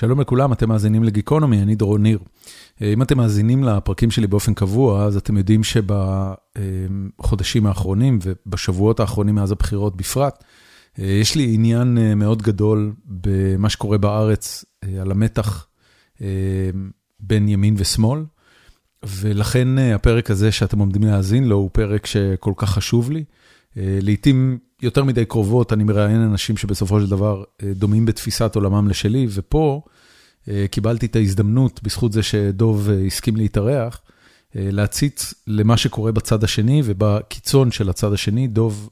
שלום לכולם, אתם מאזינים לגיקונומי, אני דורון ניר. אם אתם מאזינים לפרקים שלי באופן קבוע, אז אתם יודעים שבחודשים האחרונים ובשבועות האחרונים מאז הבחירות בפרט, יש לי עניין מאוד גדול במה שקורה בארץ על המתח בין ימין ושמאל, ולכן הפרק הזה שאתם עומדים להאזין לו הוא פרק שכל כך חשוב לי. לעתים יותר מדי קרובות אני מראיין אנשים שבסופו של דבר דומים בתפיסת עולמם לשלי, ופה קיבלתי את ההזדמנות, בזכות זה שדוב הסכים להתארח, להציץ למה שקורה בצד השני ובקיצון של הצד השני. דוב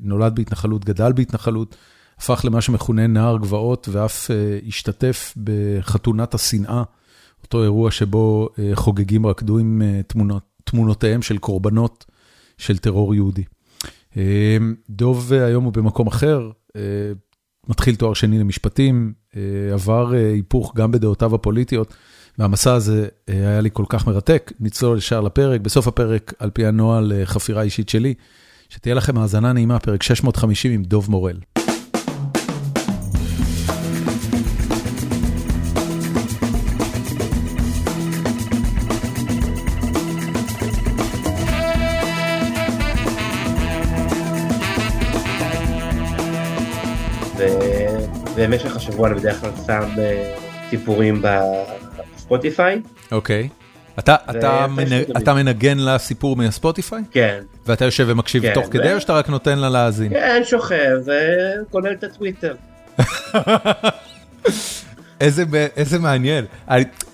נולד בהתנחלות, גדל בהתנחלות, הפך למה שמכונה נער גבעות ואף השתתף בחתונת השנאה, אותו אירוע שבו חוגגים רקדו עם תמונותיהם של קורבנות של טרור יהודי. דוב היום הוא במקום אחר, מתחיל תואר שני למשפטים, עבר היפוך גם בדעותיו הפוליטיות, והמסע הזה היה לי כל כך מרתק, נצלול ישר לפרק, בסוף הפרק, על פי הנוהל חפירה אישית שלי, שתהיה לכם האזנה נעימה, פרק 650 עם דוב מורל. במשך השבוע אני בדרך כלל שם סיפורים בספוטיפיי. אוקיי. אתה מנגן לסיפור מהספוטיפיי? כן. ואתה יושב ומקשיב תוך כדי או שאתה רק נותן לה להאזין? כן, שוכב וכולל את הטוויטר. איזה מעניין.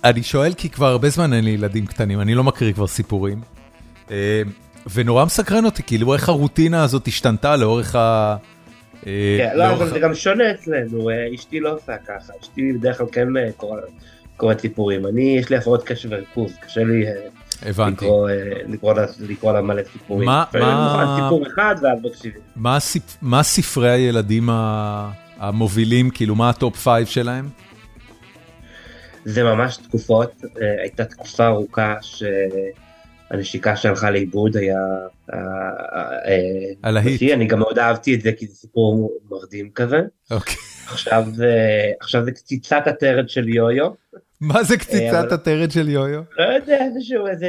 אני שואל כי כבר הרבה זמן אין לי ילדים קטנים, אני לא מקריא כבר סיפורים. ונורא מסקרן אותי, כאילו איך הרוטינה הזאת השתנתה לאורך ה... כן, לא, אבל זה גם שונה אצלנו, אשתי לא עושה ככה, אשתי בדרך כלל כן קוראת סיפורים, אני יש לי הפרעות קשב וריכוז, קשה לי לקרוא לה מלא סיפורים. מה סיפור אחד ואז מקשיבים. מה ספרי הילדים המובילים, כאילו מה ה top five שלהם? זה ממש תקופות, הייתה תקופה ארוכה ש... הנשיקה שהלכה לאיבוד היה הלהיט. אני גם מאוד אהבתי את זה כי זה סיפור מרדים כזה. אוקיי. עכשיו עכשיו זה קציצת הטרד של יויו. מה זה קציצת הטרד של יויו? לא יודע,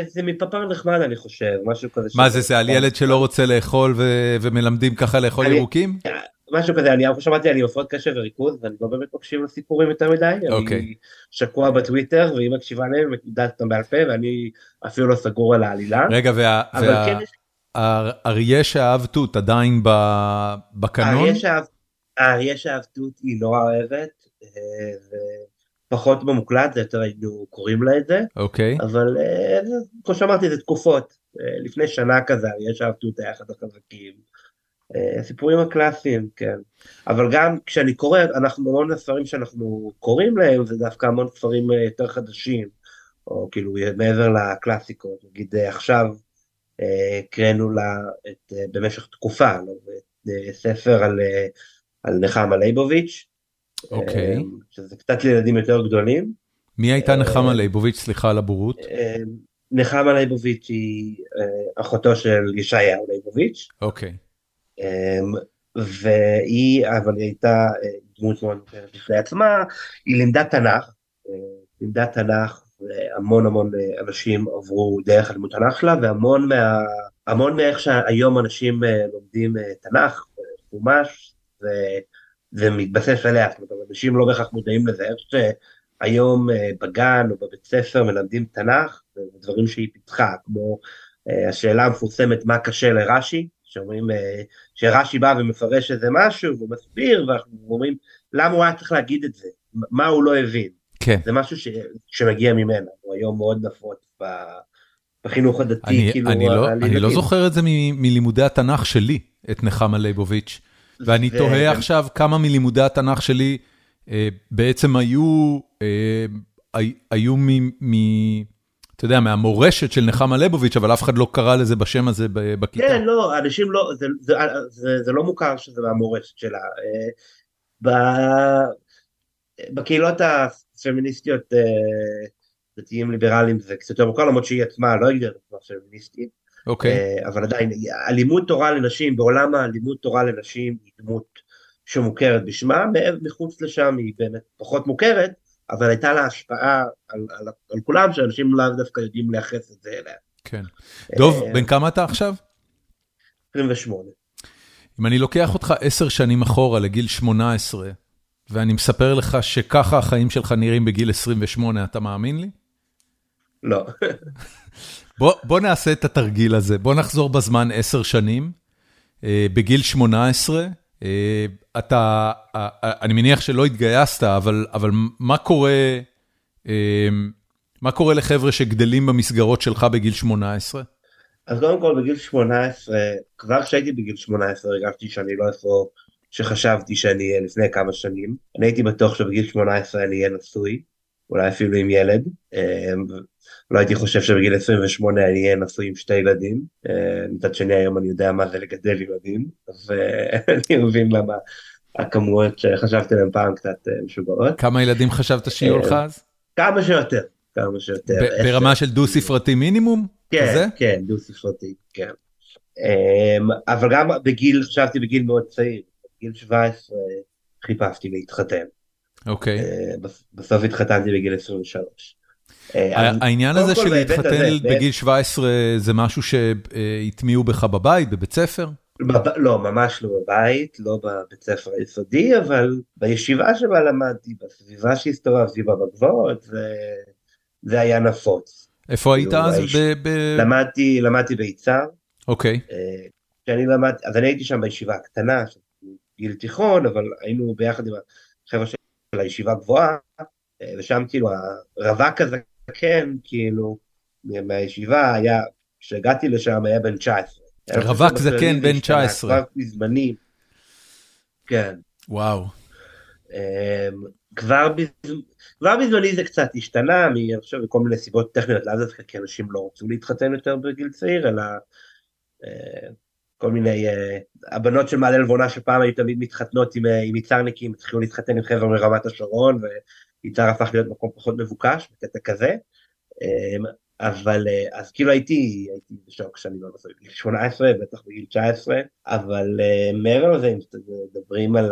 זה מפפר נחמד אני חושב, משהו כזה. מה זה, זה על ילד שלא רוצה לאכול ומלמדים ככה לאכול ירוקים? משהו כזה, אני שמעתי על הפרעות קשב וריכוז ואני לא באמת מקשיב לסיפורים יותר מדי, אוקיי. אני שקוע בטוויטר והיא מקשיבה להם יודעת אותם בעל פה ואני אפילו לא סגור על העלילה. רגע, והאריה שאהב תות עדיין בקנון? האריה שאהב תות היא נורא אוהבת, פחות במוקלט, זה יותר היינו קוראים לה את זה, אוקיי. אבל כמו שאמרתי זה תקופות, לפני שנה כזה האריה שאהב תות היה אחד החזקים. הסיפורים הקלאסיים, כן. אבל גם כשאני קורא, אנחנו המון הספרים שאנחנו קוראים להם, זה דווקא המון ספרים יותר חדשים, או כאילו מעבר לקלאסיקות, נגיד עכשיו הקראנו לה את, במשך תקופה, לא, את ספר על, על נחמה ליבוביץ', אוקיי. שזה קצת לילדים יותר גדולים. מי הייתה נחמה ליבוביץ', סליחה על הבורות? נחמה ליבוביץ' היא אחותו של ישעיהו ליבוביץ'. אוקיי. והיא, אבל היא הייתה דמות מאוד מוכרת בפני עצמה, היא לימדה תנ"ך, לימדה תנ"ך, והמון המון אנשים עברו דרך הלימוד תנ"ך שלה, והמון מה, המון מאיך שהיום אנשים לומדים תנ"ך, חומש, זה מתבסס עליה, זאת אומרת, אנשים לא בהכרח מודעים לזה, איך שהיום בגן או בבית ספר מלמדים תנ"ך, זה דברים שהיא פיתחה, כמו השאלה המפורסמת מה קשה לרש"י, שאומרים שרש"י בא ומפרש איזה משהו והוא מסביר ואנחנו אומרים למה הוא היה צריך להגיד את זה, מה הוא לא הבין. כן. זה משהו ש... שמגיע ממנה, הוא היום מאוד נפוץ בחינוך הדתי. אני, כאילו, אני, לא, אני לא זוכר את זה מ, מלימודי התנ"ך שלי, את נחמה ליבוביץ', ואני ו... תוהה עכשיו כמה מלימודי התנ"ך שלי אה, בעצם היו, אה, היו מ... מ אתה יודע, מהמורשת של נחמה ליבוביץ', אבל אף אחד לא קרא לזה בשם הזה בכיתה. כן, לא, אנשים לא, זה, זה, זה, זה לא מוכר שזה מהמורשת שלה. ב, בקהילות הפמיניסטיות דתיים ליברליים זה קצת יותר מוכר, למרות שהיא עצמה לא הגדירה את עצמה פמיניסטית. אוקיי. אבל עדיין, הלימוד תורה לנשים, בעולם הלימוד תורה לנשים היא דמות שמוכרת בשמה, מחוץ לשם היא באמת פחות מוכרת, אבל הייתה לה השפעה על, על, על כולם, שאנשים לאו דווקא יודעים לייחס את זה אליה. כן. דוב, בן כמה אתה עכשיו? 28. אם אני לוקח אותך עשר שנים אחורה לגיל 18, ואני מספר לך שככה החיים שלך נראים בגיל 28, אתה מאמין לי? לא. בוא, בוא נעשה את התרגיל הזה, בוא נחזור בזמן עשר שנים, בגיל 18, אתה, אני מניח שלא התגייסת, אבל, אבל מה קורה, מה קורה לחבר'ה שגדלים במסגרות שלך בגיל 18? אז קודם כל בגיל 18, כבר כשהייתי בגיל 18 הרגשתי שאני לא איפה שחשבתי שאני אהיה לפני כמה שנים. אני הייתי בטוח שבגיל 18 אני אהיה נשוי, אולי אפילו עם ילד. לא הייתי חושב שבגיל 28 אני אהיה נשוי עם שתי ילדים. מצד שני היום אני יודע מה זה לגדל ילדים, ואני מבין למה הכמויות שחשבתי עליהן פעם קצת משוגעות. כמה ילדים חשבת שיהיו לך אז? כמה שיותר, כמה שיותר. ברמה של דו ספרתי מינימום? כן, כן, דו ספרתי, כן. אבל גם בגיל, חשבתי בגיל מאוד צעיר, בגיל 17 חיפשתי להתחתן. אוקיי. בסוף התחתנתי בגיל 23. העניין הזה של להתחתן בגיל 17 זה משהו שהטמיעו בך בבית, בבית ספר? לא, ממש לא בבית, לא בבית ספר היסודי, אבל בישיבה שבה למדתי, בסביבה שהסתובבתי בה בגבוהות, זה היה נפוץ. איפה היית אז? למדתי, למדתי ביצהר. אוקיי. כשאני למדתי, אז אני הייתי שם בישיבה הקטנה, גיל תיכון, אבל היינו ביחד עם החבר'ה של הישיבה גבוהה, ושם כאילו הרווק הזה, כן, כאילו, מהישיבה היה, כשהגעתי לשם היה בן 19. רווק זקן בן 19. כבר בזמני. כן. וואו. כבר בזמני זה קצת השתנה, אני חושב מכל מיני סיבות טכניות, לאו דווקא כי אנשים לא רצו להתחתן יותר בגיל צעיר, אלא כל מיני, הבנות של מעלה לבונה שפעם היו תמיד מתחתנות עם יצרניקים, התחילו להתחתן עם חבר'ה מרמת השרון, ויצהר הפך להיות מקום פחות מבוקש, בקטע כזה. אבל אז כאילו הייתי, הייתי בשוק שאני לא נוסע בגיל 18, בטח בגיל 19, אבל מעבר לזה, אם מדברים על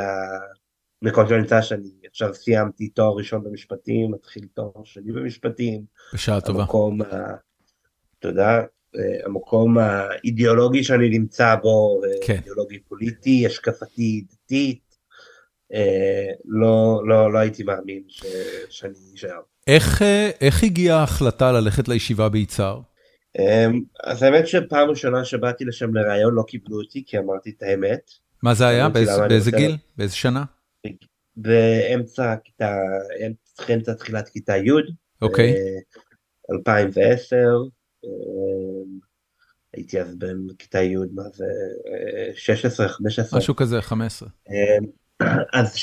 המקום שאני נמצא שאני עכשיו סיימתי תואר ראשון במשפטים, מתחיל תואר שני במשפטים. בשעה טובה. המקום, תודה, המקום האידיאולוגי שאני נמצא בו, כן. אידיאולוגי פוליטי, השקפתי, דתית, לא, לא, לא הייתי מאמין ש, שאני אשאר. איך, איך הגיעה ההחלטה ללכת לישיבה ביצהר? אז האמת שפעם ראשונה שבאתי לשם לראיון לא קיבלו אותי כי אמרתי את האמת. מה זה היה? באיזה, באיזה גיל? באיזה שנה? באמצע כיתה, אמצע תחילת כיתה י', אוקיי. 2010, הייתי אז בן כיתה י', מה זה, 16, 15. משהו כזה, 15. אז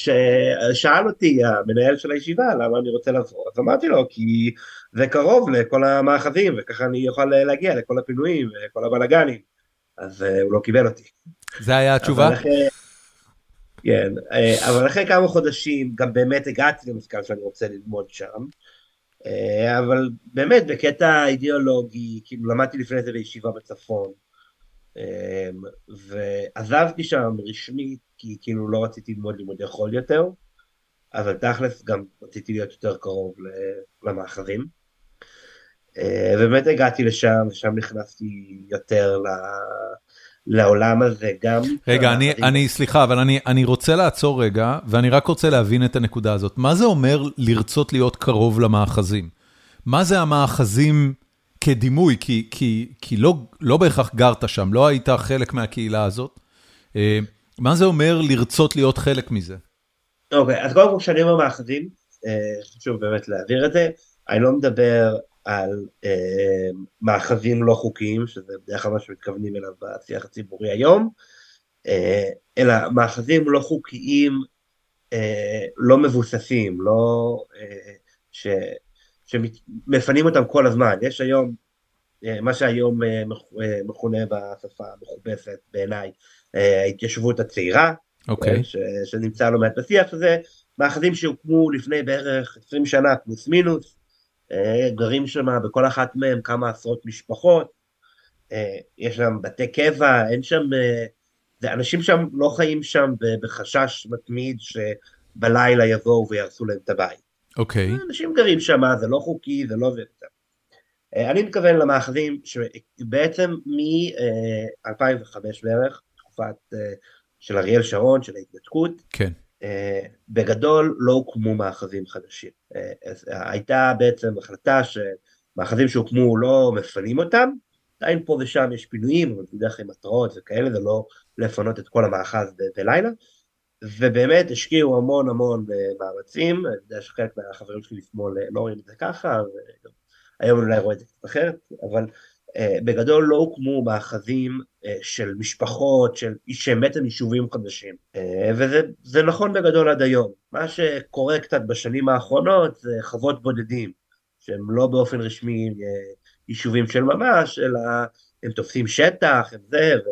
שאל אותי המנהל של הישיבה למה אני רוצה לבוא, אז אמרתי לו כי זה קרוב לכל המאחזים וככה אני יכול להגיע לכל הפינויים וכל הבלאגנים, אז הוא לא קיבל אותי. זה היה התשובה? כן, אבל אחרי כמה חודשים גם באמת הגעתי למסקנה שאני רוצה ללמוד שם, אבל באמת בקטע אידיאולוגי, כאילו למדתי לפני זה בישיבה בצפון, ועזבתי שם רשמית כי כאילו לא רציתי ללמוד לימודי חול יותר, אבל תכלס גם רציתי להיות יותר קרוב למאחזים. ובאמת הגעתי לשם, ושם נכנסתי יותר לעולם הזה גם. רגע, אני, אני, סליחה, אבל אני, אני רוצה לעצור רגע, ואני רק רוצה להבין את הנקודה הזאת. מה זה אומר לרצות להיות קרוב למאחזים? מה זה המאחזים כדימוי? כי, כי, כי לא, לא בהכרח גרת שם, לא היית חלק מהקהילה הזאת. מה זה אומר לרצות להיות חלק מזה? אוקיי, אז קודם כל כשאני אומר מאחזים, חשוב באמת להעביר את זה, אני לא מדבר על אה, מאחזים לא חוקיים, שזה בדרך כלל מה שמתכוונים אליו בשיח הציבורי היום, אה, אלא מאחזים לא חוקיים, אה, לא מבוססים, לא, אה, ש, שמפנים אותם כל הזמן. יש היום, אה, מה שהיום אה, מכונה בשפה המכובסת בעיניי, אה, ההתיישבות הצעירה, אוקיי. Okay. ש, שנמצא לא מעט בשיח הזה, מאחזים שהוקמו לפני בערך 20 שנה פלוס מינוס, גרים שם בכל אחת מהם כמה עשרות משפחות, יש שם בתי קבע, אין שם, זה אנשים שם לא חיים שם בחשש מתמיד שבלילה יבואו ויהרסו להם את הבית. אוקיי. אנשים גרים שם, זה לא חוקי, זה לא. אה, אני מתכוון למאחזים שבעצם מ-2005 בערך, תקופת אה, של אריאל שרון, של ההתנתקות, כן. בגדול לא הוקמו מאחזים חדשים. הייתה בעצם החלטה שמאחזים שהוקמו לא מפנים אותם, עדיין פה ושם יש פינויים, אבל בדרך כלל עם התראות וכאלה, זה לא לפנות את כל המאחז בלילה. ובאמת השקיעו המון המון אה, מאמצים, אני יודע שחלק מהחברים שלי לשמאל אה, לא רואים את זה ככה, והיום אולי רואה את זה קצת אחרת, אבל בגדול לא הוקמו מאחזים uh, של משפחות, של שהם בעצם יישובים חדשים, uh, וזה נכון בגדול עד היום. מה שקורה קצת בשנים האחרונות זה חוות בודדים, שהם לא באופן רשמי יישובים של ממש, אלא הם תופסים שטח, הם זה, ו...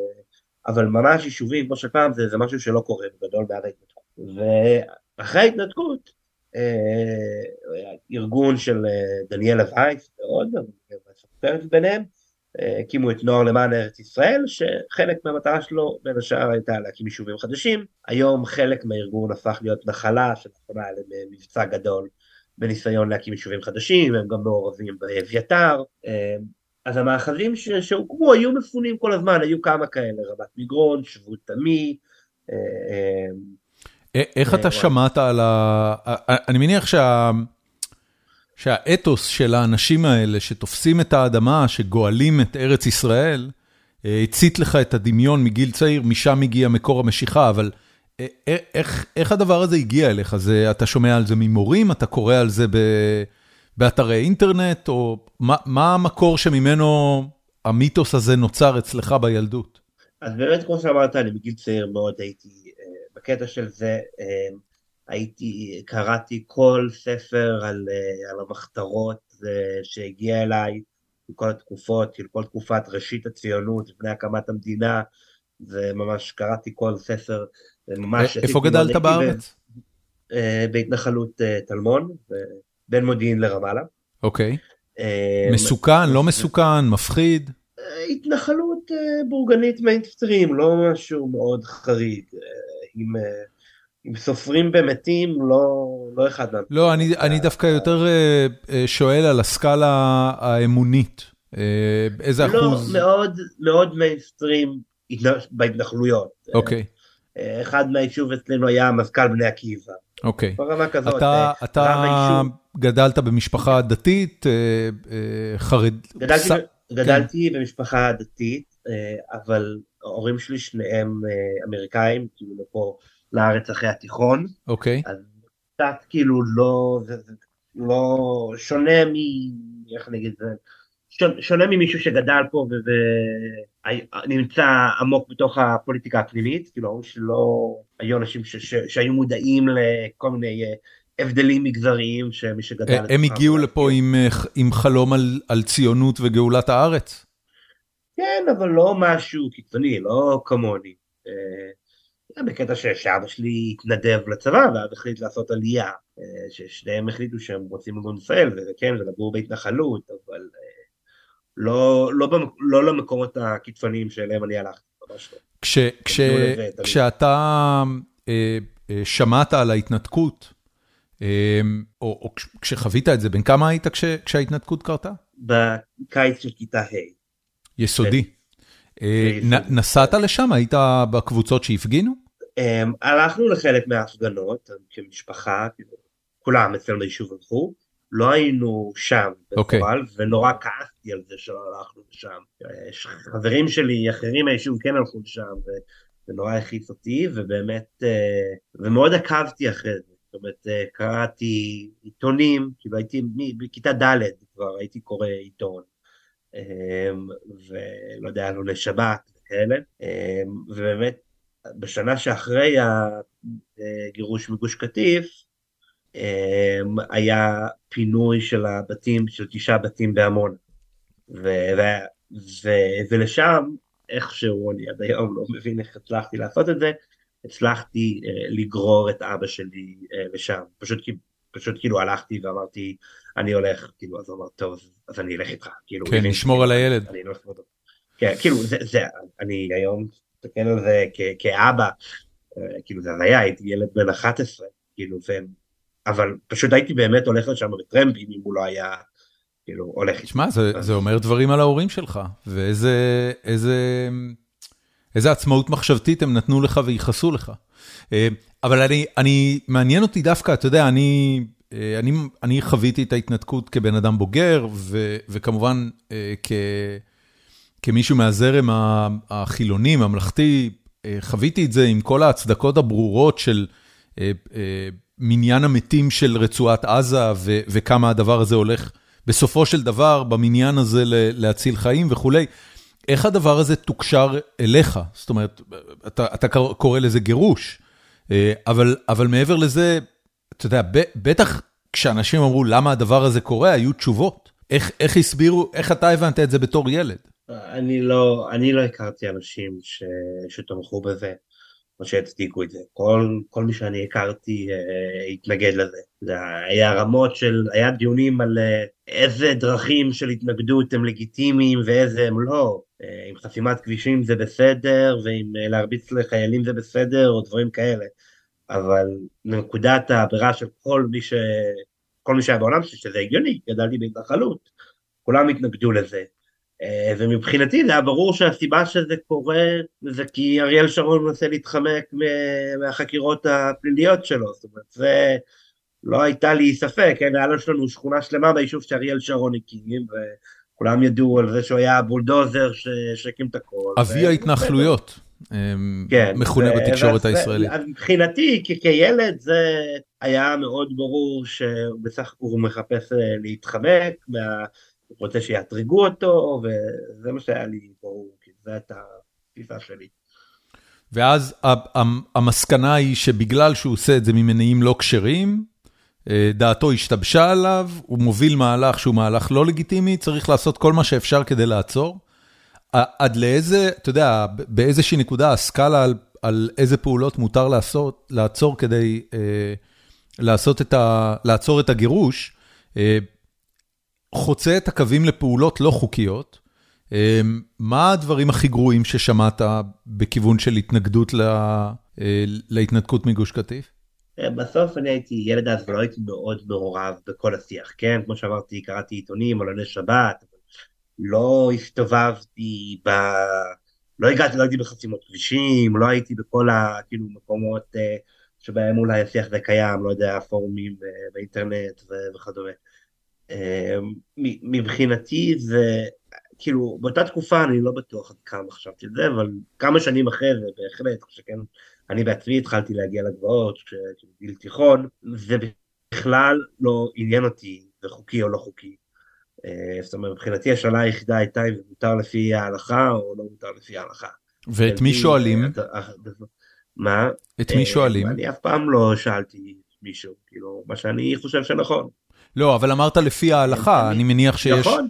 אבל ממש יישובים כמו שפעם זה, זה משהו שלא קורה בגדול בעד ההתנתקות. ואחרי ההתנתקות, אה, ארגון של אה, דניאלה וייס ועוד, ביניהם, אה, הקימו את נוער למען ארץ ישראל, שחלק מהמטרה שלו בין השאר הייתה להקים יישובים חדשים. היום חלק מהארגון הפך להיות נחלה, שנכונה להם מבצע גדול בניסיון להקים יישובים חדשים, הם גם מעורבים באביתר. אז המאחזים שהוקמו היו מפונים כל הזמן, היו כמה כאלה, רבת מגרון, שבות תמי. אה, אה, איך אתה שמעת על ה... אני מניח שה... שהאתוס של האנשים האלה שתופסים את האדמה, שגואלים את ארץ ישראל, אה, הצית לך את הדמיון מגיל צעיר, משם הגיע מקור המשיכה, אבל איך, איך הדבר הזה הגיע אליך? זה, אתה שומע על זה ממורים? אתה קורא על זה ב... באתרי אינטרנט, או מה, מה המקור שממנו המיתוס הזה נוצר אצלך בילדות? אז באמת, כמו שאמרת, אני בגיל צעיר מאוד הייתי בקטע של זה, הייתי, קראתי כל ספר על, uh, על המחתרות uh, שהגיע אליי, בכל התקופות, של כל תקופת ראשית הציונות, לפני הקמת המדינה, וממש קראתי כל ספר, ממש... איפה גדלת בארץ? ב, uh, בהתנחלות טלמון. בין מודיעין לרמאללה. אוקיי. אה, מסוכן, לא מסוכן, מפחיד? אה, התנחלות אה, בורגנית מיינסטרים, לא משהו מאוד חריג. עם, עם סופרים במתים, לא, לא אחד מהם. לא, אני, אני דווקא יותר שואל על הסקאלה האמונית. איזה לא, אחוז? לא, מאוד, מאוד מיינסטרים בהתנחלויות. אוקיי. אחד מהיישוב אצלנו היה מזכ"ל בני עקיבא. אוקיי. ברמה כזאת. אתה, אתה גדלת במשפחה דתית, אה, אה, חרד... גדלתי, ס... גדלתי כן. במשפחה דתית, אה, אבל ההורים שלי שניהם אמריקאים, כאילו לפה לארץ אחרי התיכון. אוקיי. אז קצת כאילו לא, זה, זה לא שונה מ... איך את זה? שונה ממישהו שגדל פה ונמצא עמוק בתוך הפוליטיקה הפנימית, כאילו שלא היו אנשים ש, ש, שהיו מודעים לכל מיני אה, הבדלים מגזריים שמי שגדל... הם הגיעו לפה עם, אה, עם חלום על, על ציונות וגאולת הארץ? כן, אבל לא משהו קיצוני, לא כמוני. אה, בקטע שאבא שלי התנדב לצבא ואז החליט לעשות עלייה, ששניהם החליטו שהם רוצים לגור בישראל, וכן, זה לגור בהתנחלות, אבל לא, לא, לא למקומות הקיצוניים שאליהם אני הלכתי, ממש לא. כש, כש, כשאתה אה, אה, שמעת על ההתנתקות, אה, או, או כשחווית את זה, בן כמה היית כש, כשההתנתקות קרתה? בקיץ של כיתה ה'. יסודי. כן. אה, נסעת לשם? היית בקבוצות שהפגינו? אה, הלכנו לחלק מההפגנות כמשפחה, כאילו, כולם אצלנו ביישוב הלכו. לא היינו שם אוקיי. בפועל, okay. ונורא כעסתי על זה שלא הלכנו לשם. חברים שלי אחרים מהיישוב כן הלכו לשם, וזה נורא הכעיס אותי, ובאמת, אה, ומאוד עקבתי אחרי זה. זאת אומרת, אה, קראתי עיתונים, כאילו הייתי בכיתה ד' כבר הייתי קורא עיתון, אמ, ולא יודע, אלוני שבת וכאלה, אמ, ובאמת, בשנה שאחרי הגירוש מגוש קטיף, אמ, היה פינוי של הבתים, של תשעה בתים בעמונה. ולשם, איכשהו, אני עד היום לא מבין איך הצלחתי לעשות את זה, הצלחתי uh, לגרור את אבא שלי uh, לשם. פשוט, פשוט כאילו הלכתי ואמרתי, אני הולך, כאילו, אז הוא אמר, טוב, אז אני אלך איתך. כאילו, כן, נשמור על הילד. אני לא אשמור אותו. כן, כאילו, זה, זה, אני היום מסתכל על זה כאבא, uh, כאילו, זה היה, הייתי ילד בן 11, כאילו, והם אבל פשוט הייתי באמת הולך לשם בטרמפים אם הוא לא היה כאילו הולך. תשמע, זה, זה אומר דברים על ההורים שלך, ואיזה איזה, איזה עצמאות מחשבתית הם נתנו לך וייחסו לך. אה, אבל אני, אני, מעניין אותי דווקא, אתה יודע, אני, אה, אני, אני חוויתי את ההתנתקות כבן אדם בוגר, ו, וכמובן אה, כ, כמישהו מהזרם החילוני, ממלכתי, חוויתי את זה עם כל ההצדקות הברורות של מניין המתים של רצועת עזה, וכמה הדבר הזה הולך בסופו של דבר במניין הזה להציל חיים וכולי. איך הדבר הזה תוקשר אליך? זאת אומרת, אתה, אתה קורא לזה גירוש, אה, אבל, אבל מעבר לזה, אתה יודע, בטח כשאנשים אמרו למה הדבר הזה קורה, היו תשובות. איך, איך הסבירו, איך אתה הבנת את זה בתור ילד? אני לא, אני לא הכרתי אנשים ש, שתמכו בזה. או שהצדיקו את זה. כל, כל מי שאני הכרתי אה, התנגד לזה. זה היה רמות של, היה דיונים על אה, איזה דרכים של התנגדות הם לגיטימיים ואיזה הם לא. אה, עם חסימת כבישים זה בסדר, ועם אה, להרביץ לחיילים זה בסדר, או דברים כאלה. אבל נקודת העבירה של כל מי, ש... כל מי שהיה בעולם שזה הגיוני, גדלתי בהתנחלות, כולם התנגדו לזה. אה, ומבחינתי זה היה ברור שהסיבה שזה קורה זה כי אריאל שרון מנסה להתחמק מהחקירות הפליליות שלו, זאת אומרת זה לא הייתה לי ספק, כן, היה לנו שכונה שלמה ביישוב שאריאל שרון הקים וכולם ידעו על זה שהוא היה הבולדוזר שהקים את הכל. אבי ההתנחלויות. כן, מכונה בתקשורת הישראלית. מבחינתי כילד זה היה מאוד ברור שבסך הכל הוא מחפש אה, להתחמק מה... הוא רוצה שיאתרגו אותו, וזה מה שהיה לי ברור, כי זו הייתה התפיסה שלי. ואז המסקנה היא שבגלל שהוא עושה את זה ממניעים לא כשרים, אה, דעתו השתבשה עליו, הוא מוביל מהלך שהוא מהלך לא לגיטימי, צריך לעשות כל מה שאפשר כדי לעצור. עד לאיזה, אתה יודע, באיזושהי נקודה הסקאלה על, על איזה פעולות מותר לעשות, לעצור כדי אה, לעשות את ה, לעצור את הגירוש, אה, חוצה את הקווים לפעולות לא חוקיות. אמ, מה הדברים הכי גרועים ששמעת בכיוון של התנגדות אה, להתנתקות מגוש קטיף? אה, בסוף אני הייתי ילד אז ולא הייתי מאוד מעורב בכל השיח, כן? כמו שאמרתי, קראתי עיתונים, עולני שבת, לא הסתובבתי ב... לא הגעתי, לא הייתי בחסימות כבישים, לא הייתי בכל הכאילו מקומות אה, שבהם אולי השיח זה קיים, לא יודע, פורומים באינטרנט וכדומה. אמ, מבחינתי זה, כאילו, באותה תקופה אני לא בטוח עד כמה חשבתי על זה, אבל כמה שנים אחרי זה בהחלט, כשכן, אני בעצמי התחלתי להגיע לגבעות, כשגיל תיכון, זה בכלל לא עניין אותי, זה חוקי או לא חוקי. אה, זאת אומרת, מבחינתי השאלה היחידה הייתה אם מותר לפי ההלכה או לא מותר לפי ההלכה. ואת מי שואלים? מה? את מי שואלים? אני אף פעם לא שאלתי מישהו, כאילו, מה שאני חושב שנכון. לא, אבל אמרת לפי ההלכה, אני מניח שיש... נכון.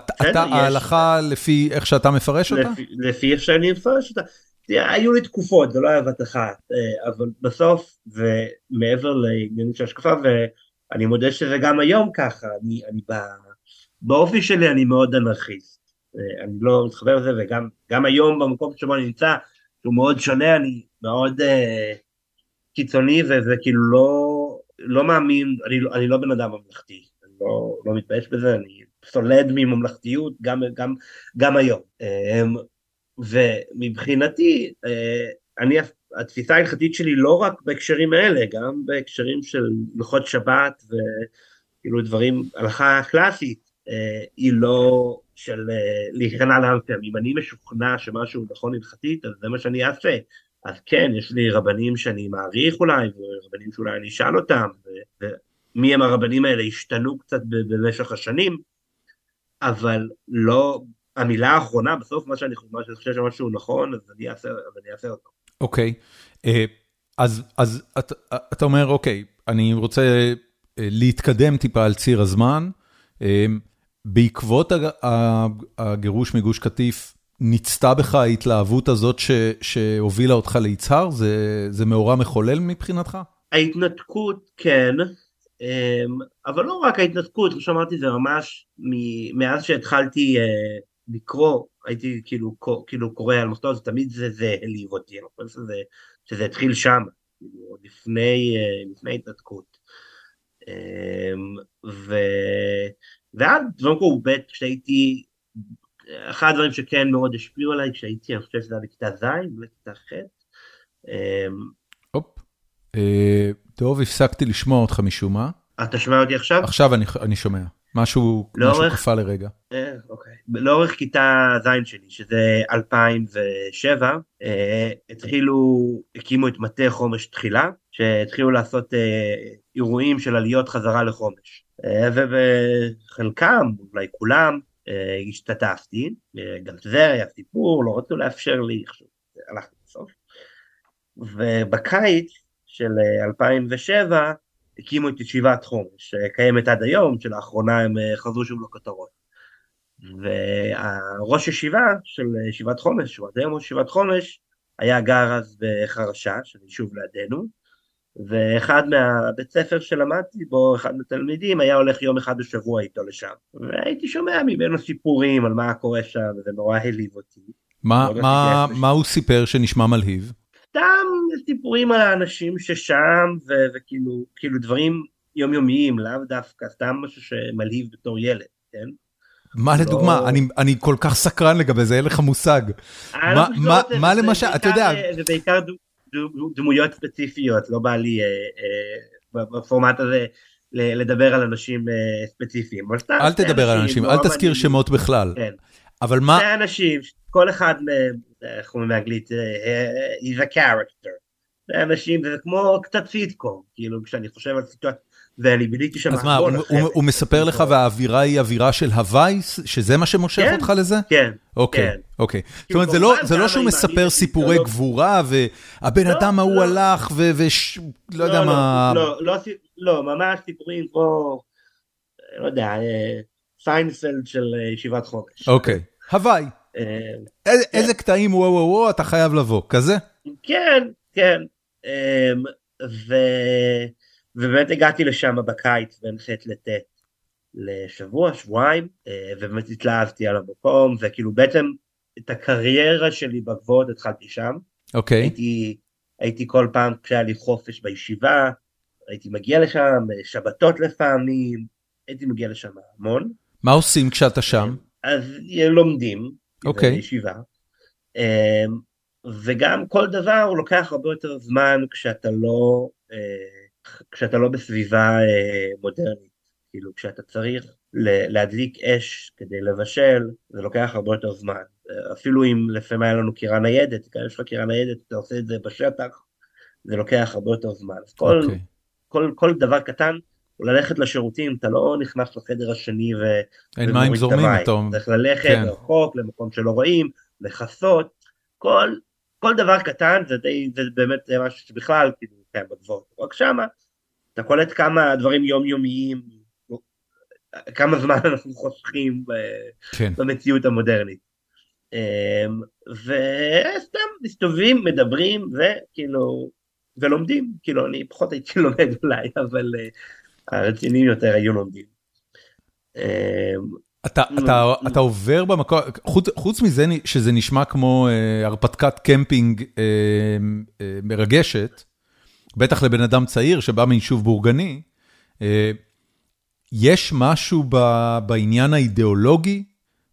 אתה ההלכה לפי איך שאתה מפרש אותה? לפי איך שאני מפרש אותה. היו לי תקופות, זה לא היה בת אחת, אה, אבל בסוף, ומעבר לעניינים של השקפה, ואני מודה שזה גם היום ככה, אני, אני באופי שלי אני מאוד אנרכיסט. אה, אני לא מתחבר לזה, וגם היום במקום שבו אני נמצא, שהוא מאוד שונה, אני מאוד uh, קיצוני, וזה כאילו לא, לא מאמין, אני, לא, אני לא בן אדם ממלכתי, אני לא, לא מתבייש בזה, אני סולד מממלכתיות גם, גם, גם היום. אמ, ומבחינתי, אה, אני, התפיסה ההלכתית שלי לא רק בהקשרים האלה, גם בהקשרים של הלכות שבת וכאילו דברים, הלכה קלאסית, אה, היא לא של אה, להיכנע לאמפם. אם אני משוכנע שמשהו נכון הלכתית, אז זה מה שאני אעשה. אז כן, יש לי רבנים שאני מעריך אולי, ורבנים שאולי אני אשאל אותם, ומי הם הרבנים האלה השתנו קצת במשך השנים, אבל לא, המילה האחרונה, בסוף מה שאני, מה שאני חושב שמשהו נכון, אז אני אעשה, אז אני אעשה אותו. אוקיי, okay. אה, אז, אז אתה, אתה אומר, אוקיי, אני רוצה אה, להתקדם טיפה על ציר הזמן, אה, בעקבות הגירוש מגוש קטיף, ניצתה בך ההתלהבות הזאת ש, שהובילה אותך ליצהר? זה, זה מאורע מחולל מבחינתך? ההתנתקות כן, אמ, אבל לא רק ההתנתקות, כמו שאמרתי, זה ממש מאז שהתחלתי אה, לקרוא, הייתי כאילו, כאילו קורא על מחתות, תמיד זה, זה העליב אותי, אני חושב שזה, שזה התחיל שם, כאילו, לפני, אה, לפני התנתקות. ו... ואז דברים קרו ב' כשהייתי, אחד הדברים שכן מאוד השפיעו עליי כשהייתי, אני חושב שזה היה בכיתה ז', בכיתה ח'. הופ, טוב, הפסקתי לשמוע אותך משום מה. אתה שומע אותי עכשיו? עכשיו אני שומע. משהו, משהו קפא לרגע. אה, אוקיי. לאורך כיתה ז' שלי, שזה 2007, אה, התחילו, הקימו את מטה חומש תחילה, שהתחילו לעשות אה, אירועים של עליות חזרה לחומש. אה, ובחלקם, אולי כולם, אה, השתתפתי, אה, גם זה היה סיפור, לא רצו לאפשר לי, הלכתי בסוף. ובקיץ של 2007, אה, הקימו את ישיבת חומש, שקיימת עד היום, שלאחרונה הם אה, חזרו שוב לכותרות. והראש ישיבה של ישיבת חומש, שהוא עד היום ראש ישיבת חומש, היה גר אז בחרשה, שזה יישוב לידינו, ואחד מהבית ספר שלמדתי בו, אחד מהתלמידים, היה הולך יום אחד בשבוע איתו לשם. והייתי שומע ממנו סיפורים על מה קורה שם, וזה נורא העליב אותי. מה, מה, מה הוא סיפר שנשמע מלהיב? סתם סיפורים על האנשים ששם, ו- וכאילו כאילו דברים יומיומיים, לאו דווקא, סתם משהו שמלהיב בתור ילד, כן? מה לא... לדוגמה? אני, אני כל כך סקרן לגבי זה, אין לך מושג. מה, לא מה, מה למשל, אתה יודע... זה בעיקר דמויות ספציפיות, לא בא לי אה, אה, בפורמט הזה לדבר על אנשים אה, ספציפיים. אל תדבר על אנשים, אל תזכיר שמות בכלל. כן. אבל מה... זה אנשים, כל אחד מהם, איך אומרים באנגלית, he's a character. זה אנשים, זה כמו קצת סיטקום, כאילו כשאני חושב על סיטואציה, ואני ביליתי שם... אז מה, הוא מספר לך והאווירה היא אווירה של הוואי, שזה מה שמושך כן, אותך לזה? כן, אוקיי, כן. אוקיי. זאת אומרת, זה לא שהוא מספר סיפורי גבורה, והבן לא, אדם ההוא לא. הלך, ולא יודע מה... לא, ממש סיפורים כמו, לא יודע, אה, סיינפלד של אה, ישיבת חומש. אוקיי, הווי. אה, איזה קטעים וואו וואו וואו אתה חייב לבוא, כזה? כן, כן. ובאמת הגעתי לשם בקיץ בין ח' לט' לשבוע, שבועיים, אה, ובאמת התלהבתי על המקום, וכאילו בעצם את הקריירה שלי בגבעות התחלתי שם. אוקיי. Okay. הייתי, הייתי כל פעם כשהיה לי חופש בישיבה, הייתי מגיע לשם, שבתות לפעמים, הייתי מגיע לשם המון. מה עושים כשאתה שם? אז לומדים, אוקיי. Okay. בישיבה. אה, וגם כל דבר הוא לוקח הרבה יותר זמן כשאתה לא אה, כשאתה לא בסביבה אה, מודרנית, כאילו כשאתה צריך להדליק אש כדי לבשל, זה לוקח הרבה יותר זמן. אפילו אם לפעמים היה לנו קירה ניידת, כאן יש לך קירה ניידת, אתה עושה את זה בשטח, זה לוקח הרבה יותר זמן. אז כל, okay. אוקיי. כל, כל דבר קטן, ללכת לשירותים, אתה לא נכנס לחדר השני ו... אין מים זורמים, אתה אומר. צריך ללכת כן. רחוק, למקום שלא רואים, לכסות, כל, כל דבר קטן זה די, זה באמת משהו שבכלל כאילו קיים בגבוהות, רק שמה אתה קולט כמה דברים יומיומיים, כמה זמן אנחנו חוסכים כן. במציאות המודרנית. אמ, וסתם מסתובבים, מדברים וכאילו, ולומדים, כאילו אני פחות הייתי לומד אולי, אבל אה, הרציניים יותר היו לומדים. אמ, אתה, אתה, אתה עובר במקום, חוץ, חוץ מזה שזה נשמע כמו אה, הרפתקת קמפינג אה, אה, מרגשת, בטח לבן אדם צעיר שבא מיישוב בורגני, אה, יש משהו בעניין האידיאולוגי,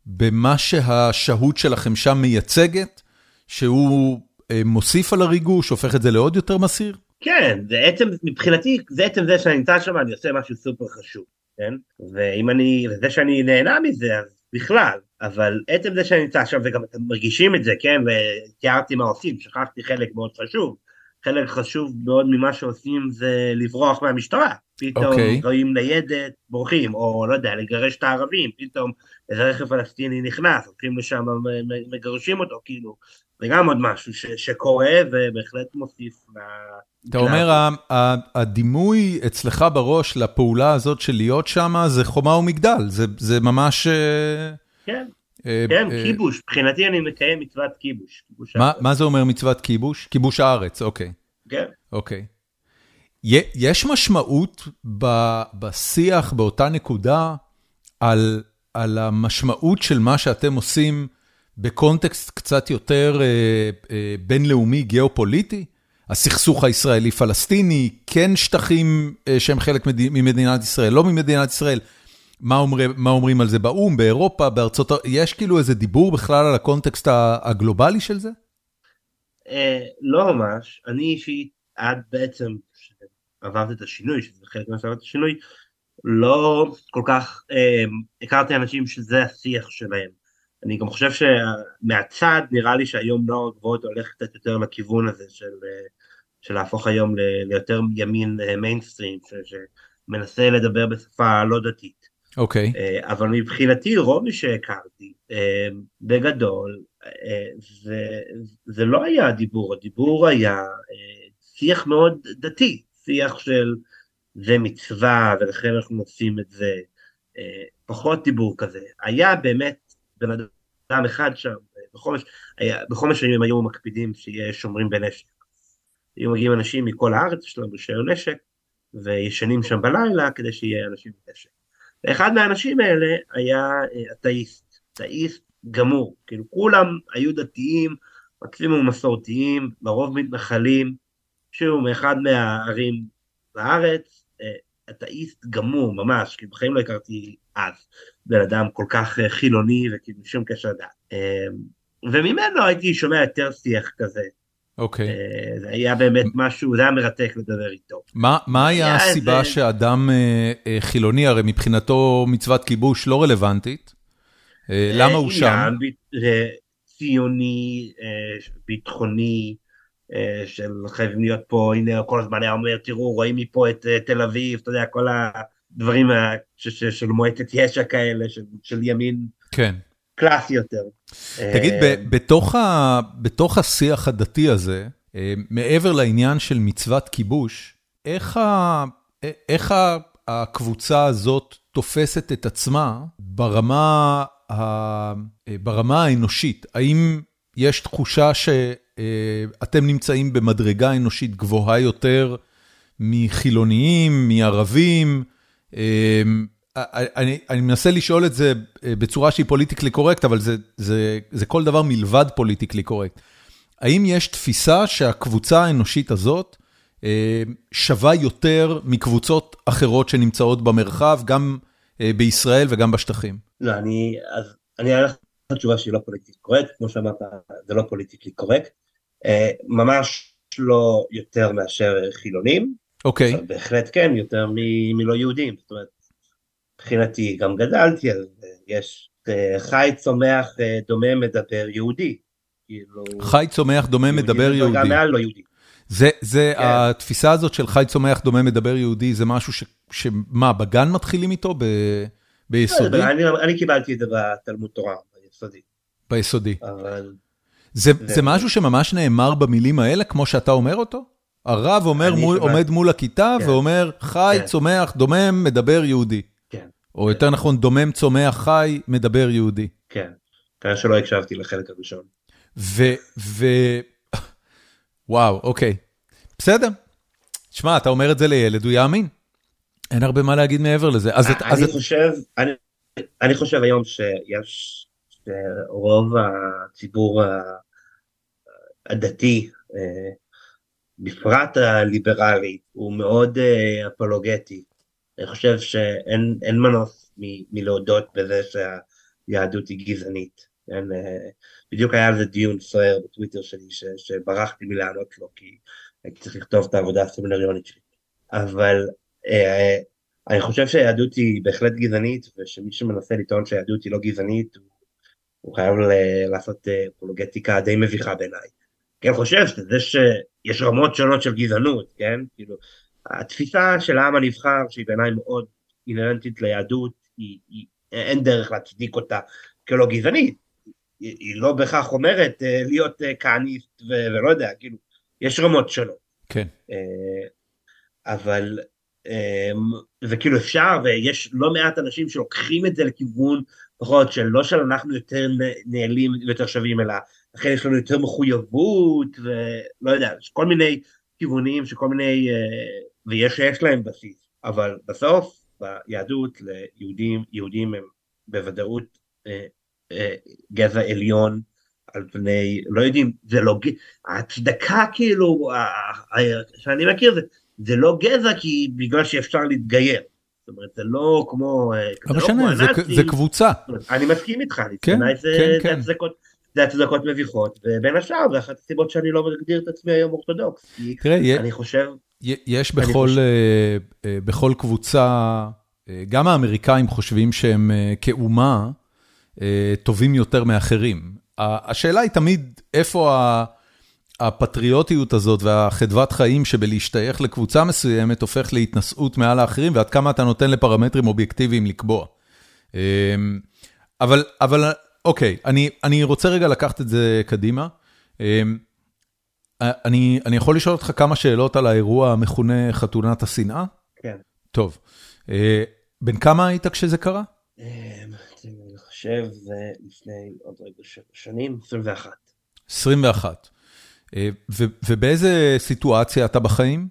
במה שהשהות שלכם שם מייצגת, שהוא אה, מוסיף על הריגוש, הופך את זה לעוד יותר מסיר? כן, זה עצם, מבחינתי, זה עצם זה שאני נמצא שם, אני עושה משהו סופר חשוב, כן? ואם אני, וזה שאני נהנה מזה, אז בכלל, אבל עצם זה שאני נמצא שם, וגם אתם מרגישים את זה, כן? ותיארתי מה עושים, שכחתי חלק מאוד חשוב. חלק חשוב מאוד ממה שעושים זה לברוח מהמשטרה. פתאום okay. אוקיי. רואים ניידת, בורחים, או לא יודע, לגרש את הערבים, פתאום איזה רכב פלסטיני נכנס, הולכים לשם, מגרשים אותו, כאילו, זה גם עוד משהו ש, שקורה ובהחלט מוסיף. אתה אומר, הדימוי אצלך בראש לפעולה הזאת של להיות שם זה חומה ומגדל, זה, זה ממש... אה, כן. אה, כן, אה, כיבוש, מבחינתי אני מקיים מצוות כיבוש. מה זה אומר מצוות כיבוש? כיבוש הארץ, אוקיי. כן. אוקיי. יש משמעות בשיח באותה נקודה על, על המשמעות של מה שאתם עושים בקונטקסט קצת יותר אה, אה, בינלאומי, גיאופוליטי? הסכסוך הישראלי-פלסטיני, כן שטחים שהם חלק ממדינת ישראל, לא ממדינת ישראל. מה, אומר, מה אומרים על זה באו"ם, באירופה, בארצות... יש כאילו איזה דיבור בכלל על הקונטקסט הגלובלי של זה? לא ממש. אני אישית, עד בעצם עברת את השינוי, שזה חלק מעברת השינוי, לא כל כך אה, הכרתי אנשים שזה השיח שלהם. אני גם חושב שמהצד נראה לי שהיום נוער הגבוהות הולך קצת יותר לכיוון הזה של, אה, של להפוך היום ליותר ימין מיינסטרים, אה, שמנסה לדבר בשפה לא דתית. אוקיי. Okay. אה, אבל מבחינתי רוב מי שהכרתי, אה, בגדול, אה, זה, זה לא היה דיבור, הדיבור היה אה, שיח מאוד דתי, שיח של זה מצווה ולכן אנחנו עושים את זה, אה, פחות דיבור כזה. היה באמת בן אדם אחד שם, בחומש, היה, בחומש היו הם היו מקפידים שיהיה שומרים בנשק. היו מגיעים אנשים מכל הארץ, יש להם רישיון נשק, וישנים שם בלילה כדי שיהיה אנשים בנשק. ואחד מהאנשים האלה היה אה, אתאיסט, אתאיסט גמור, כאילו כולם היו דתיים, מקסימום מסורתיים, לרוב מתנחלים, שהוא מאחד מהערים בארץ, אה, אתאיסט גמור ממש, כי בחיים לא הכרתי אז בן אדם כל כך אה, חילוני וכאילו שום קשר דת. אה, וממנו הייתי שומע יותר שיח כזה. אוקיי. Okay. זה היה באמת משהו, זה היה מרתק לדבר איתו. מה, מה היה, הסיבה. שאדם חילוני, הרי מבחינתו מצוות כיבוש לא רלוונטית, למה הוא שם? ציוני, ביטחוני, אה, של חייבים להיות פה, הנה כל הזמן היה אומר, תראו, רואים מפה את אה, תל אביב, אתה יודע, כל הדברים של מועצת יש"ע כאלה, של, של ימין כן. קלאסי יותר. תגיד, אה, בתוך, ה, בתוך השיח הדתי הזה, מעבר לעניין של מצוות כיבוש, איך, ה, איך הקבוצה הזאת תופסת את עצמה ברמה, ה, ברמה האנושית? האם יש תחושה ש... אה, אתם נמצאים במדרגה אנושית גבוהה יותר מחילוניים, מערבים. אה, אני, אני מנסה לשאול את זה אה, בצורה שהיא politically correct, אבל זה, זה, זה כל דבר מלבד politically correct. האם יש תפיסה שהקבוצה האנושית הזאת שווה יותר מקבוצות אחרות שנמצאות במרחב, גם בישראל וגם בשטחים? לא, אני, אז אני אענה לך תשובה שהיא לא politically correct, כמו שאמרת, זה לא politically correct. אה, ממש לא יותר מאשר חילונים. אוקיי. Okay. בהחלט כן, יותר מלא יהודים. זאת אומרת, מבחינתי גם גדלתי על זה, יש אה, חי צומח אה, דומם מדבר יהודי. כאילו, חי צומח דומה מדבר יהודי. גם מעל לא יהודי. זה, זה כן. התפיסה הזאת של חי צומח דומה מדבר יהודי, זה משהו ש... שמה, בגן מתחילים איתו? ב... ביסודי? לא, אני, אני קיבלתי את זה בתלמוד תורה, ביסודי. ביסודי. אבל... זה זה משהו שממש נאמר במילים האלה, כמו שאתה אומר אותו? הרב אומר מול, עומד מול הכיתה כן. ואומר, חי, כן. צומח, דומם, מדבר יהודי. או. יותר נכון, דומם, צומח, חי, מדבר יהודי. כן, כנראה שלא הקשבתי לחלק הראשון. ו... ו... וואו, אוקיי. בסדר. שמע, אתה אומר את זה לילד, הוא יאמין. אין הרבה מה להגיד מעבר לזה. אז אני, אז... חושב, אני, אני חושב היום שיש רוב הציבור הדתי, אה, בפרט הליברלי, הוא מאוד אה, אפולוגטי. אני חושב שאין מנוס מלהודות בזה שהיהדות היא גזענית. אין, אה, בדיוק היה על זה דיון סוער בטוויטר שלי ש, שברחתי מלענות לו כי הייתי צריך לכתוב את העבודה הסמינריונית שלי. אבל אה, אני חושב שהיהדות היא בהחלט גזענית ושמי שמנסה לטעון שהיהדות היא לא גזענית הוא הוא חייב לעשות אה, אפולוגטיקה די מביכה בעיניי. אני חושב שזה שיש רמות שונות של גזענות, כן? כאילו, התפיסה של העם הנבחר, שהיא בעיניי מאוד אינרנטית ליהדות, היא, היא, אין דרך להצדיק אותה כלא גזענית. היא, היא לא בהכרח אומרת אה, להיות אה, כהניסט ולא יודע, כאילו, יש רמות שונות. כן. אבל וכאילו אפשר ויש לא מעט אנשים שלוקחים את זה לכיוון פחות של לא שאנחנו יותר נעלים ויותר שווים אלא לכן יש לנו יותר מחויבות ולא יודע יש כל מיני כיוונים שכל מיני ויש שיש להם בסיס אבל בסוף ביהדות ליהודים יהודים הם בוודאות גזע עליון על פני, לא יודעים, זה לא, ההצדקה כאילו, שאני מכיר זה, זה לא גזע כי בגלל שאפשר להתגייר. זאת אומרת, זה לא כמו, לא משנה, זה, זה קבוצה. אני מסכים איתך, כן, זה, כן, זה, כן. הצדקות, זה הצדקות מביכות, ובין השאר זה אחת הסיבות שאני לא מגדיר את עצמי היום אורתודוקס. תראה, אני חושב... יש בכל, חושב... אה, אה, בכל קבוצה, אה, גם האמריקאים חושבים שהם כאומה טובים יותר מאחרים. השאלה היא תמיד איפה הפטריוטיות הזאת והחדוות חיים שבלהשתייך לקבוצה מסוימת הופך להתנשאות מעל האחרים, ועד כמה אתה נותן לפרמטרים אובייקטיביים לקבוע. אבל, אבל אוקיי, אני, אני רוצה רגע לקחת את זה קדימה. אני, אני יכול לשאול אותך כמה שאלות על האירוע המכונה חתונת השנאה? כן. טוב. בן כמה היית כשזה קרה? אני חושב זה לפני עוד רגע שנים, 21. 21. ובאיזה סיטואציה אתה בחיים?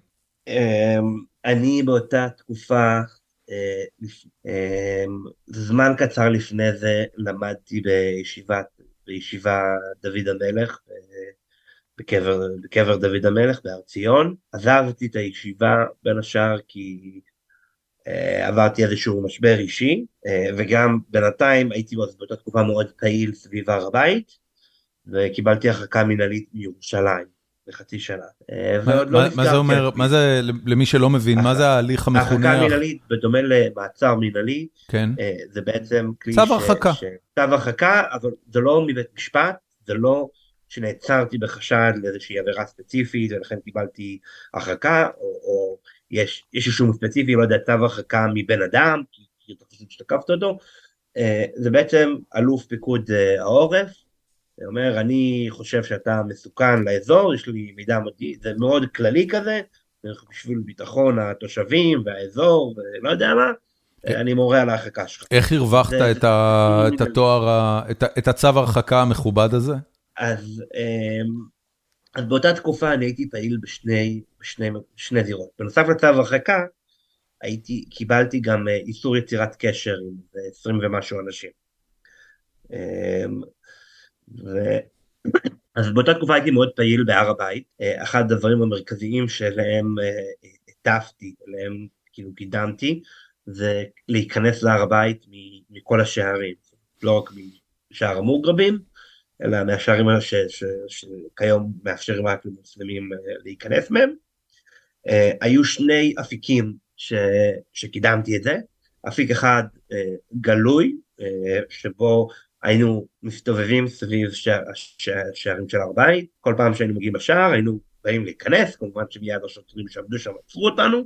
אני באותה תקופה, זמן קצר לפני זה למדתי בישיבה דוד המלך, בקבר, בקבר דוד המלך בהר ציון. עזבתי את הישיבה בין השאר כי אה, עברתי איזשהו משבר אישי, אה, וגם בינתיים הייתי באותה תקופה מאוד פעיל סביב הר הבית, וקיבלתי הרחקה מנהלית מירושלים לחצי שנה. אה, מה, לא מה זה אומר, מה זה, למי שלא מבין, מה זה ההליך המכונה? הרחקה מנהלית, בדומה למעצר מנהלי, כן. זה בעצם כלי צו הרחקה. צו הרחקה, אבל זה לא מבית משפט, זה לא שנעצרתי בחשד לאיזושהי עבירה ספציפית ולכן קיבלתי הרחקה, או, או יש, יש אישום ספציפי, לא יודע, צו הרחקה מבן אדם, כי אתה חושב שתקפת אותו, אה, זה בעצם אלוף פיקוד אה, העורף, זה אומר, אני חושב שאתה מסוכן לאזור, יש לי מידע מודיעי, זה מאוד כללי כזה, בשביל ביטחון התושבים והאזור ולא יודע מה, אה, אני מורה על ההרחקה שלך. איך הרווחת את, התואר, את הצו הרחקה המכובד הזה? אז, אמ, אז באותה תקופה אני הייתי פעיל בשני, בשני, בשני זירות. בנוסף לצו הרחקה, הייתי, קיבלתי גם אה, איסור יצירת קשר עם 20 ומשהו אנשים. אמ, ו... אז באותה תקופה הייתי מאוד פעיל בהר הבית. אה, אחד הדברים המרכזיים שלהם אה, הטפתי, אליהם כאילו קידמתי, זה להיכנס להר הבית מכל השערים, לא רק משער המוגרבים, אלא מהשערים שכיום מאפשרים רק למוסלמים אה, להיכנס מהם. אה, היו שני אפיקים ש, שקידמתי את זה, אפיק אחד אה, גלוי, שבו היינו מסתובבים סביב השערים של הר בית, כל פעם שהיינו מגיעים לשער היינו באים להיכנס, כמובן שמיד השוטרים שעבדו שם עצרו אותנו,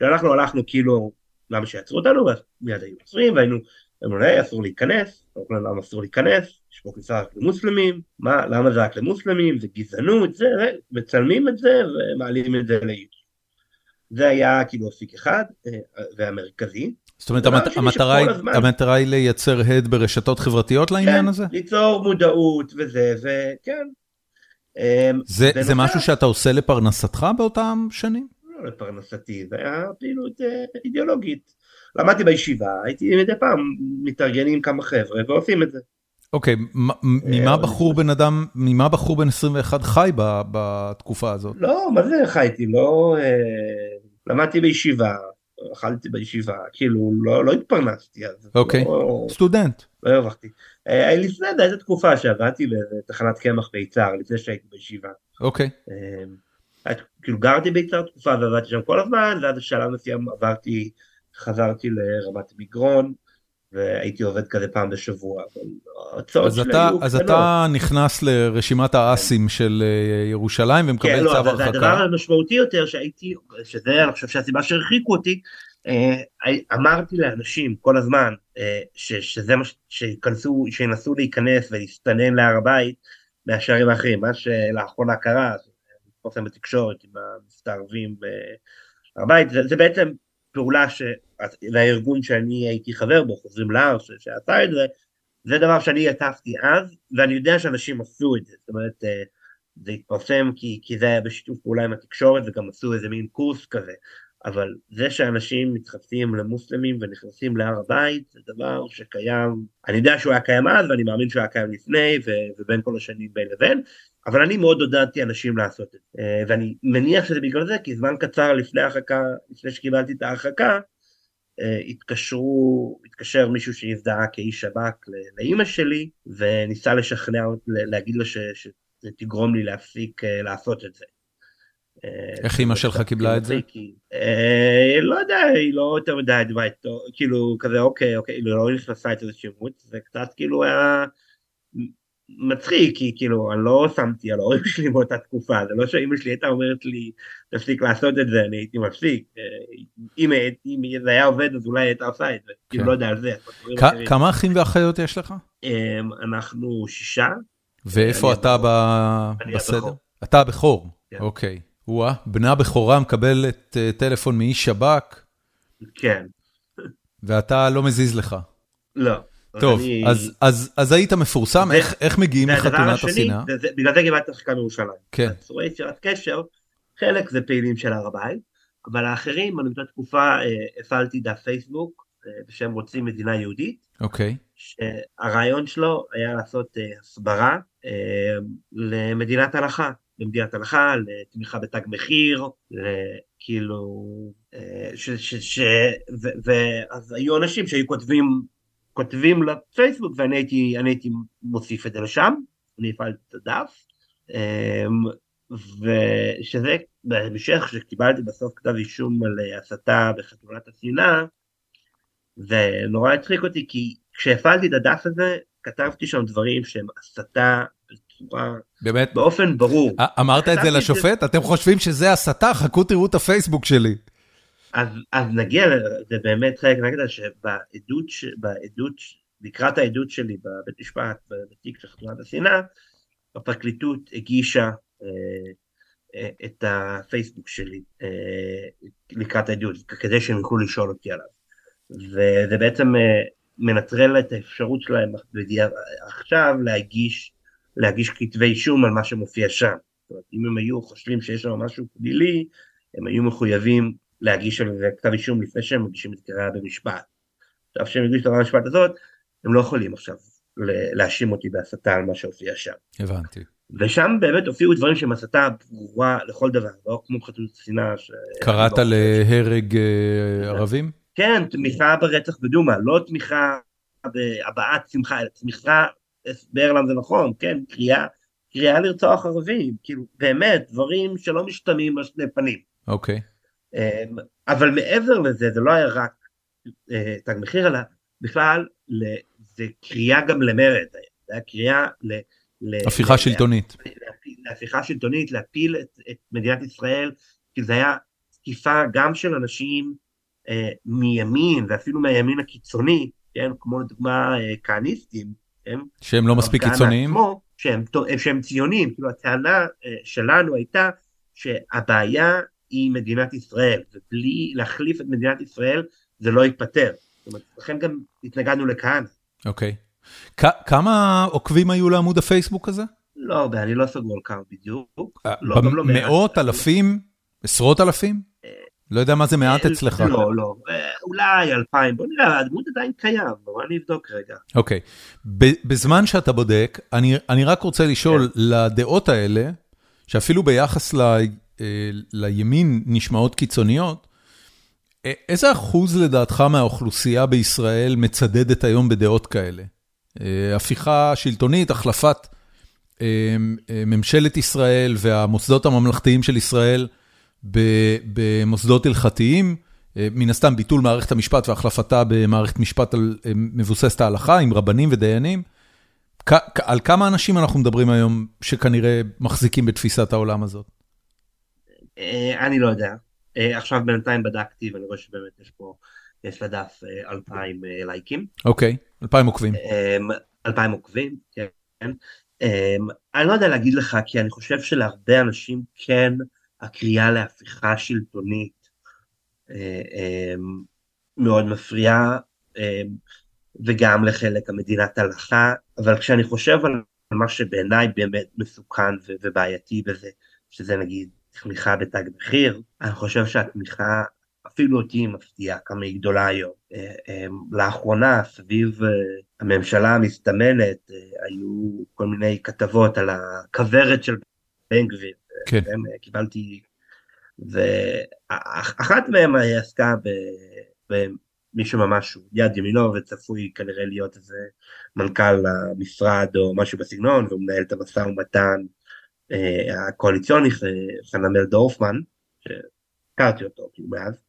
ואנחנו הלכנו כאילו למה שיעצרו אותנו, ומיד היו עוצרים והיינו לי אסור להיכנס, אמרו למה אסור להיכנס, יש פה כניסה רק למוסלמים, מה, למה זה רק למוסלמים, זה גזענות, זה, מצלמים את זה ומעלים את זה ליוטיוב. זה היה כאילו אפיק אחד אה, והמרכזי. זאת אומרת המטרה היא, המטרה היא לייצר הד ברשתות חברתיות לעניין כן, הזה? ליצור מודעות וזה, וכן. אמ, זה, זה משהו שאתה עושה לפרנסתך באותם שנים? לא לפרנסתי, זה היה פעילות אה, אידיאולוגית. למדתי בישיבה, הייתי מדי פעם מתארגנים כמה חבר'ה ועושים את זה. אוקיי, ממה אה, בחור בן אדם, ממה בחור בן 21 חי בתקופה הזאת? לא, מה זה חייתי? לא... אה, למדתי בישיבה, אכלתי בישיבה, כאילו לא, לא התפרנסתי אז. אוקיי, לא, סטודנט. לא הרווחתי. אה, לפני זה הייתה תקופה שעבדתי בתחנת קמח ביצהר, לפני שהייתי בישיבה. אוקיי. כאילו גרתי ביצהר תקופה ועבדתי שם כל הזמן, ואז בשלב מסוים עברתי חזרתי לרמת מגרון, והייתי עובד כזה פעם בשבוע, אבל ההוצאות שלי היו קטנות. אז אתה נכנס לרשימת האסים של אה, ירושלים ומקבל כן, צו הרחקה. כן, לא, הדבר המשמעותי יותר שהייתי, שזה אני חושב שהסיבה שהרחיקו אותי, אה, אמרתי לאנשים כל הזמן אה, שזה מה שיכנסו, שינסו להיכנס ולהסתנן להר הבית מהשערים האחרים, מה שלאחרונה קרה, מתפרסם בתקשורת עם המסתערבים בהר הבית, זה, זה בעצם פעולה ש... והארגון שאני הייתי חבר בו, חוזרים להר, שעשה את זה, זה דבר שאני עטפתי אז, ואני יודע שאנשים עשו את זה, זאת אומרת, אה, זה התפרסם כי, כי זה היה בשיתוף פעולה עם התקשורת, וגם עשו איזה מין קורס כזה, אבל זה שאנשים מתחפשים למוסלמים ונכנסים להר הבית זה דבר שקיים, אני יודע שהוא היה קיים אז ואני מאמין שהוא היה קיים לפני ובין כל השנים בין לבין, אבל אני מאוד עודדתי אנשים לעשות את זה, אה, ואני מניח שזה בגלל זה, כי זמן קצר לפני ההרחקה, לפני שקיבלתי את ההרחקה, התקשרו, התקשר מישהו שהזדהה כאיש שב"כ לאימא שלי, וניסה לשכנע, להגיד לה שזה תגרום לי להפסיק אה, לעשות את זה. איך אימא שלך קיבלה את זה? לא יודע, היא לא יותר מדי כאילו כזה אוקיי, אוקיי, היא לא נכנסה את איזה שימוץ, זה קצת כאילו היה מצחיק כי כאילו אני לא שמתי על ההורים שלי באותה תקופה זה לא שאמא שלי הייתה אומרת לי תפסיק לעשות את זה אני הייתי מפסיק אה, אם, אם זה היה עובד אז אולי הייתה עושה את זה כאילו כן. לא יודע על זה. כמה אחים ואחיות יש לך? אמ, אנחנו שישה. ואיפה אתה בסדר? אתה הבכור. כן. אוקיי. וואה, בנה בכורה מקבלת אה, טלפון מאיש שב"כ. כן. ואתה לא מזיז לך. לא. טוב, אני... אז, אז, אז היית מפורסם, זה, איך, איך מגיעים לחתונת השנאה? בגלל זה קיבלתי הרחקה מירושלים. כן. צורי יצירת קשר, חלק זה פעילים של הר הבית, אבל האחרים, אני באותה תקופה אה, הפעלתי דף פייסבוק אה, בשם רוצים מדינה יהודית. אוקיי. שהרעיון שלו היה לעשות אה, הסברה אה, למדינת הלכה. למדינת הלכה, לתמיכה בתג מחיר, כאילו, אה, ש, ש, ש, ו, ואז היו אנשים שהיו כותבים כותבים לפייסבוק ואני הייתי, הייתי מוסיף את זה לשם, אני הפעלתי את הדף, אמ, ושזה בהמשך שקיבלתי בסוף כתב אישום על הסתה בחתונת השנאה, זה נורא הצחיק אותי כי כשהפעלתי את הדף הזה כתבתי שם דברים שהם הסתה בצורה, באמת? באופן ברור. אמרת את זה לשופט? אתם חושבים שזה הסתה? חכו תראו את הפייסבוק שלי. אז, אז נגיע, זה באמת חלק מהקטע שבעדות, בעדות, לקראת העדות שלי בבית משפט, בתיק של חתונת השנאה, הפרקליטות הגישה אה, אה, את הפייסבוק שלי אה, לקראת העדות, כדי שהם יוכלו לשאול אותי עליו. וזה בעצם אה, מנטרל את האפשרות שלהם עכשיו להגיש, להגיש כתבי אישום על מה שמופיע שם. זאת אומרת, אם הם היו חושבים שיש שם משהו פלילי, הם היו מחויבים להגיש על זה כתב אישום לפני שהם מגישים את קריאה במשפט. עכשיו שהם הגישו את הרעיון במשפט הזאת, הם לא יכולים עכשיו להאשים אותי בהסתה על מה שהופיע שם. הבנתי. ושם באמת הופיעו דברים שהם הסתה ברורה לכל דבר, לא כמו חתונות שנאה. קראת להרג אה, ערבים? כן, תמיכה ברצח בדומא, לא תמיכה בהבעת שמחה, אלא תמיכה, הסבר למה זה נכון, כן, קריאה, קריאה לרצוח ערבים, כאילו באמת, דברים שלא משתנים על שני פנים. אוקיי. Okay. אמ, אבל מעבר לזה זה לא היה רק אה, תג מחיר אלא בכלל זה קריאה גם למרד, זה היה קריאה ל... הפיכה שלטונית. להפיכה שלטונית, להפיל את, את מדינת ישראל, כי זה היה תקיפה גם של אנשים אה, מימין ואפילו מהימין הקיצוני, כן, כמו לדוגמה אה, כהניסטים, כן? שהם לא מספיק קיצוניים? עצמו, שהם, שהם ציונים, כאילו הטענה אה, שלנו הייתה שהבעיה היא מדינת ישראל, ובלי להחליף את מדינת ישראל זה לא ייפתר. זאת אומרת, לכן גם התנגדנו לכהנא. אוקיי. כמה עוקבים היו לעמוד הפייסבוק הזה? לא הרבה, אני לא סגור על כמה בדיוק. אה, לא, לא מאות, אלפים, עשרות אלפים? אה, לא יודע מה זה מעט אה, אצלך. לא, לא, אולי אלפיים, בוא נראה, הדמות עדיין קיים, אבל אני אבדוק רגע. אוקיי, בזמן שאתה בודק, אני רק רוצה לשאול, כן. לדעות האלה, שאפילו ביחס אה, לימין נשמעות קיצוניות, אה, איזה אחוז לדעתך מהאוכלוסייה בישראל מצדדת היום בדעות כאלה? אה, הפיכה שלטונית, החלפת ממשלת ישראל והמוסדות הממלכתיים של ישראל במוסדות הלכתיים, מן הסתם ביטול מערכת המשפט והחלפתה במערכת משפט מבוססת ההלכה עם רבנים ודיינים. על כמה אנשים אנחנו מדברים היום שכנראה מחזיקים בתפיסת העולם הזאת? אה, אני לא יודע. אה, עכשיו בינתיים בדקתי ואני רואה שבאמת יש פה, יש לדף אה, אלפיים לייקים. אוקיי, אלפיים עוקבים. אלפיים עוקבים, כן. אני לא יודע להגיד לך, כי אני חושב שלהרבה אנשים כן הקריאה להפיכה שלטונית מאוד מפריעה, וגם לחלק המדינת הלכה, אבל כשאני חושב על מה שבעיניי באמת מסוכן ובעייתי בזה, שזה נגיד תמיכה בתג מחיר, אני חושב שהתמיכה אפילו אותי מפתיעה כמה היא גדולה היום. לאחרונה, סביב הממשלה המסתמנת, היו כל מיני כתבות על הכוורת של בן גביר. כן. קיבלתי, ואחת מהן עסקה במי שממש יד ימינו וצפוי כנראה להיות איזה מנכ"ל המשרד או משהו בסגנון, והוא מנהל את המשא ומתן הקואליציוני, חנמל דורפמן, שהכרתי אותו כאילו מאז,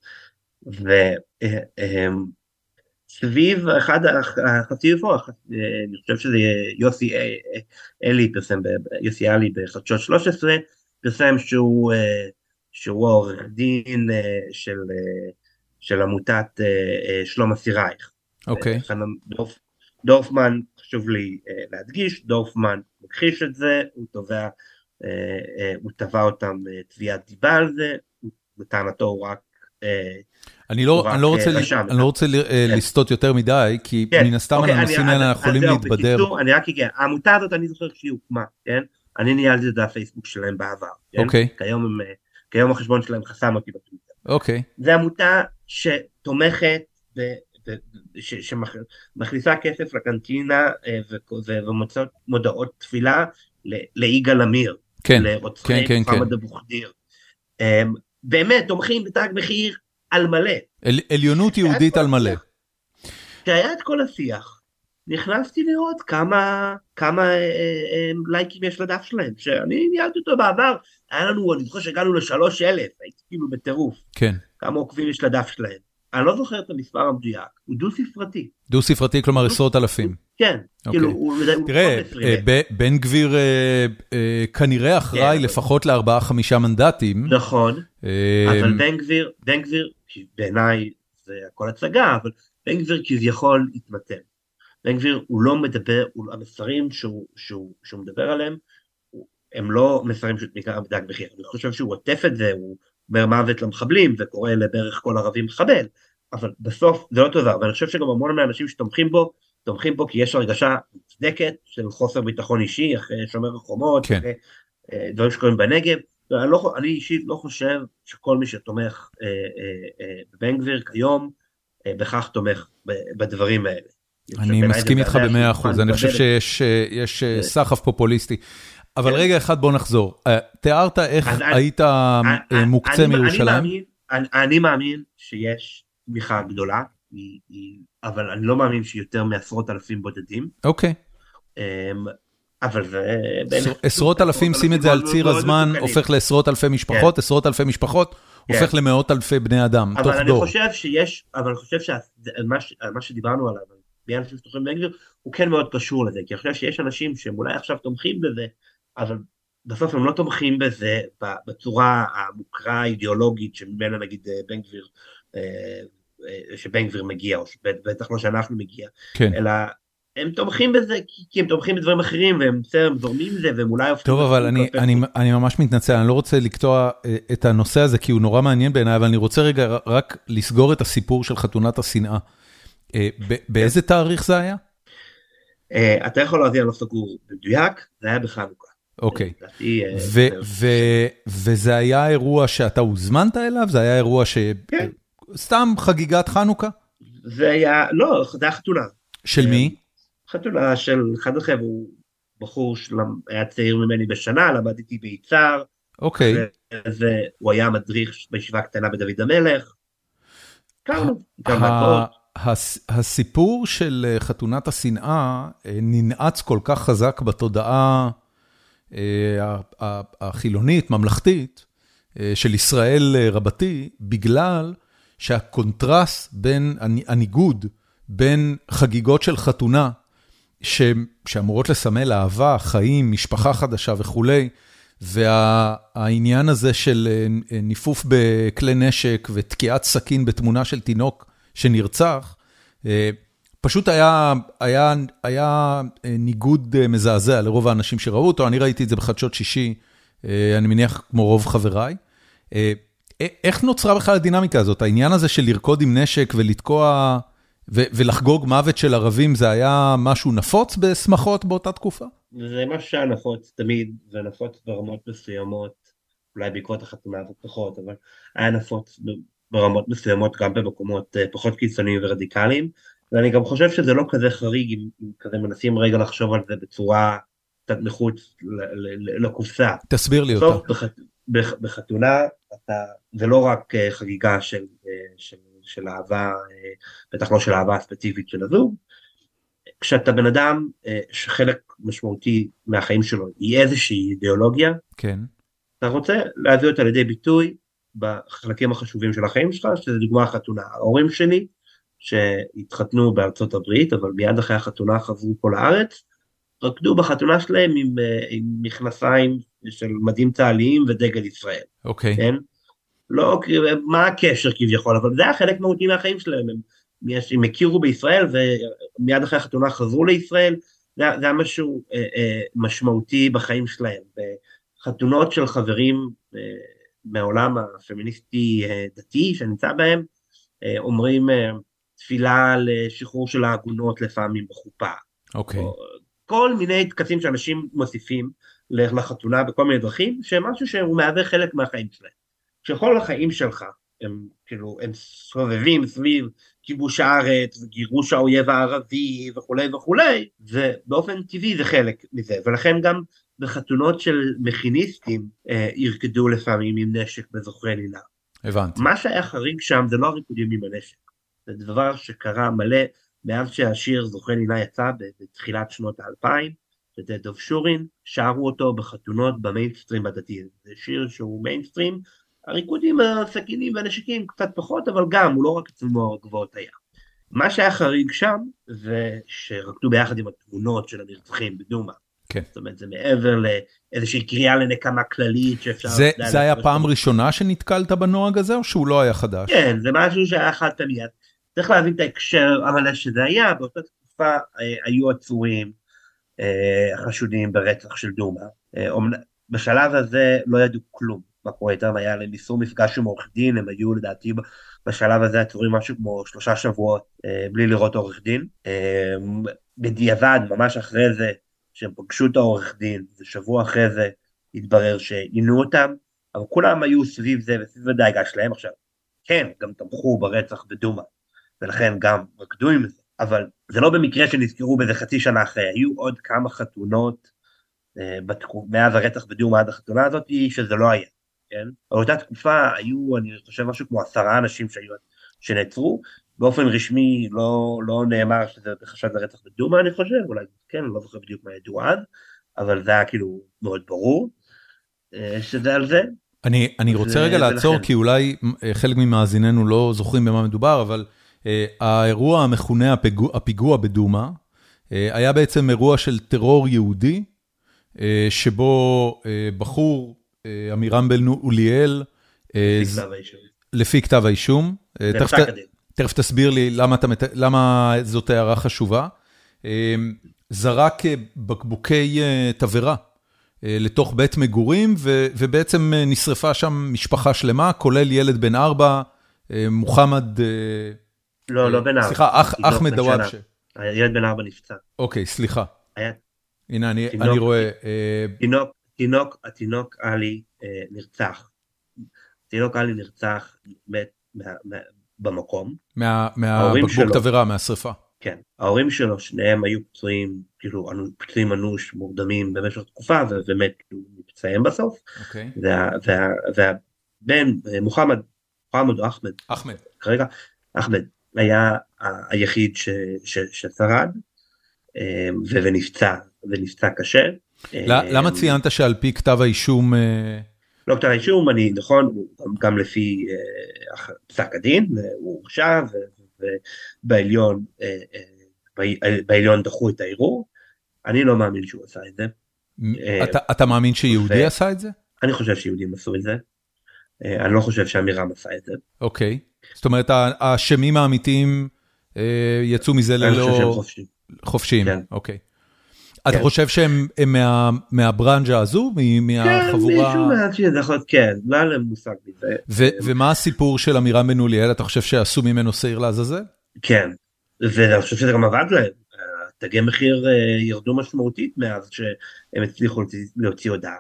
וסביב אחד החצי פה, אני חושב שזה יוסי אלי פרסם, יוסי אלי בחדשות 13, פרסם שהוא, שהוא העורך דין של, של עמותת שלום אסירייך. אוקיי. Okay. דורפ, דורפמן, חשוב לי להדגיש, דורפמן מכחיש את זה, הוא תובע הוא תבע אותם תביעת דיבה על זה, לטענתו הוא רק... אני לא, אני לא רוצה, אני לא רוצה לסטות יותר מדי, כי מן הסתם על הנושאים האלה אנחנו יכולים להתבדר. בקיצור, אני רק אגיע, העמותה הזאת אני זוכר שהיא הוקמה, כן? אני ניהלתי את הפייסבוק שלהם בעבר, כן? אוקיי. כיום החשבון שלהם חסם אותי בטוויטר. אוקיי. זו עמותה שתומכת, שמכניסה כסף לקנטינה ומוצאות מודעות תפילה ליגאל עמיר. כן, לרוצחי כן, כן, מוחמד אבו ח'דיר. באמת תומכים בתג מחיר על מלא. אל, עליונות יהודית על מלא. כשהיה את כל השיח, נכנסתי לראות כמה, כמה אה, אה, לייקים יש לדף שלהם, שאני ניהלתי אותו בעבר, היה לנו, אני זוכר שהגענו לשלוש אלף, הייתי כאילו בטירוף. כן. כמה עוקבים יש לדף שלהם. אני לא זוכר את המספר המדויק, הוא דו ספרתי. דו ספרתי כלומר עשרות אלפים. כן, כאילו הוא... תראה, בן גביר כנראה אחראי לפחות לארבעה חמישה מנדטים. נכון, אבל בן גביר, בן גביר, בעיניי זה הכל הצגה, אבל בן גביר כביכול התמתן. בן גביר הוא לא מדבר, המסרים שהוא מדבר עליהם, הם לא מסרים בעיקר בדק מחיר. אני חושב שהוא עוטף את זה, הוא אומר מוות למחבלים וקורא לבערך כל ערבי מחבל, אבל בסוף זה לא אותו דבר, ואני חושב שגם המון מהאנשים שתומכים בו, תומכים בו כי יש הרגשה מוצדקת של חוסר ביטחון אישי אחרי שומר החומות, כן. אחרי דברים שקורים בנגב, אני, לא, אני אישית לא חושב שכל מי שתומך אה, אה, אה, בבן גביר כיום, אה, בכך תומך בדברים האלה. אני מסכים איתך במאה אחוז, אני חושב שיש סחף פוליסטי. אבל רגע אחד בוא נחזור, תיארת איך היית מוקצה מירושלים. אני מאמין שיש תמיכה גדולה, אבל אני לא מאמין שיותר מעשרות אלפים בודדים. אוקיי. אבל זה... עשרות אלפים, שים את זה על ציר הזמן, הופך לעשרות אלפי משפחות, עשרות אלפי משפחות, הופך למאות אלפי בני אדם, תוך דור. אבל אני חושב שיש, אבל אני חושב שמה שדיברנו עליו, בעניין של שתומכים בן גביר, הוא כן מאוד קשור לזה, כי אני חושב שיש אנשים שהם אולי עכשיו תומכים בזה, אבל בסוף הם לא תומכים בזה בצורה המוכרה האידיאולוגית שממנה נגיד בן גביר, שבן גביר מגיע, או בטח לא שאנחנו מגיע, כן. אלא הם תומכים בזה כי הם תומכים בדברים אחרים והם בסדר, זורמים לזה והם אולי... טוב, אבל אני, אני, אני ממש מתנצל, אני לא רוצה לקטוע את הנושא הזה כי הוא נורא מעניין בעיניי, אבל אני רוצה רגע רק לסגור את הסיפור של חתונת השנאה. באיזה תאריך זה היה? אתה יכול אני לא סגור מדויק, זה היה בחנוכה. אוקיי, וזה היה אירוע שאתה הוזמנת אליו? זה היה אירוע ש... כן. סתם חגיגת חנוכה? זה היה, לא, זה היה חתונה. של מי? חתונה של אחד החבר'ה, הוא בחור שהיה צעיר ממני בשנה, למד איתי ביצהר. אוקיי. והוא היה מדריך בישיבה קטנה בדוד המלך. הכרנו, גם הסיפור של חתונת השנאה ננעץ כל כך חזק בתודעה החילונית, ממלכתית, של ישראל רבתי, בגלל שהקונטרסט בין, הניגוד בין חגיגות של חתונה, שאמורות לסמל אהבה, חיים, משפחה חדשה וכולי, והעניין הזה של ניפוף בכלי נשק ותקיעת סכין בתמונה של תינוק שנרצח, פשוט היה, היה, היה ניגוד מזעזע לרוב האנשים שראו אותו, אני ראיתי את זה בחדשות שישי, אני מניח כמו רוב חבריי. איך נוצרה בכלל הדינמיקה הזאת? העניין הזה של לרקוד עם נשק ולתקוע ולחגוג מוות של ערבים, זה היה משהו נפוץ בשמחות באותה תקופה? זה משהו שהיה נפוץ תמיד, זה נפוץ ברמות מסוימות, אולי בעקבות החתונה הזאת פחות, אבל היה נפוץ ברמות מסוימות גם במקומות פחות קיצוניים ורדיקליים, ואני גם חושב שזה לא כזה חריג אם, אם כזה מנסים רגע לחשוב על זה בצורה קצת מחוץ לקופסה. תסביר לי אותה. בח, בח, בחתונה אתה, זה לא רק חגיגה של, של, של אהבה, בטח לא של אהבה הספציפית של הזוג, כשאתה בן אדם שחלק משמעותי מהחיים שלו היא איזושהי אידיאולוגיה, כן. אתה רוצה להביא אותה לידי ביטוי בחלקים החשובים של החיים שלך, שזה דוגמה החתונה. ההורים שלי, שהתחתנו בארצות הברית, אבל מיד אחרי החתונה חזרו פה לארץ, רקדו בחתונה שלהם עם, אה, עם מכנסיים של מדים צה"ליים ודגל ישראל. אוקיי. Okay. כן? לא, מה הקשר כביכול, אבל זה היה חלק מהותי מהחיים שלהם. הם, הם הכירו בישראל ומיד אחרי החתונה חזרו לישראל, זה, זה היה משהו אה, אה, משמעותי בחיים שלהם. חתונות של חברים אה, מהעולם הפמיניסטי אה, דתי שנמצא בהם, אה, אומרים תפילה לשחרור של העגונות לפעמים בחופה. אוקיי. Okay. כל מיני טקסים שאנשים מוסיפים לחתונה בכל מיני דרכים, שהם משהו שהוא מהווה חלק מהחיים שלהם. שכל החיים שלך הם כאילו הם סובבים סביב כיבוש הארץ וגירוש האויב הערבי וכולי וכולי ובאופן טבעי זה חלק מזה ולכן גם בחתונות של מכיניסטים אה, ירקדו לפעמים עם נשק בזוכרי לילה. הבנתי. מה שהיה חריג שם זה לא הריקודים עם הנשק, זה דבר שקרה מלא מאז שהשיר זוכרי לילה יצא בתחילת שנות האלפיים, שזה דוב שורין, שרו אותו בחתונות במיינסטרים הדתי, זה שיר שהוא מיינסטרים, הריקודים הסכינים והנשקים קצת פחות, אבל גם, הוא לא רק נוער הגבוהות היה. מה שהיה חריג שם, זה שרקדו ביחד עם התמונות של הנרצחים בדומא. כן. זאת אומרת זה מעבר לאיזושהי קריאה לנקמה כללית שאפשר... זה, זה היה פעם ראשונה שנתקלת בנוהג הזה או שהוא לא היה חדש? כן, זה משהו שהיה חד פעמי. צריך להבין את ההקשר המלא שזה היה, באותה תקופה אה, היו עצורים אה, חשודים ברצח של דומא. אה, בשלב הזה לא ידעו כלום מה קורה איתם, היה להם איסור מפגש עם עורך דין, הם היו לדעתי בשלב הזה עצורים משהו כמו שלושה שבועות בלי לראות עורך דין. בדיעבד, ממש אחרי זה, שהם פגשו את העורך דין, ושבוע אחרי זה התברר שעינו אותם, אבל כולם היו סביב זה וסביב הדאגה שלהם עכשיו. כן, גם תמכו ברצח בדומא, ולכן גם רקדו עם זה, אבל זה לא במקרה שנזכרו בזה חצי שנה אחרי, היו עוד כמה חתונות אה, בתקו, מאז הרצח בדומא עד החתונה הזאת, שזה לא היה, כן? באותה תקופה היו, אני חושב, משהו כמו עשרה אנשים שהיו, שנעצרו, באופן רשמי לא, לא נאמר שזה בחשד לרצח בדומא אני חושב, אולי כן, לא זוכר בדיוק מה ידעו אז, אבל זה היה כאילו מאוד ברור אה, שזה על זה. אני, אני רוצה רגע לעצור, ולכן. כי אולי אה, חלק ממאזיננו לא זוכרים במה מדובר, אבל האירוע המכונה הפיגוע, הפיגוע בדומא, uh, היה בעצם אירוע של טרור יהודי, uh, שבו בחור, עמירם בן אוליאל, לפי כתב האישום. תכף תסביר לי למה, אתה, למה זאת הערה חשובה. זרק אה, בקבוקי אה, תבערה אה, לתוך בית מגורים, ו, ובעצם נשרפה שם משפחה שלמה, כולל ילד בן ארבע, מוחמד... לא, לא בן ארבע. סליחה, אח, אחמד דוואבשה. ילד בן ארבע נפצע. אוקיי, סליחה. הנה, אני, רואה... תינוק, תינוק, התינוק עלי נרצח. תינוק עלי נרצח במקום. מהבקבוק תבערה, מהשרפה. כן, ההורים שלו שניהם היו פצועים, כאילו פצועים אנוש מורדמים במשך תקופה ובאמת כאילו מפצעיהם בסוף. אוקיי. והבן מוחמד, מוחמד או אחמד, אחמד, כרגע, אחמד היה היחיד ש, ש, ששרד אמ, ונפצע, ונפצע קשה. למה ציינת שעל פי כתב האישום אה, לא כתב האישום, אני נכון, גם לפי אה, פסק הדין, הוא הורשע, ובעליון אה, בעליון דחו את הערעור, אני לא מאמין שהוא עשה את זה. אתה, אתה מאמין שיהודי ו... עשה את זה? אני חושב שיהודים עשו את זה. אני לא חושב שאמירם עשה את זה. אוקיי, זאת אומרת האשמים האמיתיים יצאו מזה ללא... אני חושב שהם חופשיים. חופשיים, כן. אוקיי. אתה כן. חושב שהם מהברנז'ה הזו? מהחבורה? כן, מישהו מהצ'יז, יכול להיות, כן, לא היה להם מושג מזה. ומה הסיפור של עמירם בן אוליאל? אתה חושב שעשו ממנו שעיר לעזאזל? כן, ואני חושב שזה גם עבד להם. תגי מחיר אה, ירדו משמעותית מאז שהם הצליחו להוציא הודעה.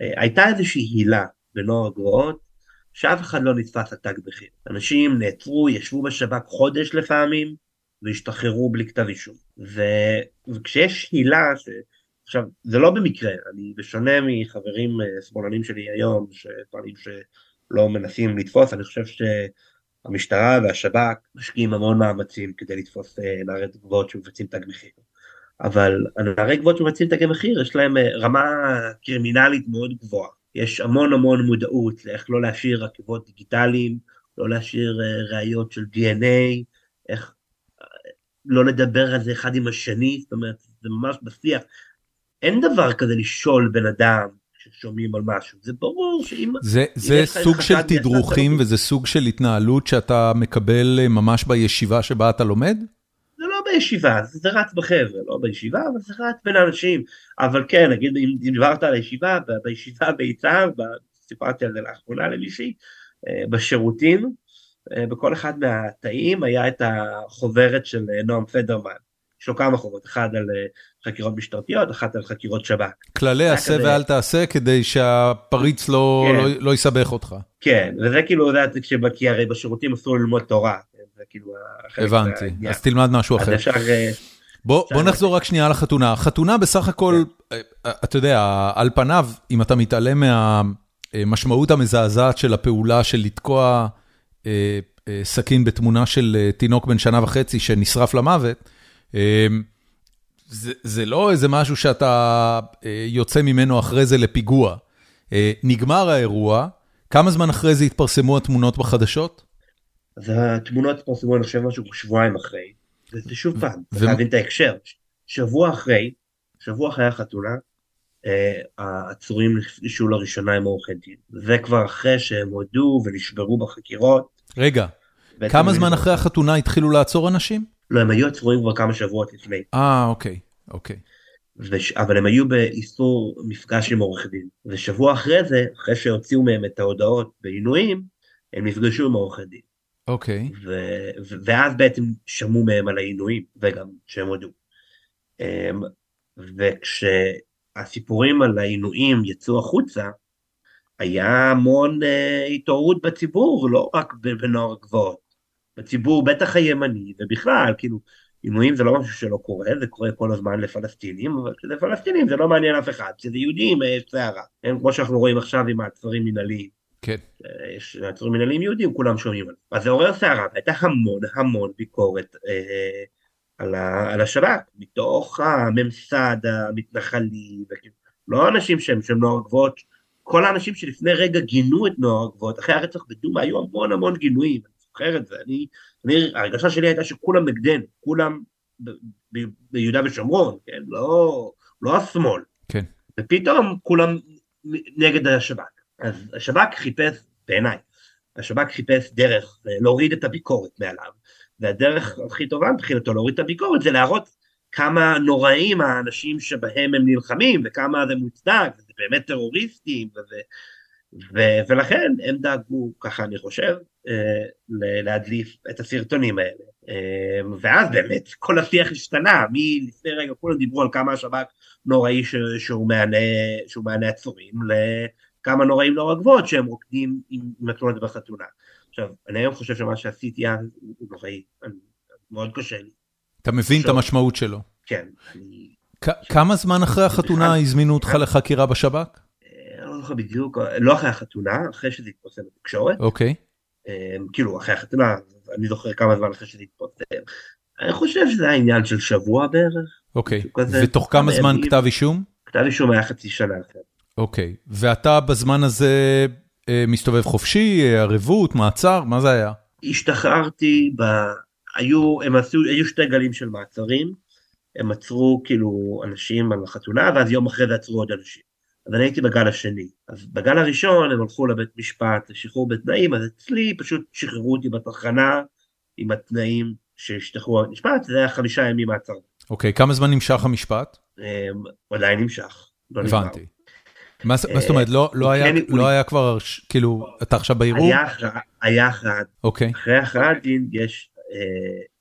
אה, הייתה איזושהי הילה בנוער הגבוהות, שאף אחד לא נתפס על תג מחיר. אנשים נעצרו, ישבו בשב"כ חודש לפעמים, והשתחררו בלי כתב אישום. ו... וכשיש הילה, ש... עכשיו, זה לא במקרה, אני בשונה מחברים אה, שמאלנים שלי היום, שטוענים שלא מנסים לתפוס, אני חושב שהמשטרה והשב"כ משקיעים המון מאמצים כדי לתפוס אה, נערי גבוהות שמבצעים תג מחיר. אבל הנערי גבוהות שמבצעים תגי מחיר יש להם אה, רמה קרימינלית מאוד גבוהה. יש המון המון מודעות לאיך לא להשאיר רכבות דיגיטליים, לא להשאיר ראיות של DNA, איך לא לדבר על זה אחד עם השני, זאת אומרת, זה ממש בשיח. אין דבר כזה לשאול בן אדם ששומעים על משהו, זה ברור שאם... זה, זה סוג של תדרוכים וזה סוג של התנהלות שאתה מקבל אה, ממש בישיבה שבה אתה לומד? בישיבה, זה, רץ בחבר'ה, לא בישיבה, אבל זה רץ בין האנשים. אבל כן, נגיד אם, דיברת על הישיבה, בישיבה ביצהר, סיפרתי על זה לאחרונה למישהי, אה, בשירותים, אה, בכל אחד מהתאים היה את החוברת של נועם פדרמן. יש לו כמה חובות, אחד על אה, חקירות משטרתיות, אחת על חקירות שב"כ. כללי עשה כזה... ואל תעשה כדי שהפריץ לא, כן. לא, לא יסבך אותך. כן, וזה כאילו, זה כי הרי בשירותים אסור ללמוד תורה. זה כאילו הבנתי, זה, אז תלמד משהו אחר. אפשר... אה, בוא, בוא נחזור רק שנייה לחתונה. חתונה בסך הכל, כן. אה, אתה יודע, על פניו, אם אתה מתעלם מהמשמעות המזעזעת של הפעולה של לתקוע סכין בתמונה של תינוק בן שנה וחצי שנשרף למוות, אמ, זה זה לא איזה משהו שאתה אה, יוצא ממנו אחרי זה לפיגוע. אה, נגמר האירוע, כמה זמן אחרי זה התפרסמו התמונות בחדשות? אז התמונות התפרסמו אני חושב משהו שבועיים אחרי. זה שוב פעם, צריך להבין את ההקשר. שבוע אחרי, שבוע אחרי החתונה, אה, העצורים נפגשו לראשונה עם עורכי דין. זה כבר אחרי שהם הודו ונשברו בחקירות. רגע, כמה זמן אחרי החתונה התחילו לעצור אנשים? לא, הם היו עצורים כבר כמה שבועות לפני. אה, אוקיי, אוקיי. וש... אבל הם היו באיסור מפגש עם עורך דין. ושבוע אחרי זה, אחרי שהוציאו מהם את ההודעות בעינויים, הם נפגשו עם עורך דין. אוקיי. ו... ואז בעצם שמעו מהם על העינויים, וגם שהם הודו. אמ, וכשהסיפורים על העינויים יצאו החוצה, היה המון uh, התעוררות בציבור, לא רק בנוער הגבעות. בציבור, בטח הימני, ובכלל, כאילו, עינויים זה לא משהו שלא קורה, זה קורה כל הזמן לפלסטינים, אבל כשזה פלסטינים זה לא מעניין אף אחד, כשזה יהודים יש סערה. כמו שאנחנו רואים עכשיו עם מעצרים מנהליים. כן. יש מעצרים מנהליים יהודים, כולם שומעים על זה. אז זה עורר סערה, והייתה המון המון ביקורת אה, על, ה, על השב"כ, מתוך הממסד המתנחלי, לא אנשים שהם, שהם נוער גבוהות, כל האנשים שלפני רגע גינו את נוער גבוהות, אחרי הרצח בדומא היו המון המון גינויים. זוכר את זה, אני, אני, ההרגשה שלי הייתה שכולם נגדנו, כולם ב, ב, ביהודה ושומרון, כן, לא, לא השמאל. כן. ופתאום כולם נגד השב"כ. אז השב"כ חיפש, בעיניי, השב"כ חיפש דרך להוריד את הביקורת מעליו, והדרך הכי טובה מבחינתו להוריד את הביקורת זה להראות כמה נוראים האנשים שבהם הם נלחמים, וכמה זה מוצדק, וזה באמת טרוריסטים, וזה... ו- ולכן הם דאגו, ככה אני חושב, אה, להדליף את הסרטונים האלה. אה, ואז באמת כל השיח השתנה, מלפני רגע כולם דיברו על כמה השב"כ נוראי ש- שהוא מענה עצורים, לכמה נוראים נורא גבוהות שהם רוקדים עם, עם התמונות בחתונה. עכשיו, אני היום חושב שמה שעשיתי אז הוא נוראי, מאוד קשה לי. אתה מבין את המשמעות שלו. כן. כמה זמן אחרי החתונה הזמינו אותך לחקירה בשב"כ? לא זוכר בדיוק, לא אחרי החתונה, אחרי שזה התפרסם בתקשורת. אוקיי. אמ, כאילו אחרי החתונה, אני זוכר כמה זמן אחרי שזה התפרסם. אני חושב שזה היה עניין של שבוע בערך. אוקיי, ותוך כמה זמן כתב אישום? כתב אישום היה חצי שנה אחרי. אוקיי, ואתה בזמן הזה אה, מסתובב חופשי, ערבות, מעצר, מה זה היה? השתחררתי, ב... היו, הם עשו, היו שתי גלים של מעצרים, הם עצרו כאילו אנשים על החתונה, ואז יום אחרי זה עצרו עוד אנשים. אז אני הייתי בגל השני. אז בגל הראשון הם הלכו לבית משפט לשחרור בתנאים, אז אצלי פשוט שחררו אותי בתחנה עם התנאים שהשתחררו בבית משפט, זה היה חמישה ימים מעצר. אוקיי, כמה זמן נמשך המשפט? הוא עדיין נמשך. לא הבנתי. מה זאת אומרת, לא, לא, לא היה כבר, כאילו, אתה עכשיו בערעור? היה הכרעת, אוקיי. אחרי הכרעת דין אה,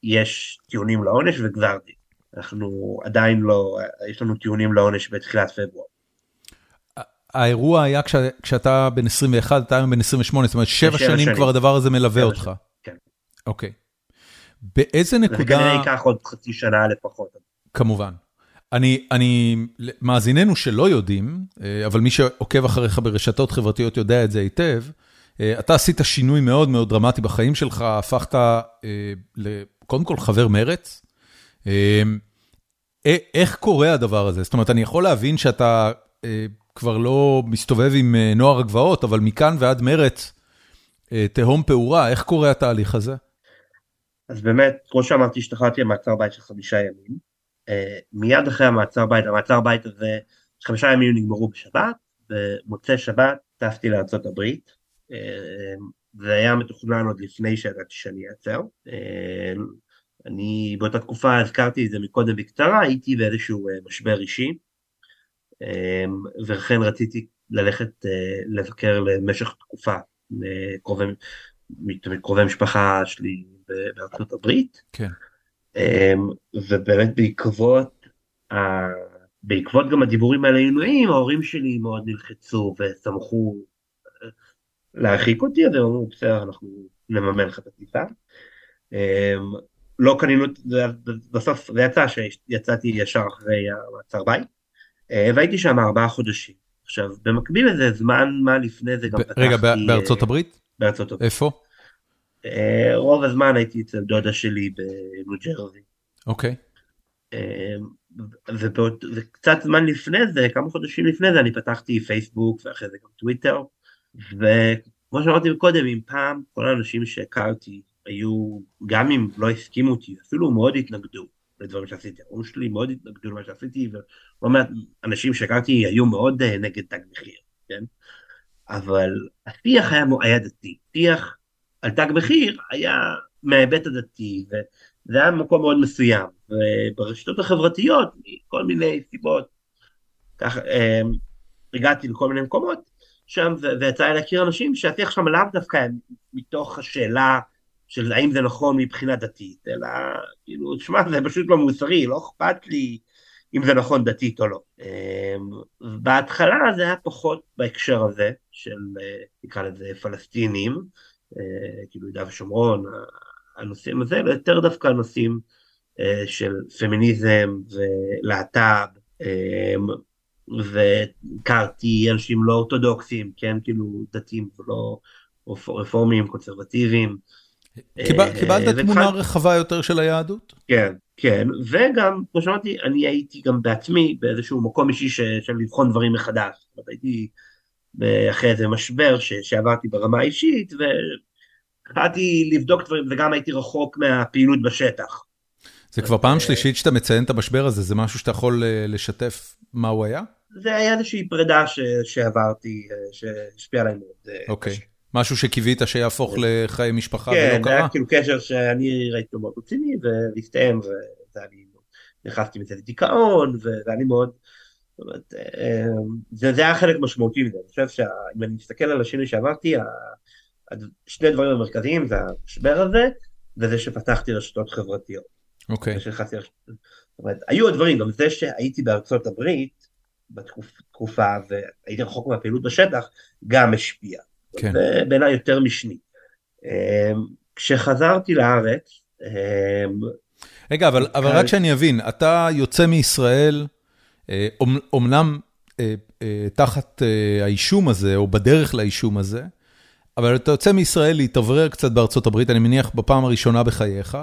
יש טיעונים לעונש וגזר דין. אנחנו עדיין לא, יש לנו טיעונים לעונש בתחילת פברואר. האירוע היה כשאתה בן 21, אתה היום בן 28, זאת אומרת, שבע שנים כבר הדבר הזה מלווה אותך. כן. אוקיי. באיזה נקודה... זה כנראה ייקח עוד חצי שנה לפחות. כמובן. אני, אני, מאזיננו שלא יודעים, אה, אבל מי שעוקב אחריך ברשתות חברתיות יודע את זה היטב, אה, אתה עשית שינוי מאוד מאוד דרמטי בחיים שלך, הפכת אה, קודם כל חבר מרץ. איך קורה הדבר הזה? זאת אומרת, אני יכול להבין שאתה כבר לא מסתובב עם נוער הגבעות, אבל מכאן ועד מרץ, תהום פעורה, איך קורה התהליך הזה? אז באמת, כמו שאמרתי, השתחררתי למעצר בית של חמישה ימים. אה, מיד אחרי המעצר בית, המעצר בית הזה, חמישה ימים נגמרו בשבת, במוצאי שבת טסתי לארה"ב, אה, זה היה מתוכנן עוד לפני שידעתי שאני אעצר. אה, אני באותה תקופה, הזכרתי את זה מקודם בקצרה, הייתי באיזשהו משבר אישי, ולכן רציתי ללכת לבקר למשך תקופה קרובי משפחה שלי בארצות הברית. כן. אמ, ובאמת בעקבות, בעקבות גם הדיבורים על העינויים, ההורים שלי מאוד נלחצו ושמחו אה, להרחיק אותי, אז הם אמרו בסדר אנחנו נממן לך את הטיסה. אמ, לא קנינו, בסוף זה יצא שיצאתי ישר אחרי המעצר בית, אה, והייתי שם ארבעה חודשים. עכשיו במקביל לזה זמן מה לפני זה גם פתחתי... רגע בארצות הברית? בארצות הברית. איפה? אה, רוב הזמן הייתי אצל דודה שלי בניו ג'רזי. אוקיי. אה, וקצת זמן לפני זה, כמה חודשים לפני זה, אני פתחתי פייסבוק ואחרי זה גם טוויטר, וכמו שאמרתי קודם, אם פעם כל האנשים שהכרתי היו, גם אם לא הסכימו אותי, אפילו מאוד התנגדו לדברים שעשיתי, ההורים שלי מאוד התנגדו למה שעשיתי, ולא מעט אנשים שהכרתי היו מאוד אה, נגד תג מחיר, כן? אבל השיח היה, היה דתי, שיח על תג מחיר היה מההיבט הדתי, וזה היה מקום מאוד מסוים, וברשתות החברתיות, מכל מיני סיבות, ככה אמ, הגעתי לכל מיני מקומות שם, ויצא לי להכיר אנשים שהשיח שם לאו דווקא מתוך השאלה של האם זה נכון מבחינה דתית, אלא כאילו, שמע, זה פשוט לא מוסרי, לא אכפת לי אם זה נכון דתית או לא. אמ, בהתחלה זה היה פחות בהקשר הזה של, אה, נקרא לזה, פלסטינים, כאילו יהודה ושומרון, הנושאים הזה, אלא יותר דווקא הנושאים אה, של פמיניזם ולהט"ב, אה, והכרתי אנשים לא אורתודוקסים, כן, כאילו דתיים ולא רפורמים, קונסרבטיביים. קיבלת תמונה רחבה יותר של היהדות? כן, כן, וגם, כמו שאמרתי, אני הייתי גם בעצמי באיזשהו מקום אישי של לבחון דברים מחדש. זאת אומרת, הייתי אחרי איזה משבר ש, שעברתי ברמה האישית, והתחלתי לבדוק דברים, וגם הייתי רחוק מהפעילות בשטח. זה כבר פעם שלישית שאתה מציין את המשבר הזה, זה משהו שאתה יכול אה, לשתף מה הוא היה? זה היה איזושהי פרידה ש, שעברתי, אה, שהשפיעה עליי מאוד. אה, אוקיי. Okay. משהו שקיווית שיהפוך לחיי משפחה כן, ולא קרה? כן, היה כאילו קשר שאני ראיתי אותו מאוד רציני, והסתיים, וזה היה לי, נכנסתי מזה לדיכאון, וזה היה לי מאוד... זאת אומרת, אמ, זה, זה היה חלק משמעותי מזה, אני חושב שאם אני מסתכל על השינוי שעברתי, שני דברים המרכזיים זה המשבר הזה, וזה שפתחתי רשתות חברתיות. אוקיי. Okay. זאת אומרת, היו הדברים, גם זה שהייתי בארצות הברית, בתקופה, והייתי רחוק מהפעילות בשטח, גם השפיע. כן. זה בעיניי יותר משני. אמ, כשחזרתי לארץ, אמ, רגע, אבל, אבל רק שאני אבין, אתה יוצא מישראל, אומנם אה, אה, תחת אה, האישום הזה, או בדרך לאישום הזה, אבל אתה יוצא מישראל להתאוורר קצת בארצות הברית, אני מניח בפעם הראשונה בחייך.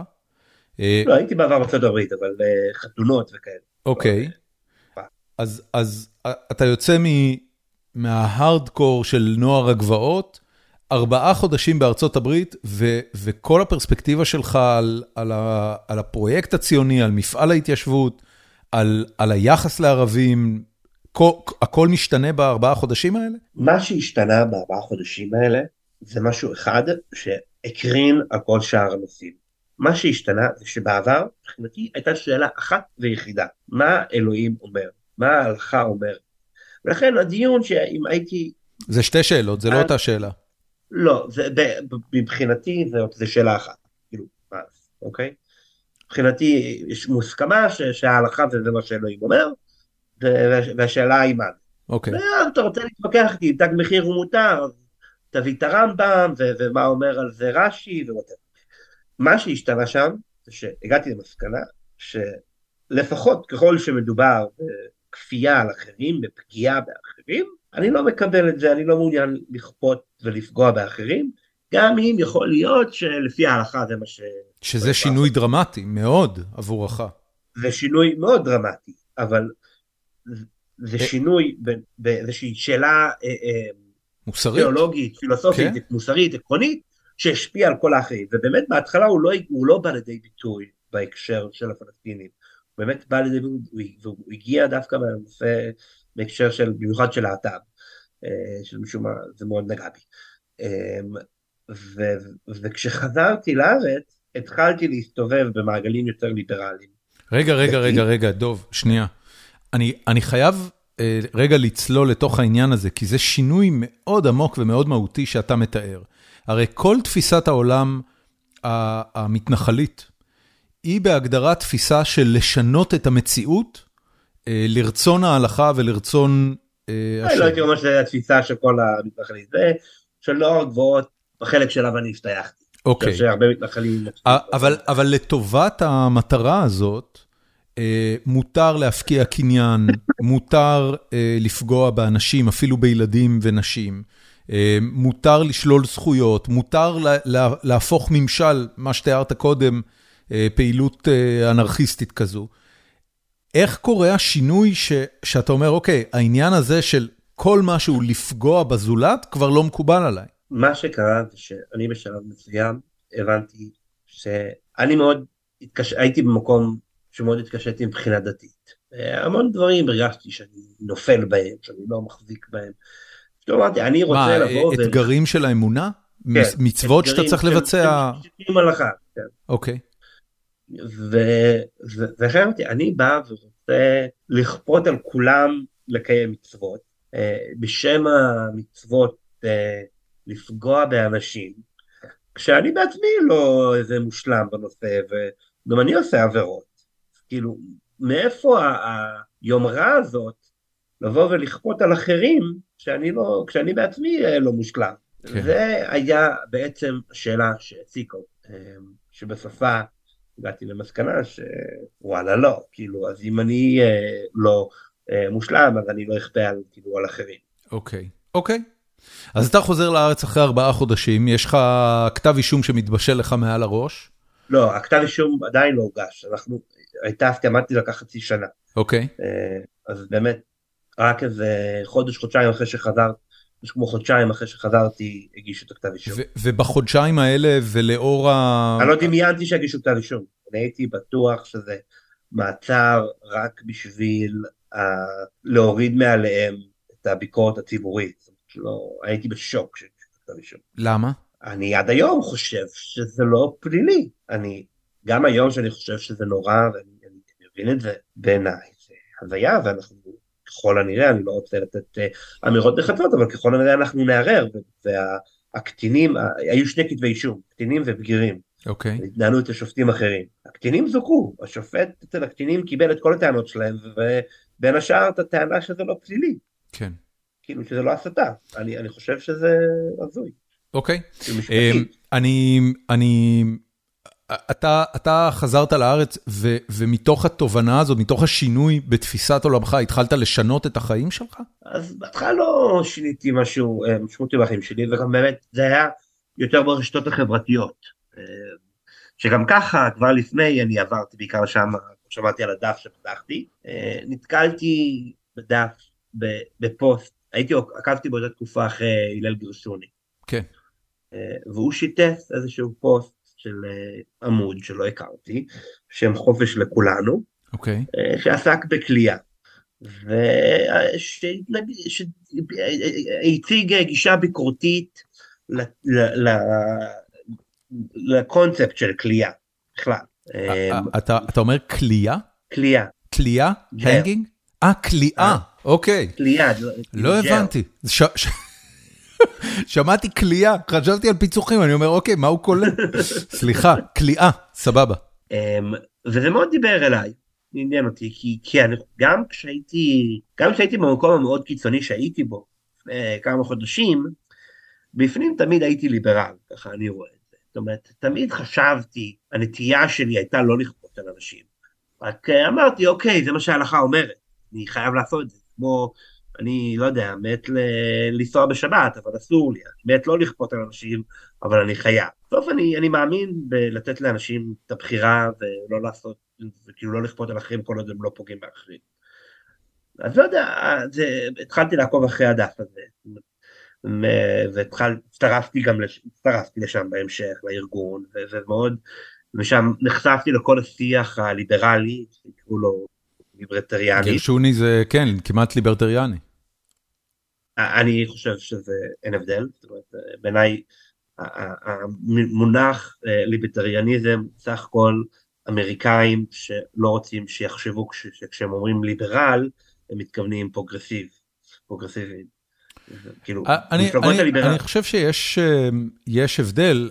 לא, הייתי בעבר בארצות הברית, אבל חתונות וכאלה. אוקיי. אז, אז אתה יוצא מההארדקור של נוער הגבעות, ארבעה חודשים בארצות הברית, ו, וכל הפרספקטיבה שלך על, על, ה, על הפרויקט הציוני, על מפעל ההתיישבות, על על היחס לערבים, כל, הכל משתנה בארבעה חודשים האלה? מה שהשתנה בארבעה חודשים האלה זה משהו אחד שהקרין על כל שאר הנושאים. מה שהשתנה זה שבעבר, מבחינתי הייתה שאלה אחת ויחידה, מה אלוהים אומר? מה ההלכה אומר? ולכן הדיון שאם הייתי... זה שתי שאלות, זה לא אותה שאלה. לא, זה, מבחינתי זה שאלה אחת, כאילו, אוקיי? מבחינתי יש מוסכמה שההלכה זה מה שאלוהים אומר, והשאלה היא מה. אוקיי. ואז אתה רוצה להתווכח איתי אם תג מחיר הוא מותר, תביא את הרמב"ם, ו- ומה אומר על זה רש"י, ווואטאבר. מה שהשתנה שם, זה שהגעתי למסקנה, שלפחות ככל שמדובר בכפייה על אחרים, בפגיעה באחרים, אני לא מקבל את זה, אני לא מעוניין לכפות ולפגוע באחרים, גם אם יכול להיות שלפי ההלכה זה מה ש... שזה שינוי דרמטי מאוד עבורך. זה שינוי מאוד דרמטי, אבל זה אה. שינוי באיזושהי שאלה אה, אה, מוסרית. תיאולוגית, פילוסופית, כן. מוסרית, עקרונית, שהשפיעה על כל האחרים. ובאמת בהתחלה הוא לא, הוא לא בא לידי ביטוי בהקשר של הפלסטינים. הוא באמת בא לידי ביטוי, והוא הגיע דווקא בנושא, בהקשר של, במיוחד של להט"ב, שמשום מה זה מאוד נגע בי. ו- וכשחזרתי לארץ, התחלתי להסתובב במעגלים יותר ליברליים. רגע, רגע, רגע, רגע, דוב, שנייה. אני, אני חייב אה, רגע לצלול לתוך העניין הזה, כי זה שינוי מאוד עמוק ומאוד מהותי שאתה מתאר. הרי כל תפיסת העולם המתנחלית, היא בהגדרה תפיסה של לשנות את המציאות אה, לרצון ההלכה ולרצון אה, אני לא הייתי אומר שזו התפיסה של כל המתנחלים, זה של נוער הגבוהות בחלק שלו אני הסתייחתי. אוקיי. אני חושב שהרבה מתנחלים... אבל, אבל לטובת המטרה הזאת, אה, מותר להפקיע קניין, מותר אה, לפגוע באנשים, אפילו בילדים ונשים, אה, מותר לשלול זכויות, מותר לה, לה, להפוך ממשל, מה שתיארת קודם, פעילות אנרכיסטית כזו. איך קורה השינוי ש, שאתה אומר, אוקיי, העניין הזה של כל משהו לפגוע בזולת כבר לא מקובל עליי. מה שקרה זה שאני בשלב מסוים הבנתי שאני מאוד התקש... הייתי במקום שמאוד התקשיתי מבחינה דתית. המון דברים הרגשתי שאני נופל בהם, שאני לא מחזיק בהם. פתאום אמרתי, אני רוצה מה, לבוא... ו- אתגרים של האמונה? כן, מצוות שאתה אתגרים צריך לבצע? שינויים הלכה, כן. אוקיי. ו- ו- ולכן אמרתי, אני בא ורוצה לכפות על כולם לקיים מצוות, אה, בשם המצוות אה, לפגוע באנשים, כשאני בעצמי לא איזה מושלם בנושא, וגם אני עושה עבירות. כאילו, מאיפה היומרה הזאת לבוא ולכפות על אחרים, כשאני, לא, כשאני בעצמי אה, לא מושלם? כן. זה היה בעצם השאלה שהעסיקה, אה, שבסופה הגעתי למסקנה שוואלה לא, כאילו, אז אם אני אה, לא אה, מושלם, אז אני לא אכפה על, כאילו, על אחרים. אוקיי, אוקיי. אז אתה חוזר לארץ אחרי ארבעה חודשים, יש לך כתב אישום שמתבשל לך מעל הראש, לא, הכתב אישום עדיין לא הוגש, אנחנו, הייתה הסכמתי לקח חצי שנה, אוקיי? אה, אז באמת, רק איזה חודש, חודשיים אחרי שחזרת, משהו כמו חודשיים אחרי שחזרתי, הגישו את הכתב אישום. ובחודשיים האלה ולאור ה... אני לא דמיינתי שיגישו כתב אישום, אני הייתי בטוח שזה מעצר רק בשביל uh, להוריד מעליהם את הביקורת הציבורית. לא, הייתי בשוק הכתב אישום. למה? אני עד היום חושב שזה לא פלילי. אני, גם היום שאני חושב שזה נורא, ואני אני מבין את זה, בעיניי זה הזיה, ואנחנו ככל הנראה, אני לא רוצה לתת uh, אמירות נחרצות, אבל ככל הנראה אנחנו נערער, והקטינים, היו שני כתבי אישום, קטינים ובגירים. אוקיי. התנהלו את השופטים אחרים. הקטינים זוכו, השופט אצל הקטינים קיבל את כל הטענות שלהם, ובין השאר את הטענה שזה לא פלילי, כן. כאילו שזה לא הסתה. אני, אני חושב שזה הזוי. אוקיי. אמ. אני, אני, אתה, אתה חזרת לארץ ו, ומתוך התובנה הזאת, מתוך השינוי בתפיסת עולמך, התחלת לשנות את החיים שלך? אז בהתחלה לא שיניתי משהו אה, משמעותי בחיים שלי, וגם באמת זה היה יותר ברשתות החברתיות. אה, שגם ככה, כבר לפני אני עברתי בעיקר שם, שמעתי על הדף שפתחתי, אה, נתקלתי בדף, בפוסט, הייתי, עקבתי באותה תקופה אחרי הלל גרשוני. כן. אה, והוא שיתף איזשהו פוסט של אה, עמוד שלא הכרתי, שם חופש לכולנו, אוקיי. אה, שעסק בכלייה. והציג גישה ביקורתית ל- ל- ל- לקונספט של כלייה בכלל. אתה, אתה אומר כליאה? כליאה? ג'ר. הנגינג? אה, כליאה, אוקיי. כלייה. לא. הבנתי. שמעתי כליאה, חשבתי על פיצוחים, אני אומר, אוקיי, מה הוא כולל? סליחה, כליאה, סבבה. אמ, וזה מאוד דיבר אליי, עניין אותי, כי, כי אני, גם כשהייתי, גם כשהייתי במקום המאוד קיצוני שהייתי בו, לפני כמה חודשים, בפנים תמיד הייתי ליברל, ככה אני רואה את זה. זאת אומרת, תמיד חשבתי, הנטייה שלי הייתה לא לכפות על אנשים. רק אה, אמרתי, אוקיי, זה מה שההלכה אומרת, אני חייב לעשות את זה. כמו, אני לא יודע, מת ל- לנסוע בשבת, אבל אסור לי, אני מת לא לכפות על אנשים, אבל אני חייב. בסוף אני, אני מאמין בלתת לאנשים את הבחירה ולא לעשות, וכאילו לא לכפות על אחרים כל עוד הם לא פוגעים באחרים. אז לא יודע, זה, התחלתי לעקוב אחרי הדף הזה, והצטרפתי גם, הצטרפתי לשם בהמשך, לארגון, ומאוד, ושם נחשפתי לכל השיח הליברלי, שיקראו לו ליברטריאני. גרשוני זה, כן, כמעט ליברטריאני. אני חושב שזה אין הבדל, זאת אומרת, בעיניי המונח אה, ליברטריאניזם סך הכל אמריקאים שלא רוצים שיחשבו שכשהם אומרים ליברל הם מתכוונים progressive, פרוגרסיביים. כאילו, אה, אני, אני, אני חושב שיש אה, הבדל,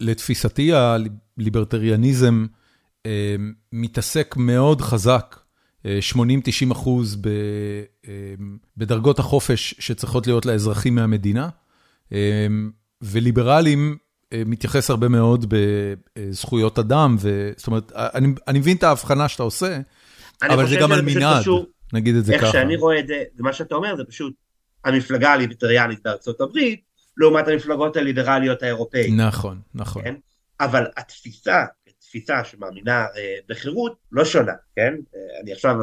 לתפיסתי הליברטריאניזם מתעסק מאוד חזק 80-90 אחוז בדרגות החופש שצריכות להיות לאזרחים מהמדינה, וליברלים מתייחס הרבה מאוד בזכויות אדם, זאת אומרת, אני, אני מבין את ההבחנה שאתה עושה, אבל זה גם על מנעד, נגיד את זה איך ככה. איך שאני רואה את זה, זה מה שאתה אומר, זה פשוט המפלגה הליברטריאנית בארצות הברית, לעומת המפלגות הליברליות האירופאיות. נכון, נכון. כן? אבל התפיסה תפיסה שמאמינה אה, בחירות לא שונה, כן? אה, אני עכשיו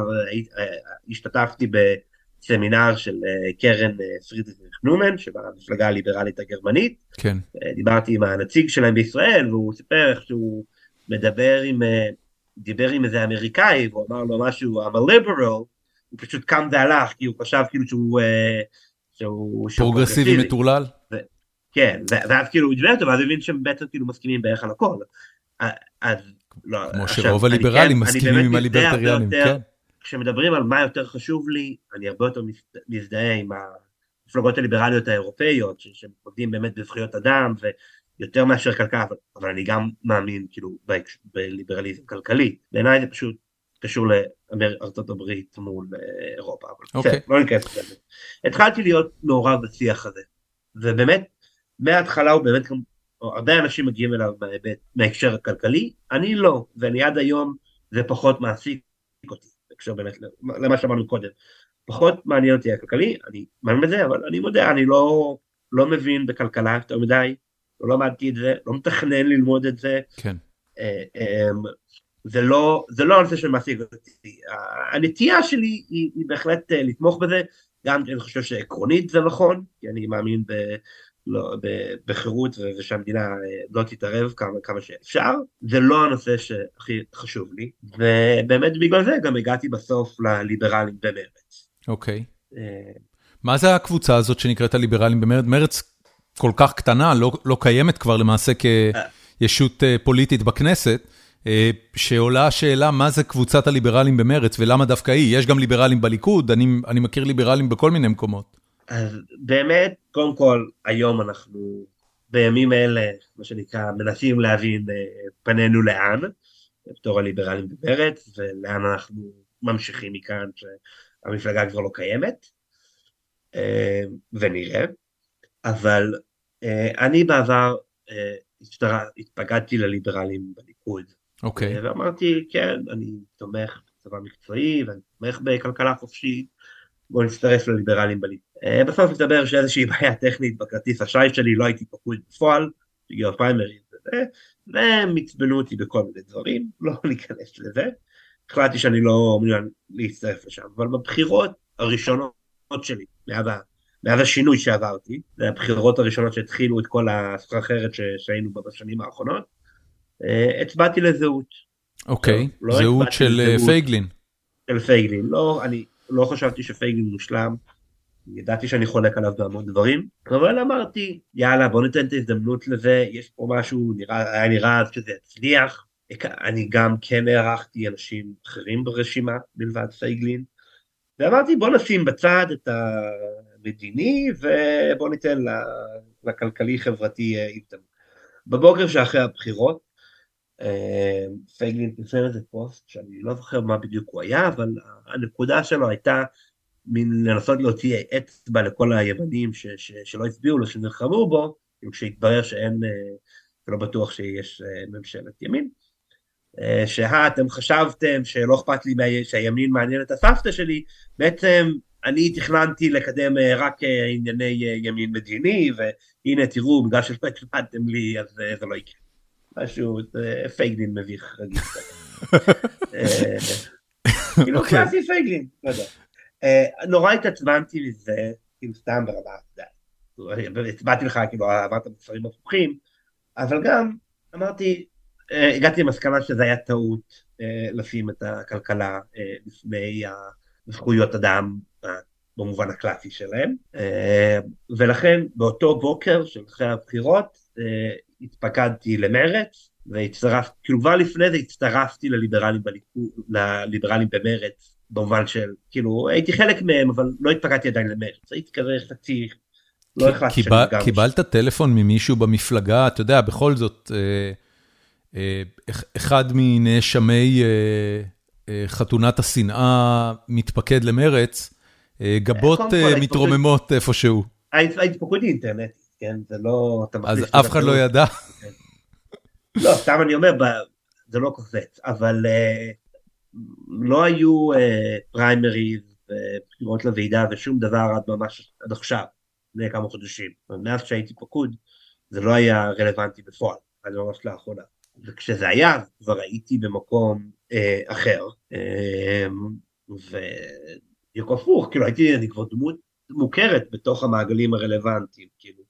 אה, השתתפתי בסמינר של קרן פרידריך נומן, שבמפלגה הליברלית הגרמנית. כן. דיברתי עם הנציג שלהם בישראל, והוא סיפר איך שהוא מדבר עם, דיבר עם איזה אמריקאי, והוא אמר לו משהו, I'm a liberal, הוא פשוט קם והלך, כי הוא חשב כאילו שהוא... שהוא פרוגרסיבי מטורלל? כן, ואז כאילו הוא דיבר איתו, ואז הבין שהם בעצם כאילו מסכימים בערך על הכל. אז לא, כמו שרוב הליברלים כן, מסכימים עם הליברטריאנים, כן. כשמדברים על מה יותר חשוב לי, אני הרבה יותר מזדהה עם המפלגות הליברליות האירופאיות, שמתמקדים באמת בזכויות אדם, ויותר מאשר כלכלה, אבל, אבל אני גם מאמין כאילו בליברליזם כלכלי. בעיניי זה פשוט קשור לארצות הברית מול אה, אירופה, אבל okay. בסדר, אוקיי. לא ניכנס לזה. התחלתי להיות מעורב בשיח הזה, ובאמת, מההתחלה הוא באמת הרבה אנשים מגיעים אליו בהיבט, מההקשר הכלכלי, אני לא, ואני עד היום זה פחות מעסיק אותי, בהקשר באמת למה שאמרנו קודם. פחות מעניין אותי הכלכלי, אני מאמין בזה, אבל אני מודה, אני לא, לא מבין בכלכלה יותר מדי, לא למדתי את זה, לא מתכנן ללמוד את זה. כן. אה, אמ, זה לא, זה לא הנושא שמעסיק אותי. הנטייה שלי היא, היא בהחלט אה, לתמוך בזה, גם כי אני חושב שעקרונית זה נכון, כי אני מאמין ב... לא, בחירות ושהמדינה אה, לא תתערב כמה, כמה שאפשר, זה לא הנושא שהכי חשוב לי, ובאמת בגלל זה גם הגעתי בסוף לליברלים במרץ. אוקיי. Okay. אה, מה זה הקבוצה הזאת שנקראת הליברלים במרץ? מרץ כל כך קטנה, לא, לא קיימת כבר למעשה כישות אה, פוליטית בכנסת. שעולה השאלה מה זה קבוצת הליברלים במרץ ולמה דווקא היא, יש גם ליברלים בליכוד, אני, אני מכיר ליברלים בכל מיני מקומות. אז באמת, קודם כל, היום אנחנו בימים אלה, מה שנקרא, מנסים להבין אה, פנינו לאן, בתור הליברלים במרץ, ולאן אנחנו ממשיכים מכאן שהמפלגה כבר לא קיימת, אה, ונראה. אבל אה, אני בעבר התפקדתי לליברלים בליכוד. אוקיי. Okay. ואמרתי, כן, אני תומך בצבא מקצועי, ואני תומך בכלכלה חופשית, בוא נצטרף לליברלים בליכוד. אה, בסוף מסתבר שאיזושהי בעיה טכנית בכרטיס אשראי שלי, לא הייתי פקוד בפועל, בגלל פריימריז וזה, והם עצבנו אותי בכל מיני דברים, לא ניכנס לזה. החלטתי שאני לא מעוניין להצטרף לשם, אבל בבחירות הראשונות שלי, מאז, מאז השינוי שעברתי, זה הבחירות הראשונות שהתחילו את כל הסחרחרת שהיינו בה בשנים האחרונות, אה, הצבעתי לזהות. אוקיי, לא, לא זהות של אה, פייגלין. של פייגלין, לא, אני לא חשבתי שפייגלין מושלם, ידעתי שאני חולק עליו בהמון דברים, אבל אמרתי, יאללה, בוא ניתן את ההזדמנות לזה, יש פה משהו, נראה, היה נראה שזה יצליח. אני גם כן הערכתי אנשים אחרים ברשימה, מלבד פייגלין, ואמרתי, בוא נשים בצד את המדיני, ובוא ניתן לכלכלי-חברתי הזדמנות. בבוקר שאחרי הבחירות, פייגלין פרסם איזה פוסט שאני לא זוכר מה בדיוק הוא היה, אבל הנקודה שלו הייתה מין לנסות להוציא אצבע לכל היוונים ש, ש, שלא הצביעו לו, שנלחמו בו, כשהתברר שאין, ולא בטוח שיש ממשלת ימין. שהא, אתם חשבתם שלא אכפת לי שהימין מעניין את הסבתא שלי, בעצם אני תכננתי לקדם רק ענייני ימין מדיני, והנה תראו, בגלל שלא הקלטתם לי, אז זה לא יקרה. משהו פייגלין מביך רגיל. כאילו אוקיי. קלאסי פייגלין, לא יודע. נורא התעצבנתי מזה, כאילו סתם ברמה, הצבעתי לך, כאילו אמרת בספרים הפוכים, אבל גם אמרתי, הגעתי למסקנה שזה היה טעות לשים את הכלכלה לפני זכויות אדם במובן הקלאסי שלהם, ולכן באותו בוקר של אחרי הבחירות התפקדתי למרץ, והצטרפתי, כאילו כבר לפני זה הצטרפתי לליברלים בליכוד, לליברלים במרץ, במובן של, כאילו, הייתי חלק מהם, אבל לא התפקדתי עדיין למרץ, הייתי כזה חצי, לא החלטתי שאני גם... קיבלת טלפון ממישהו במפלגה, אתה יודע, בכל זאת, אה, אה, אחד מנאשמי אה, חתונת השנאה מתפקד למרץ, גבות מתרוממות איפשהו. ההתפקוד היא אינטרנטית. כן? זה לא... אז אף אחד לא ידע? לא, סתם אני אומר, זה לא קופץ, אבל uh, לא היו פריימריז uh, ובחירות לוועידה ושום דבר עד ממש עד עכשיו, לפני כמה חודשים. מאז שהייתי פקוד, זה לא היה רלוונטי בפועל, עד ממש לאחרונה. וכשזה היה, כבר הייתי במקום uh, אחר, uh, ויעקב הפוך, כאילו הייתי, אני כבר דמות מוכרת בתוך המעגלים הרלוונטיים, כאילו,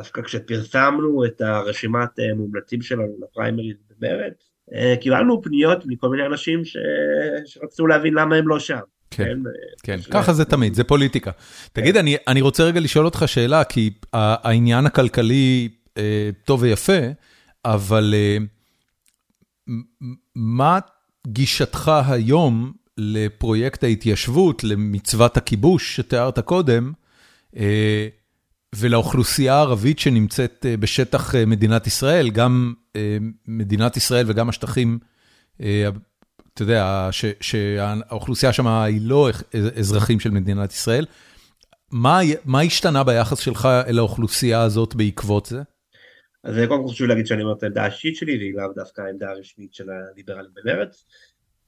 דווקא כשפרסמנו את הרשימת אה, מומלצים שלנו לפריימריז במרץ, אה, קיבלנו פניות מכל מיני אנשים ש... שרצו להבין למה הם לא שם. כן, כן, כן. ככה זה תמיד, זה פוליטיקה. כן. תגיד, אני, אני רוצה רגע לשאול אותך שאלה, כי העניין הכלכלי אה, טוב ויפה, אבל אה, מה גישתך היום לפרויקט ההתיישבות, למצוות הכיבוש שתיארת קודם, אה, ולאוכלוסייה הערבית שנמצאת אה, בשטח אה, מדינת ישראל, גם מדינת ישראל וגם השטחים, אתה יודע, שהאוכלוסייה שם היא לא אזרחים של מדינת ישראל. מה, מה השתנה ביחס שלך אל האוכלוסייה הזאת בעקבות זה? אז קודם כל חשוב להגיד שאני אומר את העמדה האישית שלי, והיא לאו דווקא העמדה הרשמית של הליברלים במרץ.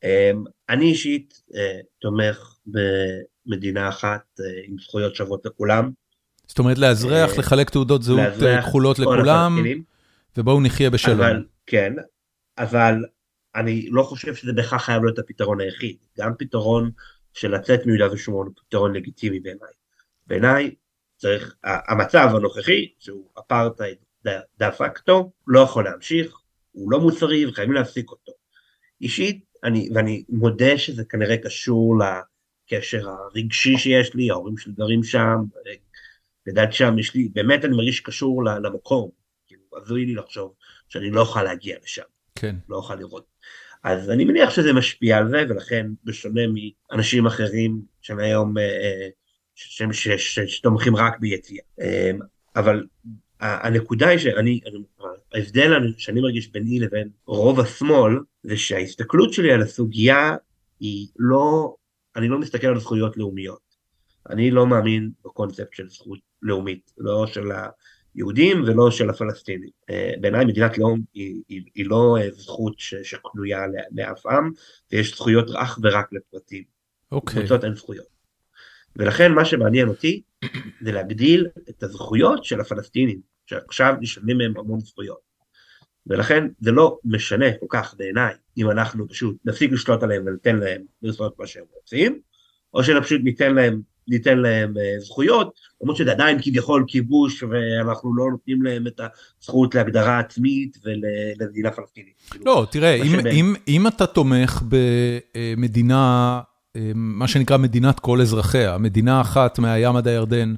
אמ, אני אישית אה, תומך במדינה אחת אה, עם זכויות שוות לכולם. זאת אומרת לאזרח, אה, לחלק תעודות זהות כחולות לכולם, ובואו נחיה בשלום. אבל, כן, אבל אני לא חושב שזה בהכרח חייב להיות הפתרון היחיד. גם פתרון של לצאת מיהודה ושומרון הוא פתרון לגיטימי בעיניי. בעיניי צריך, המצב הנוכחי, שהוא אפרטהייד דה פקטו, לא יכול להמשיך, הוא לא מוסרי וחייבים להפסיק אותו. אישית, אני, ואני מודה שזה כנראה קשור לקשר הרגשי שיש לי, ההורים שלי גרים שם, גדלתי שם, יש לי, באמת אני מרגיש קשור למקום, כאילו, הזוי לי לחשוב שאני לא אוכל להגיע לשם, כן. לא אוכל לראות. אז אני מניח שזה משפיע על זה, ולכן בשונה מאנשים אחרים שהם היום, אה, שתומכים רק ביציאה. אה, אבל הנקודה היא שאני, ההבדל שאני מרגיש ביני לבין רוב השמאל, זה שההסתכלות שלי על הסוגיה היא לא, אני לא מסתכל על זכויות לאומיות. אני לא מאמין בקונספט של זכות לאומית, לא של היהודים ולא של הפלסטינים. אה, בעיניי מדינת לאום היא, היא, היא לא אה, זכות שקנויה לאף עם, ויש זכויות אך ורק לפרטים. אוקיי. Okay. קבוצות אין זכויות. ולכן מה שמעניין אותי זה להגדיל את הזכויות של הפלסטינים, שעכשיו נשלמים מהם המון זכויות. ולכן זה לא משנה כל כך בעיניי אם אנחנו פשוט נפסיק לשלוט עליהם וניתן להם לעשות מה שהם רוצים, או שפשוט ניתן להם, ניתן להם uh, זכויות, למרות שזה עדיין כביכול כיבוש ואנחנו לא נותנים להם את הזכות להגדרה עצמית ולמדינה פלסטינית. לא, תראה, אם, אם, אם אתה תומך במדינה, אה, מה שנקרא מדינת כל אזרחיה, מדינה אחת מהים עד הירדן,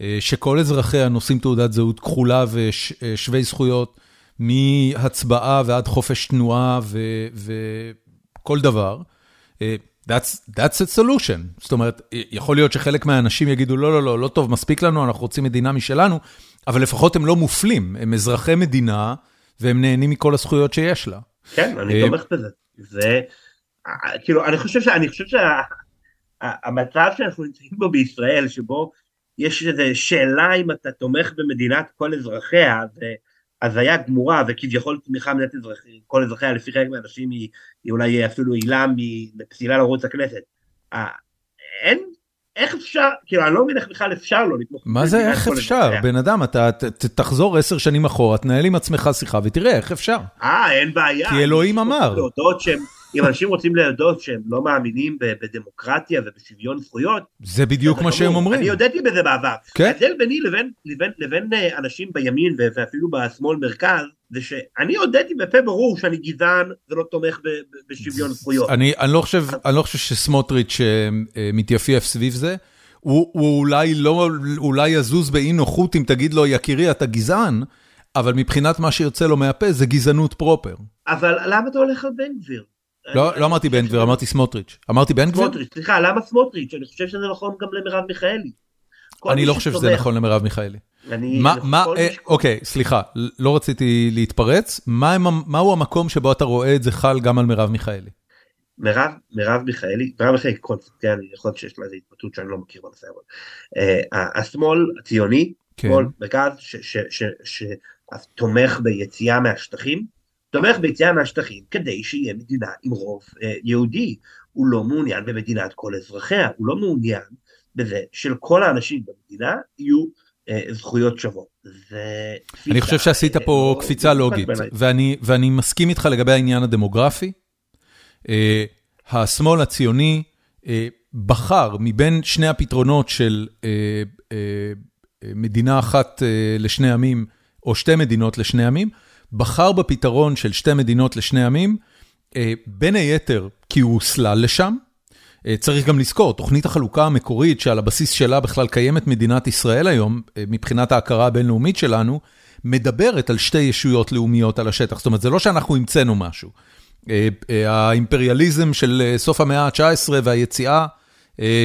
אה, שכל אזרחיה נושאים תעודת זהות כחולה ושווי זכויות, מהצבעה ועד חופש תנועה וכל דבר. אה, that's, that's a solution. זאת אומרת, יכול להיות שחלק מהאנשים יגידו, לא, לא, לא, לא טוב, מספיק לנו, אנחנו רוצים מדינה משלנו, אבל לפחות הם לא מופלים, הם אזרחי מדינה, והם נהנים מכל הזכויות שיש לה. כן, אני תומך בזה. זה, כאילו, אני חושב שאני חושב שהמצב שאנחנו נמצאים בו בישראל, שבו יש איזו שאלה אם אתה תומך במדינת כל אזרחיה, זה הזיה גמורה, וכביכול תמיכה במדינת כל אזרחיה, לפי חלק מהאנשים היא, היא אולי אפילו עילה מפסילה לערוץ הכנסת. אין, איך אפשר, כאילו אני לא מבין איך בכלל אפשר לא לתמוך. מה זה איך אפשר? בן אדם, אתה תחזור עשר שנים אחורה, תנהל עם עצמך שיחה ותראה איך אפשר. אה, אין בעיה. כי אלוהים אמר. אם אנשים רוצים להודות שהם לא מאמינים בדמוקרטיה ובשוויון זכויות, זה בדיוק מה שהם אומרים. אני הודיתי בזה בעבר. כן? ההבדל ביני לבין, לבין, לבין אה, אנשים בימין ואפילו בשמאל מרכז, זה שאני הודיתי בפה ברור שאני גזען ולא תומך בשוויון זכויות. אני, אני, לא חושב, אני לא חושב שסמוטריץ' אה, אה, מתייפייף סביב זה. הוא, הוא אולי לא, אולי יזוז באי נוחות אם תגיד לו יקירי אתה גזען, אבל מבחינת מה שיוצא לו מהפה זה גזענות פרופר. אבל למה אתה הולך על בן גביר? לא, לא אמרתי בן גביר, אמרתי סמוטריץ'. אמרתי בן גביר? סמוטריץ', סליחה, למה סמוטריץ'? אני חושב שזה נכון גם למרב מיכאלי. אני לא חושב שזה נכון למרב מיכאלי. אה, אוקיי, סליחה, לא רציתי להתפרץ. מהו המקום שבו אתה רואה את זה חל גם על מרב מיכאלי? מרב, מרב מיכאלי, מרב מיכאלי קונספטיאלי, יכול להיות שיש לה איזה התפתות שאני לא מכיר בנושא, אבל uh, השמאל הציוני, כן. שמאל מרכז, שתומך ביציאה מהשטחים, תומך ביציאה מהשטחים כדי שיהיה מדינה עם רוב אה, יהודי. הוא לא מעוניין במדינת כל אזרחיה, הוא לא מעוניין בזה שלכל האנשים במדינה יהיו אה, זכויות שוות. אני חושב שעשית פה לא קפיצה לוגית, ואני, ואני מסכים איתך לגבי העניין הדמוגרפי. אה, השמאל הציוני אה, בחר מבין שני הפתרונות של אה, אה, מדינה אחת אה, לשני עמים, או שתי מדינות לשני עמים, בחר בפתרון של שתי מדינות לשני עמים, אה, בין היתר כי הוא הוסלל לשם. אה, צריך גם לזכור, תוכנית החלוקה המקורית שעל הבסיס שלה בכלל קיימת מדינת ישראל היום, אה, מבחינת ההכרה הבינלאומית שלנו, מדברת על שתי ישויות לאומיות על השטח. זאת אומרת, זה לא שאנחנו המצאנו משהו. האימפריאליזם של סוף המאה ה-19 והיציאה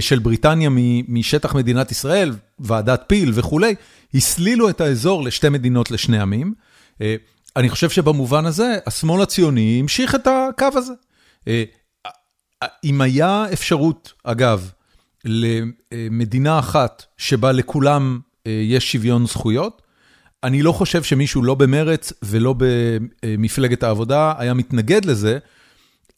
של בריטניה משטח מדינת ישראל, ועדת פיל וכולי, הסלילו את האזור לשתי מדינות לשני עמים. אני חושב שבמובן הזה, השמאל הציוני המשיך את הקו הזה. אה, אם היה אפשרות, אגב, למדינה אחת שבה לכולם אה, יש שוויון זכויות, אני לא חושב שמישהו לא במרץ ולא במפלגת העבודה היה מתנגד לזה.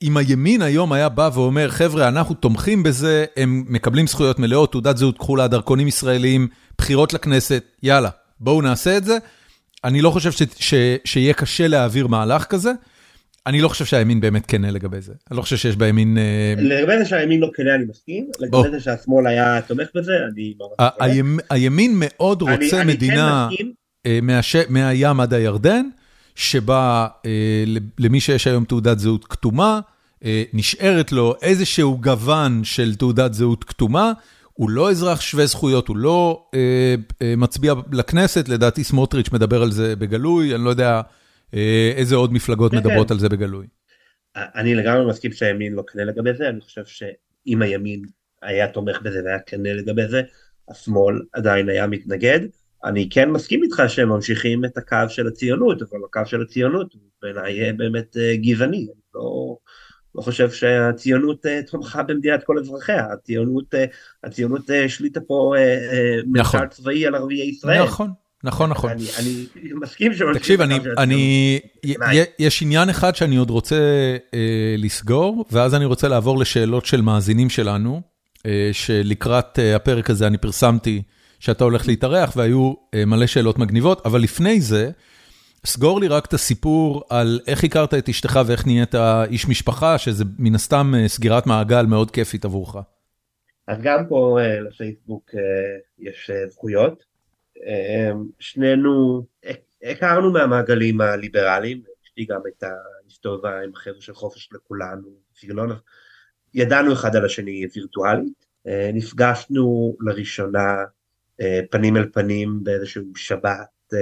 אם הימין היום היה בא ואומר, חבר'ה, אנחנו תומכים בזה, הם מקבלים זכויות מלאות, תעודת זהות כחולה, דרכונים ישראלים, בחירות לכנסת, יאללה, בואו נעשה את זה. אני לא חושב ש, ש, שיהיה קשה להעביר מהלך כזה. אני לא חושב שהימין באמת כנה לגבי זה. אני לא חושב שיש בימין... אה, לגבי זה שהימין לא כנה אני מסכים, לגבי זה שהשמאל היה תומך בזה, אני ממש הימין, הימין מאוד רוצה אני, מדינה אני כן אה, מהש... מהים עד הירדן, שבה אה, למי שיש היום תעודת זהות כתומה, נשארת לו איזשהו גוון של תעודת זהות כתומה, הוא לא אזרח שווה זכויות, הוא לא אה, אה, מצביע לכנסת, לדעתי סמוטריץ' מדבר על זה בגלוי, אני לא יודע אה, איזה עוד מפלגות כן, מדברות כן. על זה בגלוי. אני לגמרי מסכים שהימין לא כנה לגבי זה, אני חושב שאם הימין היה תומך בזה והיה כנה לגבי זה, השמאל עדיין היה מתנגד. אני כן מסכים איתך שהם ממשיכים את הקו של הציונות, אבל הקו של הציונות בעיניי באמת אה, גזעני, לא... לא חושב שהציונות אה, תומכה במדינת כל אזרחיה, הציונות, אה, הציונות אה, השליטה פה נכון. ממשל צבאי על ערביי ישראל. נכון. נכון, נכון. אני, אני מסכים ש... תקשיב, אני, אני, יש עניין אחד שאני עוד רוצה אה, לסגור, ואז אני רוצה לעבור לשאלות של מאזינים שלנו, אה, שלקראת אה, הפרק הזה אני פרסמתי שאתה הולך להתארח, והיו אה, מלא שאלות מגניבות, אבל לפני זה, סגור לי רק את הסיפור על איך הכרת את אשתך ואיך נהיית איש משפחה, שזה מן הסתם אה, סגירת מעגל מאוד כיפית עבורך. אז גם פה uh, לפייסבוק uh, יש זכויות. שנינו הכרנו מהמעגלים הליברליים, אשתי גם הייתה הסתובבה עם חבר'ה של חופש לכולנו, סגנון, ידענו אחד על השני וירטואלית. נפגשנו לראשונה פנים אל פנים באיזשהו שבת.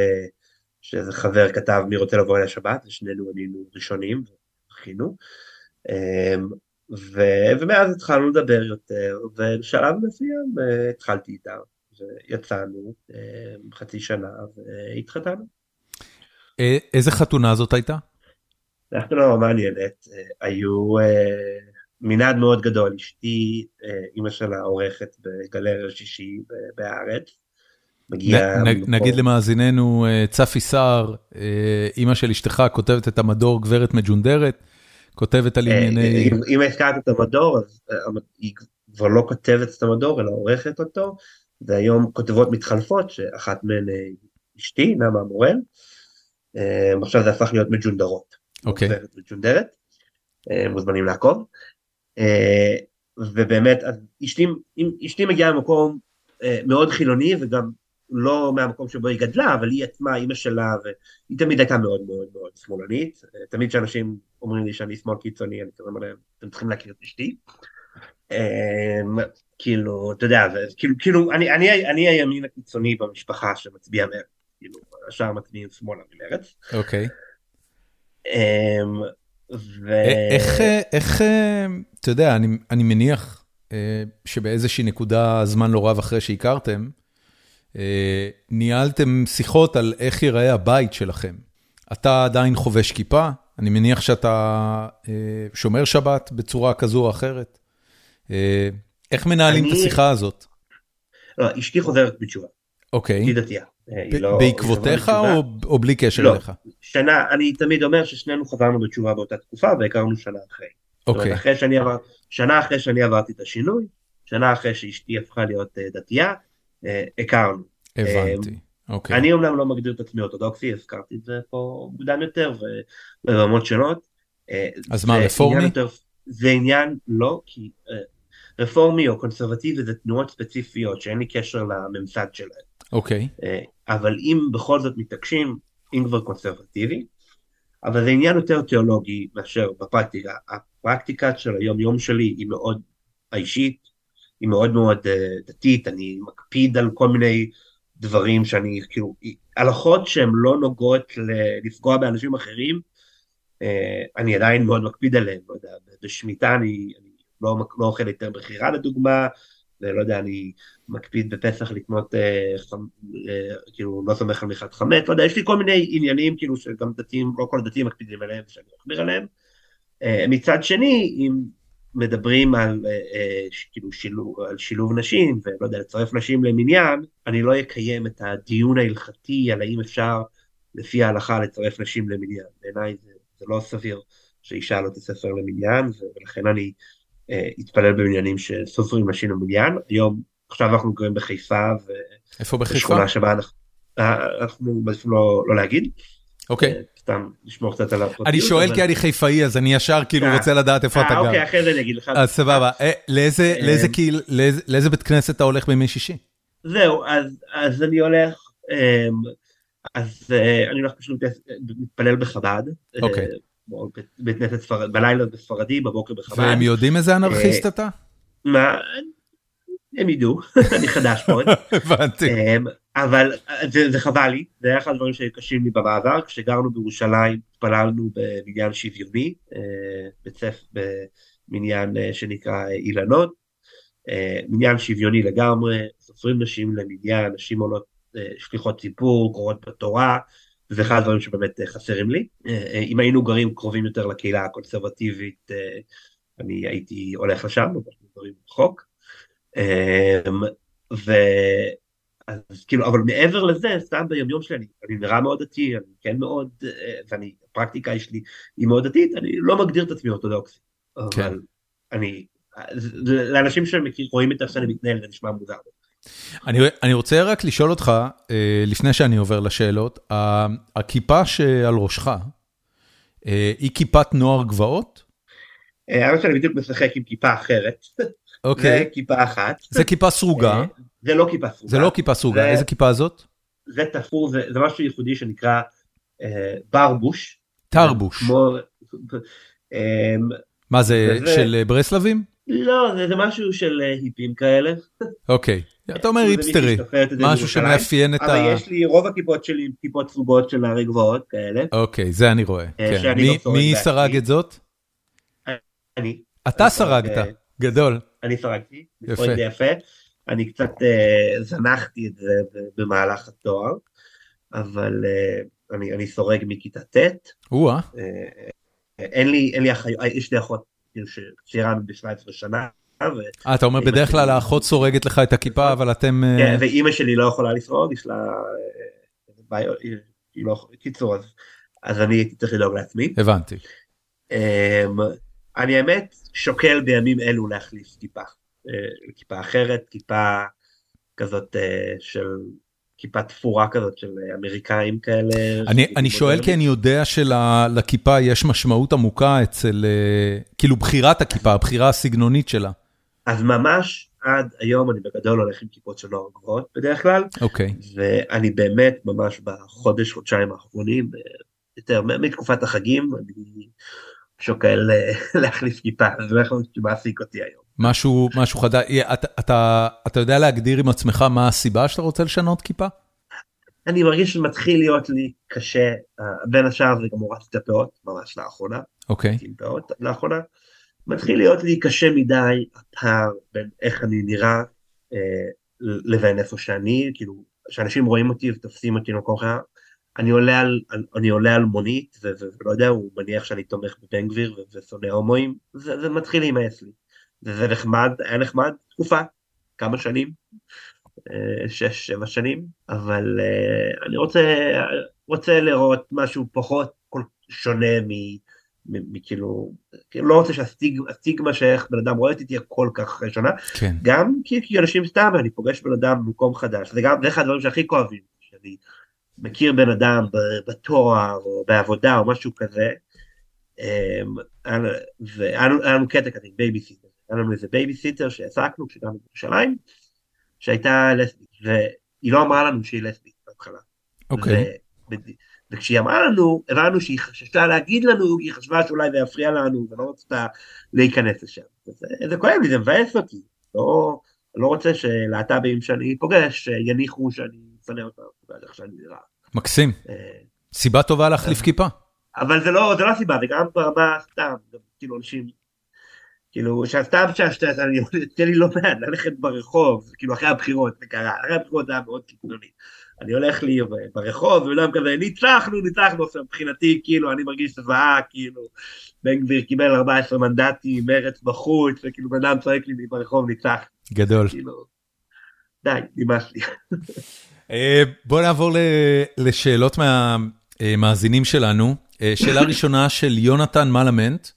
שאיזה חבר כתב מי רוצה לבוא אל השבת, ושנינו ענינו ראשונים, וזכינו. אמ, ו... ומאז התחלנו לדבר יותר, ובשלב מסוים אה, התחלתי איתה, ויצאנו אמ, חצי שנה והתחתנו. איזה חתונה זאת הייתה? אנחנו לא מעניינת, היו מנעד מאוד גדול, אשתי, אימא שלה עורכת בגלריה שישי בהארץ. מגיע... נגיד למאזיננו, צפי סער, אימא של אשתך כותבת את המדור גברת מג'ונדרת, כותבת על ענייני... אם הזכרת את המדור, אז היא כבר לא כותבת את המדור, אלא עורכת אותו, והיום כותבות מתחלפות, שאחת מהן אשתי, נעמה מורל, עכשיו זה הפך להיות מג'ונדרות. אוקיי. מג'ונדרת, מוזמנים לעקוב. ובאמת, אשתי, אשתי מגיעה ממקום מאוד חילוני וגם לא מהמקום שבו היא גדלה, אבל היא עצמה, אימא שלה, והיא תמיד הייתה מאוד מאוד מאוד שמאלנית. תמיד כשאנשים אומרים לי שאני שמאל קיצוני, אני קוראים להם, אתם צריכים להכיר את אשתי. כאילו, אתה יודע, כאילו, כאילו, אני, אני, אני הימין הקיצוני במשפחה שמצביע מרץ, כאילו, השאר מצביעים שמאלה ממרץ. אוקיי. איך, איך, אתה יודע, אני, אני מניח שבאיזושהי נקודה זמן לא רב אחרי שהכרתם, ניהלתם שיחות על איך ייראה הבית שלכם. אתה עדיין חובש כיפה, אני מניח שאתה שומר שבת בצורה כזו או אחרת. איך מנהלים את השיחה הזאת? לא, אשתי חוזרת בתשובה. אוקיי. היא דתייה. לא- בעקבותיך או בלי קשר לא, אליך? שנה, אני תמיד אומר ששנינו חזרנו בתשובה באותה תקופה והכרנו שנה אחרי. אוקיי. אחרי שאני עבר, שנה אחרי שאני עברתי את השינוי, שנה אחרי שאשתי הפכה להיות דתייה, הכרנו. הבנתי, אוקיי. אני אומנם לא מגדיר את עצמי אורתודוקסי, הזכרתי את זה פה מוקדם יותר וברמות שונות. אז מה, רפורמי? זה עניין, לא, כי רפורמי או קונסרבטיבי זה תנועות ספציפיות שאין לי קשר לממסד שלהם. אוקיי. אבל אם בכל זאת מתעקשים, אם כבר קונסרבטיבי, אבל זה עניין יותר תיאולוגי מאשר בפרקטיקה. הפרקטיקה של היום יום שלי היא מאוד אישית, היא מאוד מאוד דתית, אני מקפיד על כל מיני דברים שאני, כאילו, הלכות שהן לא נוגעות לפגוע באנשים אחרים, אני עדיין מאוד מקפיד עליהן, לא יודע, בשמיטה אני, אני לא, לא אוכל יותר בחירה לדוגמה, ולא יודע, אני מקפיד בפסח לקנות, אה, אה, כאילו, לא סומך על מיכת חמץ, לא יודע, יש לי כל מיני עניינים, כאילו, שגם דתיים, לא כל הדתיים מקפידים עליהם, שאני מחמיר עליהם. אה, מצד שני, אם מדברים על, אה, אה, כאילו, שילוב, על שילוב נשים, ולא יודע, לצרף נשים למניין, אני לא אקיים את הדיון ההלכתי על האם אפשר, לפי ההלכה, לצרף נשים למניין. בעיניי זה, זה לא סביר שאישה לא תספר למניין, ולכן אני... התפלל במניינים שסופרים נשים למניין, היום, עכשיו אנחנו גרים בחיפה, איפה בחיפה? בשכונה שבה אנחנו, אנחנו מעדיפים לא, לא להגיד. אוקיי. סתם לשמור קצת על הפרטיות. אני שואל כי אני חיפאי, אז אני ישר כאילו רוצה לדעת איפה אתה גר. אוקיי, אחרי זה אני אגיד לך. אז סבבה, לאיזה בית כנסת אתה הולך בימי שישי? זהו, אז אני הולך, אז אני הולך פשוט להתפלל בחב"ד. אוקיי. בית כנסת ספרד, בלילה בספרדי, בבוקר בחב"ד. והם יודעים איזה אנרכיסט אתה? מה, הם ידעו, אני חדש מאוד. הבנתי. אבל זה, זה חבל לי, זה היה אחד הדברים שהיו קשים לי במעבר, כשגרנו בירושלים התפללנו במניין שוויוני, בית ספר במניין שנקרא אילנות, מניין שוויוני לגמרי, סופרים נשים למניין, נשים עולות שליחות ציבור, קוראות בתורה, זה אחד הדברים שבאמת חסרים לי. אם היינו גרים קרובים יותר לקהילה הקונסרבטיבית, אני הייתי הולך לשם, אבל דברים רחוק. ו... אז כאילו, אבל מעבר לזה, סתם ביומיום שלי, אני, אני נראה מאוד דתי, אני כן מאוד, ואני, הפרקטיקה שלי היא מאוד דתית, אני לא מגדיר את עצמי אורתודוקסי. כן. אבל אני, לאנשים שרואים את איך שאני מתנהל, זה נשמע מוזר. אני, אני רוצה רק לשאול אותך, לפני שאני עובר לשאלות, הכיפה שעל ראשך, היא כיפת נוער גבעות? האמת שאני בדיוק משחק עם כיפה אחרת. אוקיי. זה כיפה אחת. זה כיפה סרוגה. זה לא כיפה סרוגה. זה לא כיפה סרוגה, איזה כיפה זאת? זה תפור, זה, זה משהו ייחודי שנקרא אה, ברבוש. תרבוש. כמו... אה, מה זה, זה של ברסלבים? לא, זה, זה משהו של היפים כאלה. אוקיי. אתה אומר היפסטרי, משהו שמאפיין את ה... אבל יש לי, רוב הכיפות שלי עם כיפות סרוגות של נערי גבוהות כאלה. אוקיי, זה אני רואה. כן. מי, מי סרג את זאת? אני. אתה סרגת, גדול. אני סרגתי, יפה. יפה. אני קצת uh, זנחתי את זה במהלך התואר, אבל uh, אני, אני סורג מכיתה ט'. או-אה. Uh, אין לי, אין לי אחיות, יש לי אחות כאילו שצעירה ב-17 שנה. אה, אתה אומר בדרך כלל האחות סורגת לך את הכיפה, אבל אתם... כן, ואימא שלי לא יכולה לסרוג, יש לה לא, קיצור, אז אני צריך לדאוג לעצמי. הבנתי. אני האמת שוקל בימים אלו להחליף כיפה, אה, כיפה אחרת, כיפה כזאת אה, של כיפה תפורה כזאת של אמריקאים כאלה. אני, אני שואל כי אני יודע שלכיפה יש משמעות עמוקה אצל, אה, כאילו בחירת הכיפה, הבחירה הסגנונית שלה. אז ממש עד היום אני בגדול הולך עם כיפות של נוער גבוהות בדרך כלל. אוקיי. Okay. ואני באמת ממש בחודש, חודשיים האחרונים, יותר מתקופת החגים, אני שוקל אה, להחליף כיפה, זה לא יכול שמעסיק אותי היום. משהו, משהו חדש, אתה, אתה, אתה יודע להגדיר עם עצמך מה הסיבה שאתה רוצה לשנות כיפה? אני מרגיש שמתחיל להיות לי קשה, uh, בין השאר זה גם הורדתי את הפאות, ממש לאחרונה. אוקיי. Okay. פאות לאחרונה. מתחיל להיות לי קשה מדי הפער בין איך אני נראה לבין איפה שאני, כאילו, שאנשים רואים אותי ותופסים אותי למקום אחר. אני עולה על, אני עולה על מונית, ולא יודע, הוא מניח שאני תומך בבן גביר ושונא הומואים, זה, זה מתחיל להימאס לי. וזה נחמד, היה נחמד תקופה, כמה שנים, אה, שש, שבע שנים, אבל אה, אני רוצה, רוצה לראות משהו פחות שונה מ... מכאילו, כאילו לא רוצה שהסטיגמה שאיך בן אדם רואה אותי תהיה כל כך שונה, כן. גם כי, כי אנשים סתם, אני פוגש בן אדם במקום חדש, זה גם, זה אחד הדברים שהכי כואבים, שאני מכיר בן אדם בתואר או בעבודה או משהו כזה, אמ, והיה לנו קטע כזה עם בייביסיטר, היה לנו איזה בייביסיטר שהעסקנו כשגרנו בירושלים, שהייתה לסבית, והיא לא אמרה לנו שהיא לסבית בהתחלה. אוקיי. וכשהיא אמרה לנו, הבנו שהיא חששה להגיד לנו, היא חשבה שאולי זה יפריע לנו, ולא רצתה להיכנס לשם. זה, זה כואב לי, זה מבאס אותי. לא, לא רוצה שלהט"בים שאני פוגש יניחו שאני שונא אותם, ואיך שאני נראה. מקסים. אה, סיבה טובה להחליף כיפה. אבל זה לא, זה לא הסיבה, זה גם ברמה סתם, כאילו אנשים, כאילו, שהסתם אני יוצא לי לא מעט ללכת ברחוב, כאילו אחרי הבחירות זה קרה, אחרי הבחירות זה היה מאוד קיצוני. אני הולך לי ברחוב, ואולם כזה, ניצחנו, ניצחנו, עכשיו מבחינתי, כאילו, אני מרגיש זוועה, כאילו, בן גביר קיבל 14 מנדטים, מרץ בחוץ, וכאילו בן אדם צועק לי ברחוב, ניצח. גדול. כאילו, די, נמאס לי. אה, בוא נעבור לשאלות מהמאזינים שלנו. אה, שאלה ראשונה של יונתן מלמנט,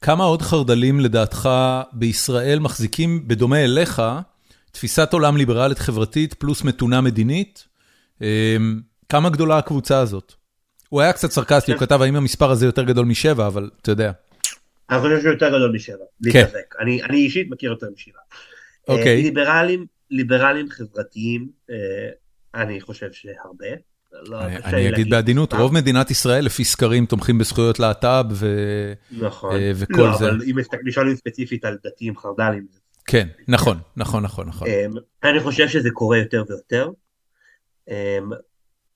כמה עוד חרד"לים לדעתך בישראל מחזיקים, בדומה אליך, תפיסת עולם ליברלית חברתית פלוס מתונה מדינית? אה, כמה גדולה הקבוצה הזאת? הוא היה קצת סרקסטי, הוא כתב האם המספר הזה יותר גדול משבע, אבל אתה יודע. אני חושב שהוא יותר גדול משבע, להתחזק. אני אישית מכיר יותר משבע. אוקיי. ליברלים, ליברלים חברתיים, אני חושב שהרבה. לא, אני אגיד בעדינות, רוב מדינת ישראל לפי סקרים תומכים בזכויות להט"ב נכון. אה, וכל לא, זה. אבל אם לשאול ספציפית על דתיים חרד"לים. כן, נכון, נכון, נכון, נכון. אמ, אני חושב שזה קורה יותר ויותר, אמ,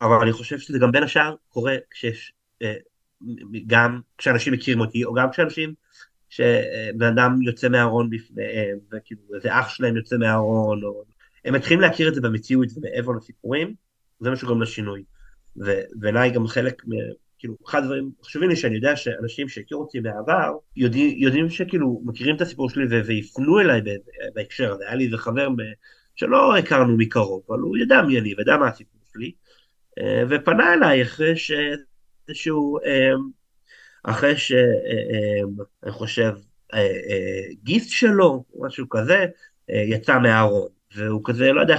אבל אני חושב שזה גם בין השאר קורה כשיש, אה, גם כשאנשים מכירים אותי, או גם כשאנשים, שבן אדם יוצא מהארון בפניהם, וכאילו איזה אח שלהם יוצא מהארון, או הם מתחילים להכיר את זה במציאות ומעבר לסיפורים, זה מה שגורם לשינוי. ובעיניי גם חלק, כאילו, אחד הדברים חשובים לי שאני יודע שאנשים שהכירו אותי בעבר, יודעים, יודעים שכאילו מכירים את הסיפור שלי ויפנו אליי בהקשר הזה. היה לי איזה חבר שלא הכרנו מקרוב, אבל הוא ידע מי אני וידע מה הסיפור שלי, אה, ופנה אליי אחרי שאיזשהו, אה, אחרי שאני אה, חושב, גיסט שלו, משהו כזה, יצא מהארון. והוא כזה לא יודע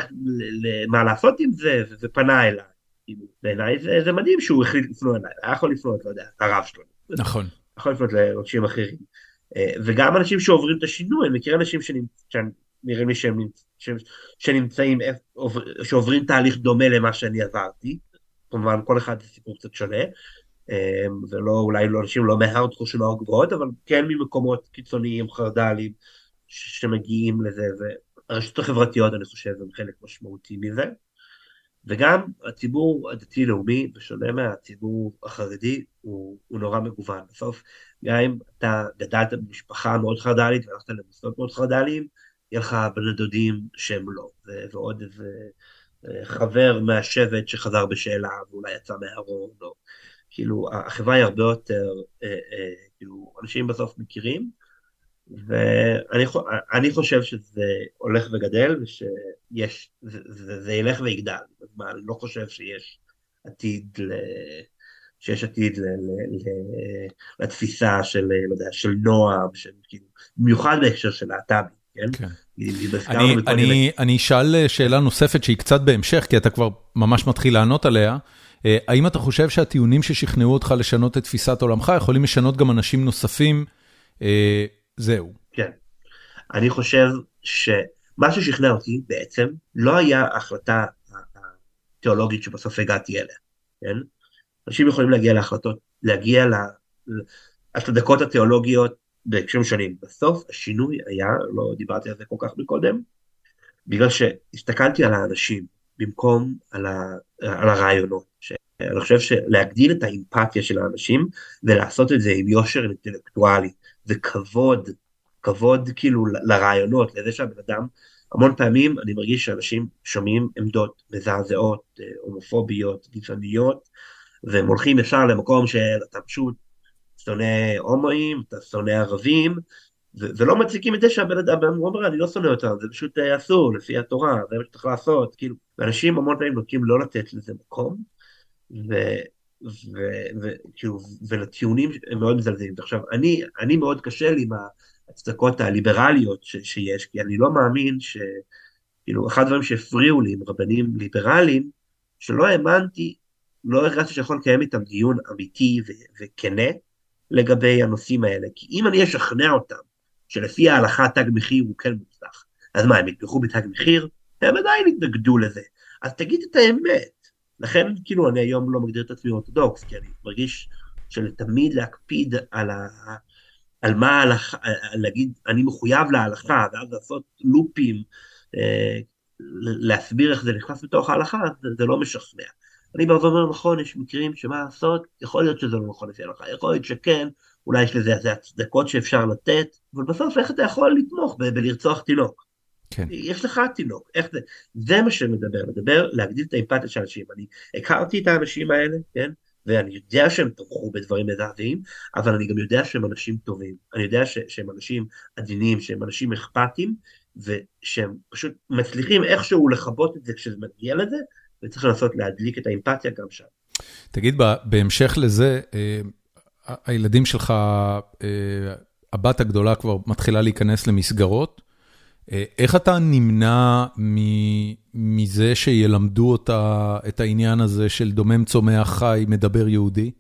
מה לעשות עם זה, ופנה אליי. כאילו, בעיניי זה, זה מדהים שהוא החליט לפנות אליי, היה יכול לפנות, לא יודע, הרב שלו. נכון. יכול לפנות לאנשים אחרים. אה, וגם אנשים שעוברים את השינוי, אני מכיר אנשים שנראים לי שהם, שנמצאים, שעוברים תהליך דומה למה שאני עברתי, כמובן כל אחד זה סיפור קצת שונה, אה, ולא, אולי לא אנשים לא מהארדקור של גבוהות, אבל כן ממקומות קיצוניים, חרד"לים, שמגיעים לזה, הרשתות החברתיות אני חושב הן חלק משמעותי מזה, וגם הציבור הדתי-לאומי, בשונה מהציבור החרדי, הוא, הוא נורא מגוון. בסוף, גם אם אתה גדלת במשפחה מאוד חרד"לית והלכת למוסדות מאוד חרד"ליים, יהיה לך בני דודים שהם לא, ועוד איזה חבר מהשבט שחזר בשאלה ואולי יצא מהארון, או כאילו החברה היא הרבה יותר, אה, אה, כאילו, אנשים בסוף מכירים, ואני חושב שזה הולך וגדל, ושיש, זה, זה, זה ילך ויגדל, מה, אני לא חושב שיש עתיד ל... שיש עתיד ל, ל, ל, לתפיסה של, לא יודע, של נועם, של, כאילו, במיוחד בהקשר של להט"בים, כן? כן. אני, אני, אני אשאל שאלה נוספת שהיא קצת בהמשך, כי אתה כבר ממש מתחיל לענות עליה. אה, האם אתה חושב שהטיעונים ששכנעו אותך לשנות את תפיסת עולמך יכולים לשנות גם אנשים נוספים? זהו. כן. אני חושב שמה ששכנע אותי בעצם לא היה ההחלטה התיאולוגית שבסוף הגעתי אליה, כן? אנשים יכולים להגיע להחלטות, להגיע להצדקות התיאולוגיות בהקשרים שונים. בסוף השינוי היה, לא דיברתי על זה כל כך מקודם, בגלל שהסתכלתי על האנשים במקום על, ה, על הרעיונות. אני חושב שלהגדיל את האמפתיה של האנשים ולעשות את זה עם יושר אינטלקטואלי וכבוד, כבוד כאילו לרעיונות, לזה שהבן אדם, המון פעמים אני מרגיש שאנשים שומעים עמדות מזעזעות, אה, הומופוביות, גזעניות, והם הולכים ישר למקום שאתה פשוט שונא הומואים, אתה שונא ערבים, ולא מציגים את זה שהבן אדם אומר אני לא שונא אותם, זה פשוט אה, אסור לפי התורה, זה מה שצריך לעשות, כאילו, ואנשים המון פעמים נוטים לא לתת לזה מקום, וכאילו, ולטיעונים מאוד מזלזלים. עכשיו, אני, אני מאוד קשה לי עם ההצדקות הליברליות ש, שיש, כי אני לא מאמין ש... כאילו, אחד הדברים שהפריעו לי עם רבנים ליברליים, שלא האמנתי, לא הרגשתי שיכול לקיים איתם דיון אמיתי ו- וכנה לגבי הנושאים האלה. כי אם אני אשכנע אותם שלפי ההלכה תג מחיר הוא כן מוצלח, אז מה, הם יתמכו בתג מחיר? הם עדיין יתנגדו לזה. אז תגיד את האמת. לכן כאילו אני היום לא מגדיר את עצמי אורתודוקס, כי אני מרגיש שלתמיד להקפיד על, ה... על מה ההלכה, להגיד אני מחויב להלכה, ואז לעשות לופים, אה, להסביר איך זה נכנס בתוך ההלכה, זה, זה לא משכנע. אני בא ואומר נכון, יש מקרים שמה לעשות, יכול להיות שזה לא נכון לפי ההלכה, יכול להיות שכן, אולי יש לזה הצדקות שאפשר לתת, אבל בסוף איך אתה יכול לתמוך בלרצוח תינוק? כן. יש לך תינוק, איך זה? זה מה שמדבר, מדבר להגדיל את האמפתיה של אנשים. אני הכרתי את האנשים האלה, כן? ואני יודע שהם תמכו בדברים מזעזעים, אבל אני גם יודע שהם אנשים טובים. אני יודע ש- שהם אנשים עדינים, שהם אנשים אכפתיים, ושהם פשוט מצליחים איכשהו לכבות את זה כשזה מגיע לזה, וצריך לנסות להדליק את האמפתיה גם שם. תגיד, בהמשך לזה, אה, הילדים שלך, אה, הבת הגדולה כבר מתחילה להיכנס למסגרות. אה, איך אתה נמנע מזה שילמדו אותה את העניין הזה של דומם צומח חי, מדבר יהודי?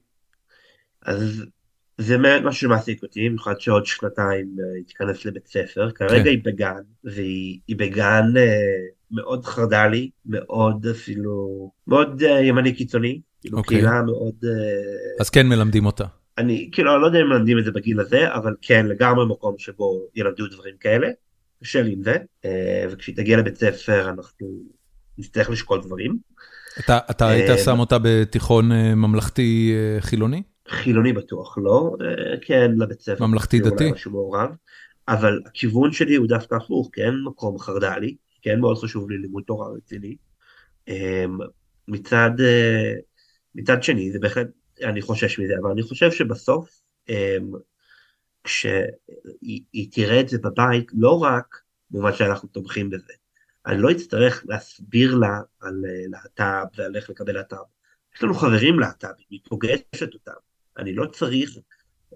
אז זה משהו שמעסיק אותי, במיוחד שעוד שנתיים אה, היא תיכנס לבית ספר. כרגע כן. היא בגן, והיא בגן אה, מאוד חרד"לי, מאוד אפילו, מאוד ימני קיצוני, כאילו אוקיי. קהילה מאוד... אז כן מלמדים אותה. אני כאילו לא יודע אם מלמדים את זה בגיל הזה, אבל כן לגמרי מקום שבו ילמדו דברים כאלה. קשה לי עם זה, אה, וכשהיא תגיע לבית ספר אנחנו נצטרך לשקול דברים. אתה, אתה היית אה, שם אותה בתיכון אה, ממלכתי חילוני? חילוני בטוח לא, כן לבית ספר. ממלכתי דתי? משהו מעורב, אבל הכיוון שלי הוא דווקא הפוך, כן מקום חרד"לי, כן מאוד חשוב לי לימוד תורה רציני. מצד, מצד שני זה בהחלט, אני חושש מזה, אבל אני חושב שבסוף כשהיא תראה את זה בבית, לא רק במובן שאנחנו תומכים בזה. אני לא אצטרך להסביר לה על אה, להט"ב ועל איך לקבל להט"ב. יש לנו חברים להט"בים, היא פוגשת אותם. אני לא צריך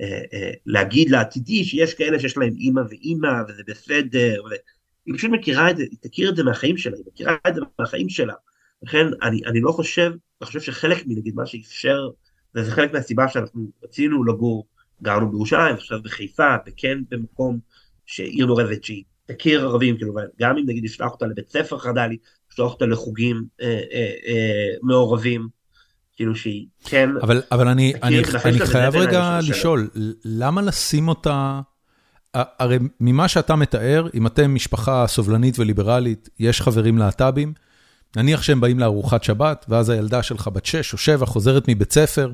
אה, אה, להגיד לה, תדעי שיש כאלה שיש להם אימא ואימא וזה בסדר. ו... היא פשוט מכירה את זה, היא תכיר את זה מהחיים שלה, היא מכירה את זה מהחיים שלה. לכן אני, אני לא חושב, אני חושב שחלק מנגיד מה שאפשר, וזה חלק מהסיבה שאנחנו רצינו לגור גרנו בירושלים, עכשיו בחיפה, וכן במקום שעיר מעורבת שהיא תכיר ערבים, כאילו, גם אם נגיד ישלח אותה לבית ספר חרד"לי, ישלח אותה לחוגים אה, אה, אה, מעורבים, כאילו שהיא כן... אבל, אבל אני, אני, אני חייב רגע לשאול, למה לשים אותה... הרי ממה שאתה מתאר, אם אתם משפחה סובלנית וליברלית, יש חברים להט"בים, נניח שהם באים לארוחת שבת, ואז הילדה שלך בת 6 או 7 חוזרת מבית ספר,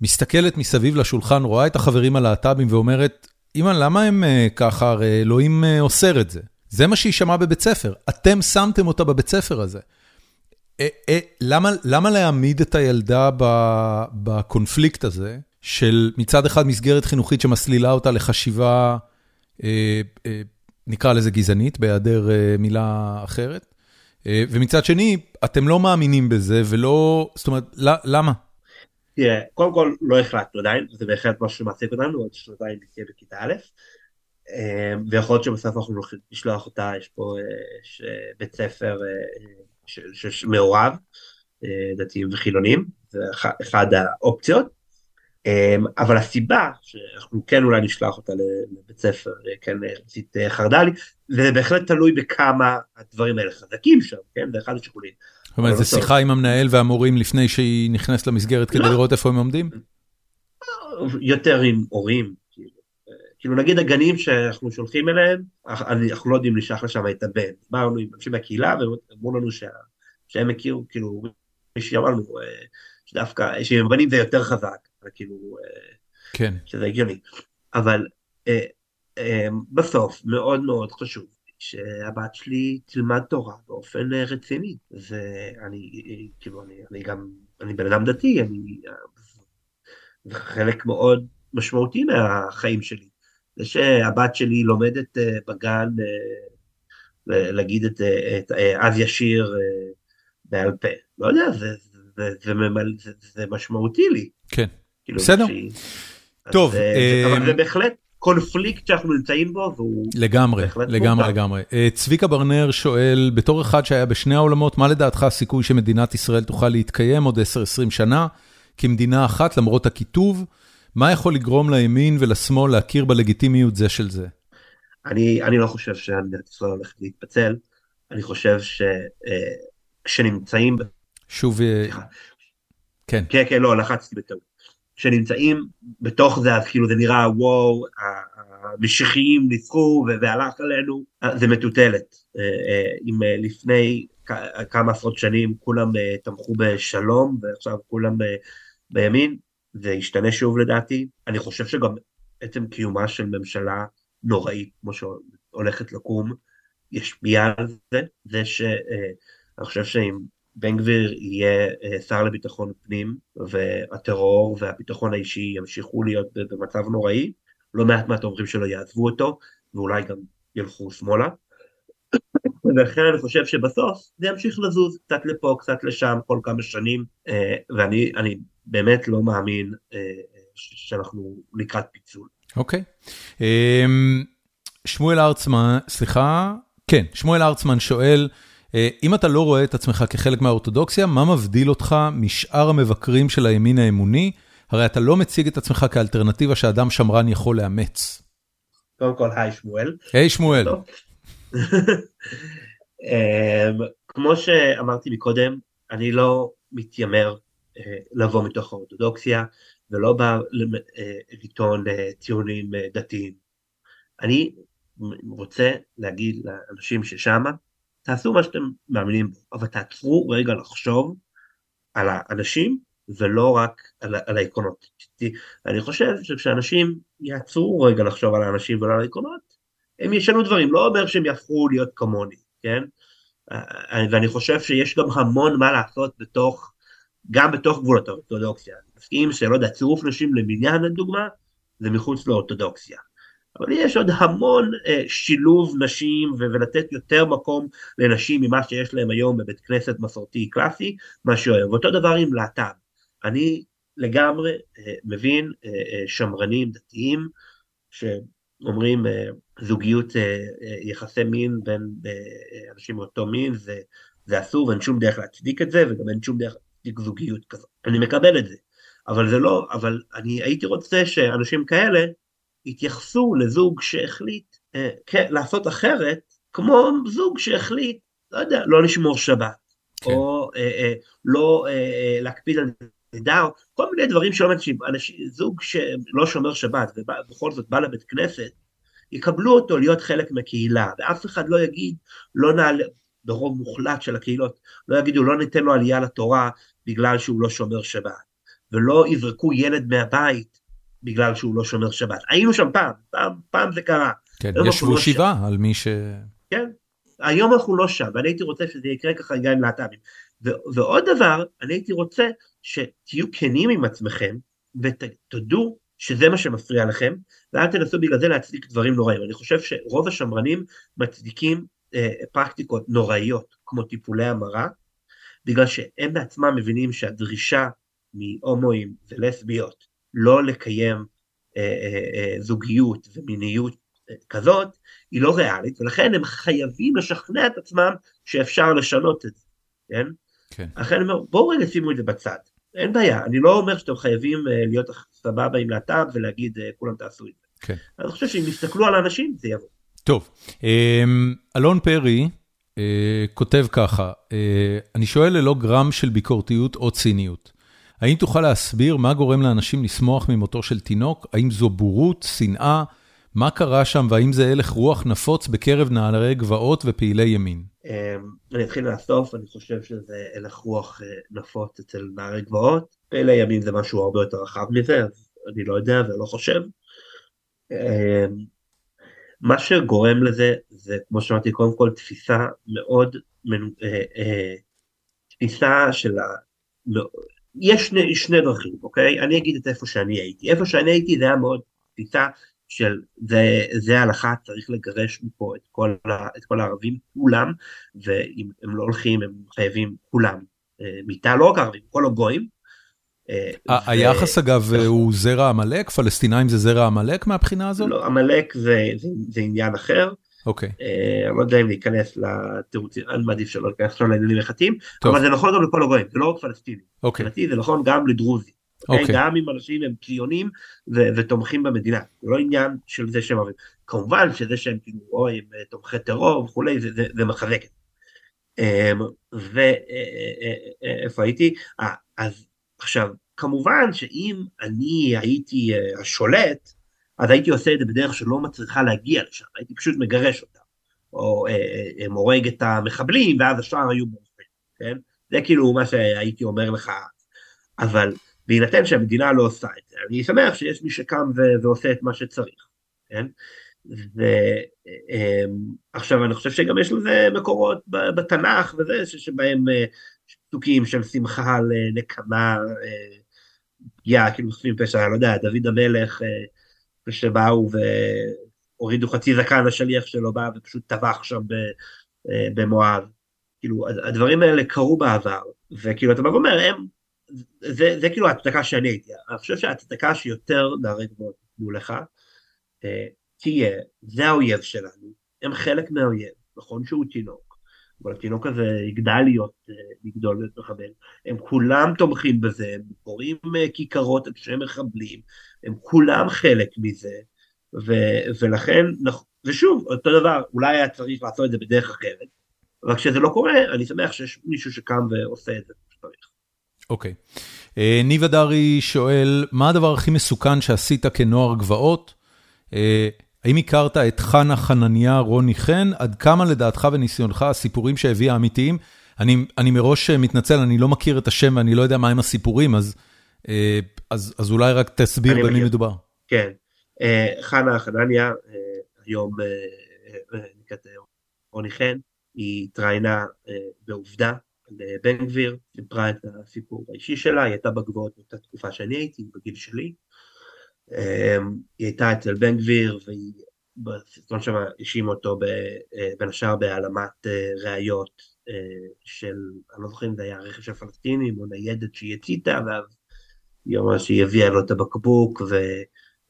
מסתכלת מסביב לשולחן, רואה את החברים הלהט"בים ואומרת, אמא, למה הם uh, ככה? הרי אלוהים uh, אוסר את זה. זה מה שהיא שמעה בבית ספר. אתם שמתם אותה בבית ספר הזה. אה, אה, למה, למה להעמיד את הילדה בקונפליקט הזה, של מצד אחד מסגרת חינוכית שמסלילה אותה לחשיבה, נקרא לזה גזענית, בהיעדר מילה אחרת, ומצד שני, אתם לא מאמינים בזה ולא, זאת אומרת, למה? תראה, קודם כל לא החלטנו עדיין, זה בהחלט משהו שמעסיק אותנו, עוד שנתיים נתהיה בכיתה א', אמ, ויכול להיות שבסוף אנחנו הולכים לשלוח אותה, יש פה יש בית ספר מעורב, דתיים וחילונים, זה אחד האופציות, אמ, אבל הסיבה שאנחנו כן אולי נשלח אותה לבית ספר, כן, חרד"לי, זה בהחלט תלוי בכמה הדברים האלה חזקים שם, כן, זה אחד השיקולים. זאת אומרת, זו שיחה עם המנהל והמורים לפני שהיא נכנסת למסגרת כדי לא. לראות איפה הם עומדים? יותר עם הורים, כאילו, כאילו נגיד הגנים שאנחנו שולחים אליהם, אנחנו לא יודעים לשלוח לשם את הבן. באנו עם אנשים מהקהילה ואמרו לנו שהם הכירו, כאילו, מישהי אמרנו, אה, שדווקא, שעם בנים זה יותר חזק, כאילו, אה, כן. שזה הגיוני. אבל אה, בסוף מאוד מאוד חשוב שהבת שלי תלמד תורה באופן אה, רציני. ואני, כאילו, אני, אני גם, אני בן אדם דתי, אני, זה חלק מאוד משמעותי מהחיים שלי. זה שהבת שלי לומדת אה, בגן אה, להגיד את, את אז ישיר בעל פה. לא יודע, זה, זה, זה, ממל, זה, זה משמעותי לי. כן, כאילו בסדר. טוב. אבל זה בהחלט קונפליקט שאנחנו נמצאים בו, והוא... לגמרי, לגמרי, לגמרי. אה, צביקה ברנר שואל, בתור אחד שהיה בשני העולמות, מה לדעתך הסיכוי שמדינת ישראל תוכל להתקיים עוד 10-20 שנה כמדינה אחת למרות הקיטוב? מה יכול לגרום לימין ולשמאל להכיר בלגיטימיות זה של זה? אני, אני לא חושב שמדינת ישראל הולכת להתפצל, אני חושב שכשנמצאים... אה, שוב... אה, כן. כן, כן, לא, לחצתי בטעות. שנמצאים בתוך זה אז כאילו זה נראה וואו המשיחיים ניצחו והלך עלינו. זה מטוטלת. אה, אה, אם אה, לפני כמה עשרות שנים כולם תמכו בשלום ועכשיו כולם בימין זה ישתנה שוב לדעתי. אני חושב שגם עצם קיומה של ממשלה נוראית כמו שהולכת לקום ישפיע על זה. זה שאני חושב שאם בן גביר יהיה אה, שר לביטחון פנים והטרור והביטחון האישי ימשיכו להיות במצב נוראי, לא מעט מהתומכים שלו יעזבו אותו ואולי גם ילכו שמאלה. ולכן אני חושב שבסוף זה ימשיך לזוז קצת לפה קצת לשם כל כמה שנים אה, ואני באמת לא מאמין אה, שאנחנו לקראת פיצול. אוקיי. Okay. אמ, שמואל ארצמן, סליחה, כן, שמואל ארצמן שואל, אם אתה לא רואה את עצמך כחלק מהאורתודוקסיה, מה מבדיל אותך משאר המבקרים של הימין האמוני? הרי אתה לא מציג את עצמך כאלטרנטיבה שאדם שמרן יכול לאמץ. קודם כל, היי שמואל. היי שמואל. אמ, כמו שאמרתי מקודם, אני לא מתיימר אה, לבוא מתוך האורתודוקסיה, ולא בא אה, לטעון טיעונים דתיים. אני רוצה להגיד לאנשים ששמה, תעשו מה שאתם מאמינים בו, אבל תעצרו רגע לחשוב על האנשים ולא רק על, על העקרונות. אני חושב שכשאנשים יעצרו רגע לחשוב על האנשים ולא על העקרונות, הם ישנו דברים, לא אומר שהם יהפכו להיות כמוני, כן? ואני חושב שיש גם המון מה לעשות בתוך, גם בתוך גבולות האורתודוקסיה. אני מסכים שלא יודע, צירוף נשים למניין לדוגמה, זה מחוץ לאורתודוקסיה. אבל יש עוד המון אה, שילוב נשים ולתת יותר מקום לנשים ממה שיש להם היום בבית כנסת מסורתי קלאסי, מה שאוהב. אותו דבר עם להט"ב. אני לגמרי אה, מבין אה, אה, שמרנים דתיים שאומרים אה, זוגיות אה, אה, יחסי מין בין אה, אנשים מאותו מין זה, זה אסור ואין שום דרך להצדיק את זה וגם אין שום דרך להצדיק זוגיות כזאת. אני מקבל את זה. אבל זה לא, אבל אני הייתי רוצה שאנשים כאלה התייחסו לזוג שהחליט אה, כן, לעשות אחרת, כמו זוג שהחליט, לא יודע, לא לשמור שבת, כן. או אה, אה, לא אה, אה להקפיד על נדע, כל מיני דברים שלא אנשים, אנשים, זוג שלא שומר שבת ובכל זאת בא לבית כנסת, יקבלו אותו להיות חלק מהקהילה, ואף אחד לא יגיד, לא נעלה, ברוב מוחלט של הקהילות, לא יגידו, לא ניתן לו עלייה לתורה בגלל שהוא לא שומר שבת, ולא יזרקו ילד מהבית בגלל שהוא לא שומר שבת. היינו שם פעם, פעם, פעם זה קרה. כן, ישבו לא שבעה. על מי ש... כן, היום אנחנו לא שם, ואני הייתי רוצה שזה יקרה ככה גם עם להט"בים. ועוד דבר, אני הייתי רוצה שתהיו כנים עם עצמכם, ותודו שזה מה שמפריע לכם, ואל תנסו בגלל זה להצדיק דברים נוראים. אני חושב שרוב השמרנים מצדיקים אה, פרקטיקות נוראיות, כמו טיפולי המרה, בגלל שהם בעצמם מבינים שהדרישה מהומואים ולסביות לא לקיים אה, אה, אה, זוגיות ומיניות כזאת, היא לא ריאלית, ולכן הם חייבים לשכנע את עצמם שאפשר לשנות את זה, כן? כן. לכן אני אומר, בואו רגע שימו את זה בצד. אין בעיה, אני לא אומר שאתם חייבים להיות סבבה עם להט"ב ולהגיד כולם תעשו את זה. כן. אני חושב שאם יסתכלו על האנשים זה יבוא. טוב, אמ, אלון פרי כותב ככה, אני שואל ללא גרם של ביקורתיות או ציניות. האם תוכל להסביר מה גורם לאנשים לשמוח ממותו של תינוק? האם זו בורות, שנאה? מה קרה שם והאם זה הלך רוח נפוץ בקרב נערי גבעות ופעילי ימין? אמ, אני אתחיל מהסוף, אני חושב שזה הלך רוח אה, נפוץ אצל נערי גבעות. פעילי ימין זה משהו הרבה יותר רחב מזה, אז אני לא יודע ולא חושב. אמ, מה שגורם לזה זה כמו שאמרתי קודם כל תפיסה מאוד אה, אה, תפיסה של יש שני, שני דרכים אוקיי אני אגיד את איפה שאני הייתי איפה שאני הייתי זה היה מאוד תפיסה של זה, זה ההלכה, צריך לגרש מפה את כל, ה, את כל הערבים, כולם, ואם הם לא הולכים הם חייבים כולם אה, מיתה, לא רק ערבים, כל הגויים. אה, היחס אגב נכון. הוא זרע עמלק? פלסטינאים זה זרע עמלק מהבחינה הזאת? לא, עמלק זה, זה, זה עניין אחר. אוקיי. Okay. אה, אני לא יודע אם להיכנס לתירוצים, אני מעדיף שלא להיכנס עכשיו לעניינים הלכתיים, אבל זה נכון גם לכל הגויים, זה לא רק פלסטינים. אוקיי. Okay. זה נכון גם לדרוזי. Okay. אוקיי? גם אם אנשים הם ציונים ו- ותומכים במדינה, זה לא עניין של זה שהם אוהבים. כמובן שזה שהם כאילו או הם אה, תומכי טרור וכולי, זה, זה, זה מחזק אמ, ואיפה אה, הייתי? 아, אז עכשיו, כמובן שאם אני הייתי השולט, אז הייתי עושה את זה בדרך שלא מצליחה להגיע לשם, הייתי פשוט מגרש אותם, או הורג את המחבלים, ואז השאר היו בורחים, כן? זה כאילו מה שהייתי אומר לך, אבל בהינתן שהמדינה לא עושה את זה. אני שמח שיש מי שקם ו- ועושה את מה שצריך, כן? ועכשיו אני חושב שגם יש לזה מקורות בתנ"ך וזה, שבהם אה, פסוקים של שמחה אה, נקמה, פגיעה, אה, כאילו חושבים פשע, לא יודע, דוד המלך, שבאו והורידו חצי זקן השליח שלו, בא ופשוט טבח שם במואב. כאילו, הדברים האלה קרו בעבר, וכאילו אתה בא ואומר, הם זה, זה כאילו ההצדקה שאני הייתי, אני חושב שההצדקה שיותר נערי גבוהות ייתנו לך, אה, תהיה, זה האויב שלנו, הם חלק מהאויב, נכון שהוא תינוק, אבל התינוק הזה יגדל להיות, אה, לגדול להיות מחבל, הם כולם תומכים בזה, הם קוראים אה, כיכרות על שם מחבלים, הם כולם חלק מזה, ו, ולכן, ושוב, אותו דבר, אולי היה צריך לעשות את זה בדרך אחרת, אבל כשזה לא קורה, אני שמח שיש מישהו שקם ועושה את זה שצריך. אוקיי. אה, ניב הדרי שואל, מה הדבר הכי מסוכן שעשית כנוער גבעות? אה, האם הכרת את חנה חנניה רוני חן? עד כמה לדעתך וניסיונך הסיפורים שהביאה אמיתיים? אני, אני מראש מתנצל, אני לא מכיר את השם ואני לא יודע מהם הסיפורים, אז, אה, אז, אז אולי רק תסביר במי מכיר. מדובר. כן, חנה חנניה, היום נקראת רוני חן, היא התראיינה בעובדה לבן גביר, סיפרה את הסיפור האישי שלה, היא הייתה בגבוהות באותה תקופה שאני הייתי, בגיל שלי. אמ, היא הייתה אצל בן גביר והיא בסרטון שם האשימה אותו אה, בין השאר בהעלמת אה, ראיות אה, של, אני לא זוכר אם זה היה רכב של פלסטינים או ניידת שהיא הציתה, ואז היא אמרה שהיא הביאה לו את הבקבוק ו...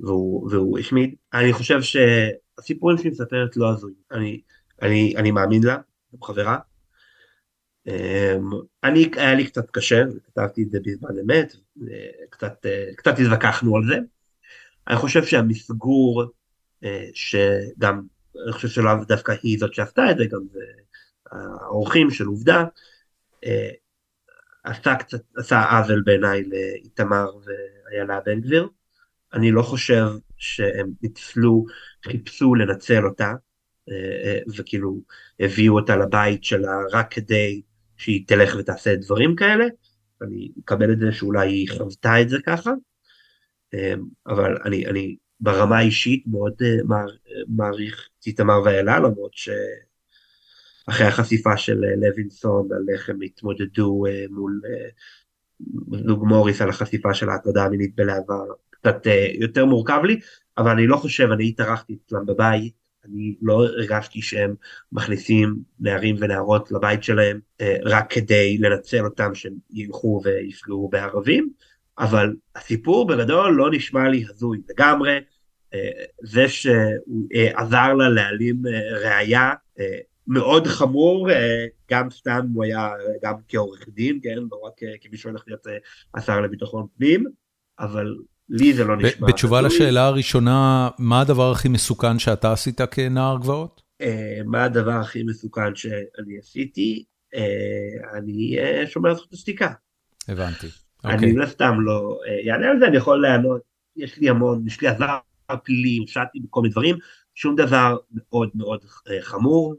והוא, והוא השמיד. אני חושב שהסיפורים שהיא מספרת לא הזויים, אני, אני, אני מאמין לה, חברה, אמ, אני, היה לי קצת קשה, כתבתי את זה בזמן אמת, קצת, קצת התווכחנו על זה. אני חושב שהמסגור, אה, שגם, אני חושב שלאו דווקא היא זאת שעשתה את זה, גם זה האורחים של עובדה, אה, עשה קצת, עשה עוול בעיניי לאיתמר ואיילה בן גביר. אני לא חושב שהם ניצלו, חיפשו לנצל אותה, אה, וכאילו הביאו אותה לבית שלה רק כדי שהיא תלך ותעשה דברים כאלה, אני מקבל את זה שאולי היא חוותה את זה ככה, אבל אני, אני ברמה האישית מאוד אה, מעריך את איתמר ואיילה, למרות שאחרי החשיפה של אה, לוינסון על איך הם התמודדו אה, מול זוג מוריס על החשיפה של ההטרדה המינית בלהבה קצת אה, יותר מורכב לי, אבל אני לא חושב, אני התארחתי אצלם בבית, אני לא הרגשתי שהם מכניסים נערים ונערות לבית שלהם אה, רק כדי לנצל אותם שהם ילכו ויפגעו בערבים, אבל הסיפור בגדול לא נשמע לי הזוי לגמרי. אה, זה שהוא עזר לה להעלים ראייה מאוד חמור, גם סתם הוא היה גם כעורך דין, כן, לא רק כמי שהולך להיות השר לביטחון פנים, אבל לי זה לא נשמע. בתשובה לשאלה הראשונה, מה הדבר הכי מסוכן שאתה עשית כנער גבעות? אה, מה הדבר הכי מסוכן שאני עשיתי? אה, אני אה, שומר זכות השתיקה. הבנתי. אני אוקיי. לא סתם לא יענה על זה, אני יכול לענות, יש לי המון, יש לי עבר פלילי, הרשעתי בכל מיני דברים, שום דבר מאוד מאוד חמור,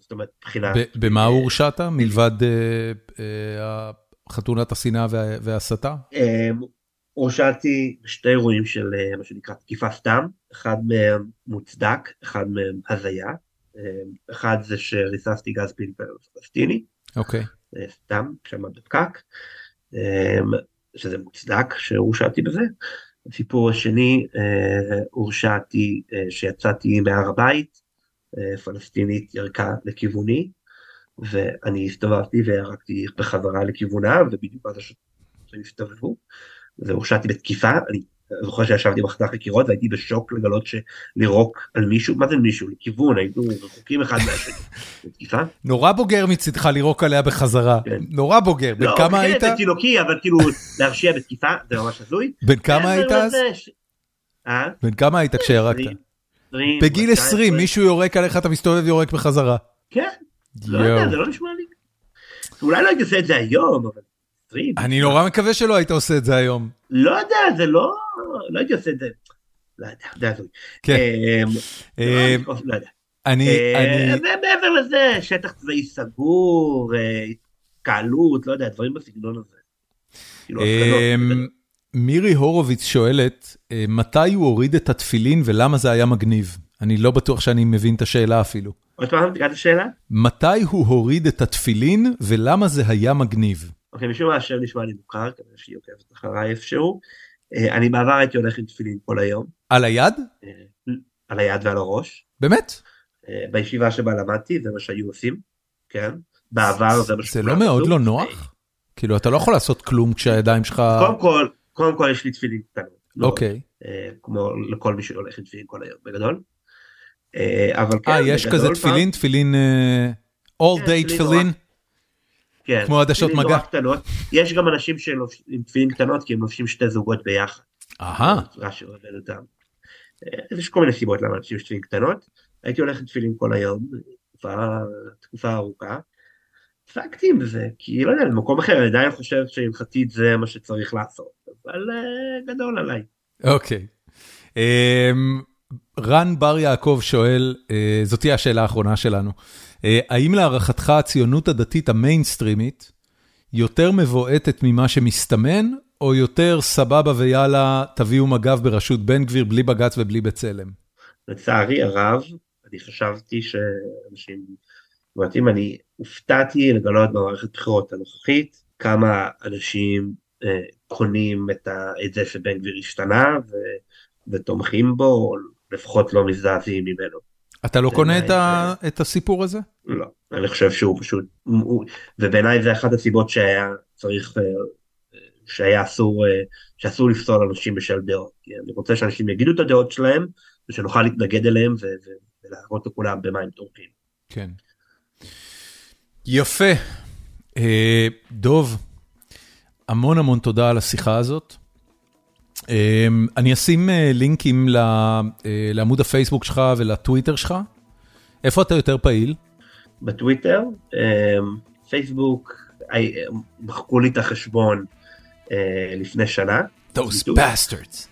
זאת אומרת, מבחינה... במה הורשעת מלבד חתונת השנאה וההסתה? הורשעתי בשתי אירועים של אה, מה שנקרא תקיפה סתם, אחד מהם מוצדק, אחד מהם הזיה. אה, אחד זה שריססתי גז פלפל פלסטיני, אוקיי. Okay. אה, סתם, כשעמד בפקק, שזה מוצדק שהורשעתי בזה. הסיפור השני, הורשעתי שיצאתי מהר הבית, פלסטינית ירקה לכיווני, ואני הסתובבתי וירקתי בחזרה לכיוונה, ובדיוק אז השוטרים הסתובבו. והורשעתי בתקיפה, אני זוכר שישבתי בחדר חקירות והייתי בשוק לגלות שלירוק על מישהו, מה זה מישהו? לכיוון, היינו רחוקים אחד מהשני. נורא בוגר מצדך לירוק עליה בחזרה, כן. נורא בוגר, בן לא, כמה היית? לא, תינוקי, אבל כאילו להרשיע בתקיפה, זה ממש הזוי. בן כמה היית אז? אה? בן כמה היית כשירקת? בגיל 20, מישהו יורק עליך, אתה מסתובב ויורק בחזרה. כן, לא יודע, זה לא נשמע לי. אולי לא הייתי עושה את זה היום, אבל 20. אני נורא מקווה שלא היית עושה את זה היום. לא יודע, זה לא, לא הייתי עושה את זה. לא יודע, זה הזוי. כן. אמ, אמ, לא, לא יודע. אני, אה, אני... ומעבר לזה, שטח צבאי סגור, אה, התקהלות, לא יודע, דברים בסגנון הזה. כאילו, אמ, מירי הורוביץ שואלת, אה, מתי הוא הוריד את התפילין ולמה זה היה מגניב? אני לא בטוח שאני מבין את השאלה אפילו. עוד פעם, תקרא את השאלה? מתי הוא הוריד את התפילין ולמה זה היה מגניב? אוקיי, משום מה השם נשמע לי מוכר, כנראה שהיא עוקבת אחריי איפשהו. אה, אני בעבר הייתי הולך עם תפילין כל היום. על היד? אה, על היד ועל הראש. באמת? אה, בישיבה שבה למדתי זה מה שהיו עושים, כן? בעבר זה מה זה לא מאוד לא נוח? כאילו אתה לא יכול לעשות כלום כשהידיים שלך... קודם כל, קודם כל יש לי תפילין קטנות. לא, אוקיי. כמו לכל מי שהולך עם תפילין כל היום בגדול. אבל כן, אה, יש כזה תפילין, תפילין, all day כן, תפילין? כן, כמו עדשות מגע. יש גם אנשים עם תפילין קטנות כי הם לובשים שתי זוגות ביחד. אהה. אה, יש כל מיני סיבות למה אנשים יש תפילין קטנות. הייתי הולך עם תפילין כל היום, תקופה ארוכה. הפסקתי עם זה, כי לא יודע, במקום אחר אני עדיין חושב שהלכתית זה מה שצריך לעשות, אבל uh, גדול עליי. אוקיי. Okay. אמ, um, רן בר יעקב שואל, uh, זאת תהיה השאלה האחרונה שלנו. אה, האם להערכתך הציונות הדתית המיינסטרימית יותר מבועטת ממה שמסתמן, או יותר סבבה ויאללה, תביאו מג"ב בראשות בן גביר בלי בג"ץ ובלי בצלם? לצערי הרב, אני חשבתי שאנשים, אם אני הופתעתי לגלות במערכת בחירות הנוכחית, כמה אנשים אה, קונים את, ה, את זה שבן גביר השתנה ו, ותומכים בו, או לפחות לא מזדעזעים ממנו. אתה לא קונה את, ה... את הסיפור הזה? לא, אני חושב שהוא פשוט, הוא... ובעיניי זה אחת הסיבות שהיה צריך, אה, שהיה אסור, אה, שאסור לפסול אנשים בשל דעות. אני רוצה שאנשים יגידו את הדעות שלהם, ושנוכל להתנגד אליהם ו... ולהראות לכולם במה הם תומכים. כן. יפה. אה, דוב, המון המון תודה על השיחה הזאת. אמ, אני אשים אה, לינקים אה, לעמוד הפייסבוק שלך ולטוויטר שלך. איפה אתה יותר פעיל? בטוויטר, אמ, פייסבוק, מחקו לי את החשבון אה, לפני שנה. Those bastards.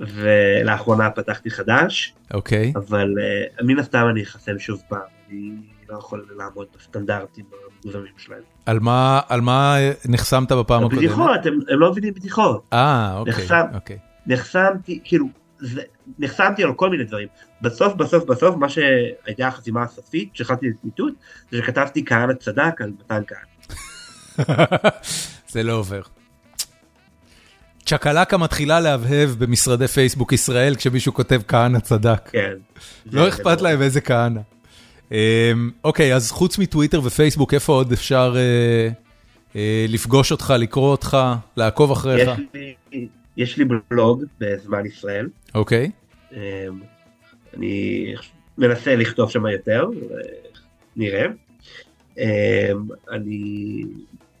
ולאחרונה פתחתי חדש. אוקיי. Okay. אבל מן הסתם אני אחסם שוב פעם. אני לא יכול לעמוד בסטנדרטים המוגזמים שלהם. על מה, על מה נחסמת בפעם הקודמת? בדיחות, הם, הם לא מבינים בדיחות. אה, אוקיי, נחסם, אוקיי. נחסמתי, כאילו, זה, נחסמתי על כל מיני דברים. בסוף, בסוף, בסוף, מה שהייתה החסימה הסופית, שהחלטתי לצמיתות, זה שכתבתי כהנא צדק על מתן כהנא. זה לא עובר. צ'קלקה מתחילה להבהב במשרדי פייסבוק ישראל כשמישהו כותב כהנא צדק. כן. לא אכפת להם איזה כהנא. אמ, אוקיי, אז חוץ מטוויטר ופייסבוק, איפה עוד אפשר אה, אה, לפגוש אותך, לקרוא אותך, לעקוב אחריך? יש לי בלוג בזמן ישראל. אוקיי. אמ, אני מנסה לכתוב שם יותר, נראה. אמ, אני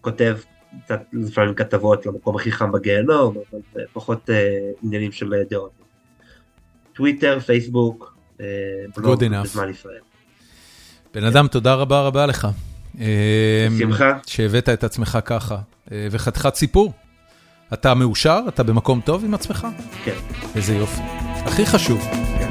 כותב קצת לפעמים כתבות למקום הכי חם בגיהנום, אבל זה פחות אה, עניינים של דעות. טוויטר, פייסבוק, בלוג בזמן ישראל. בן אדם, תודה רבה רבה לך. שמחה. שהבאת את עצמך ככה, אה, וחתיכת סיפור. אתה מאושר? אתה במקום טוב עם עצמך? כן. איזה יופי. הכי חשוב. כן.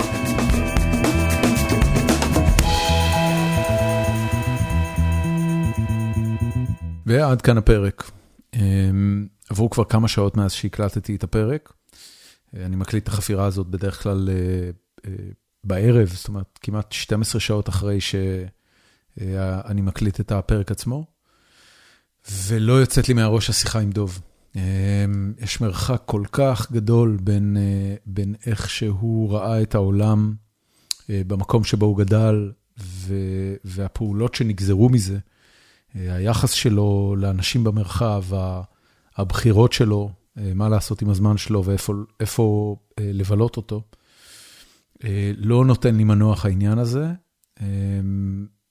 ועד כאן הפרק. אמ, עברו כבר כמה שעות מאז שהקלטתי את הפרק. אני מקליט את החפירה הזאת בדרך כלל אה, אה, בערב, זאת אומרת, כמעט 12 שעות אחרי שאני מקליט את הפרק עצמו, ולא יוצאת לי מהראש השיחה עם דוב. אמ, יש מרחק כל כך גדול בין, אה, בין איך שהוא ראה את העולם במקום שבו הוא גדל, והפעולות שנגזרו מזה. היחס שלו לאנשים במרחב, הבחירות שלו, אה, מה לעשות עם הזמן שלו ואיפה אה, לבלות אותו, אה, לא נותן לי מנוח העניין הזה.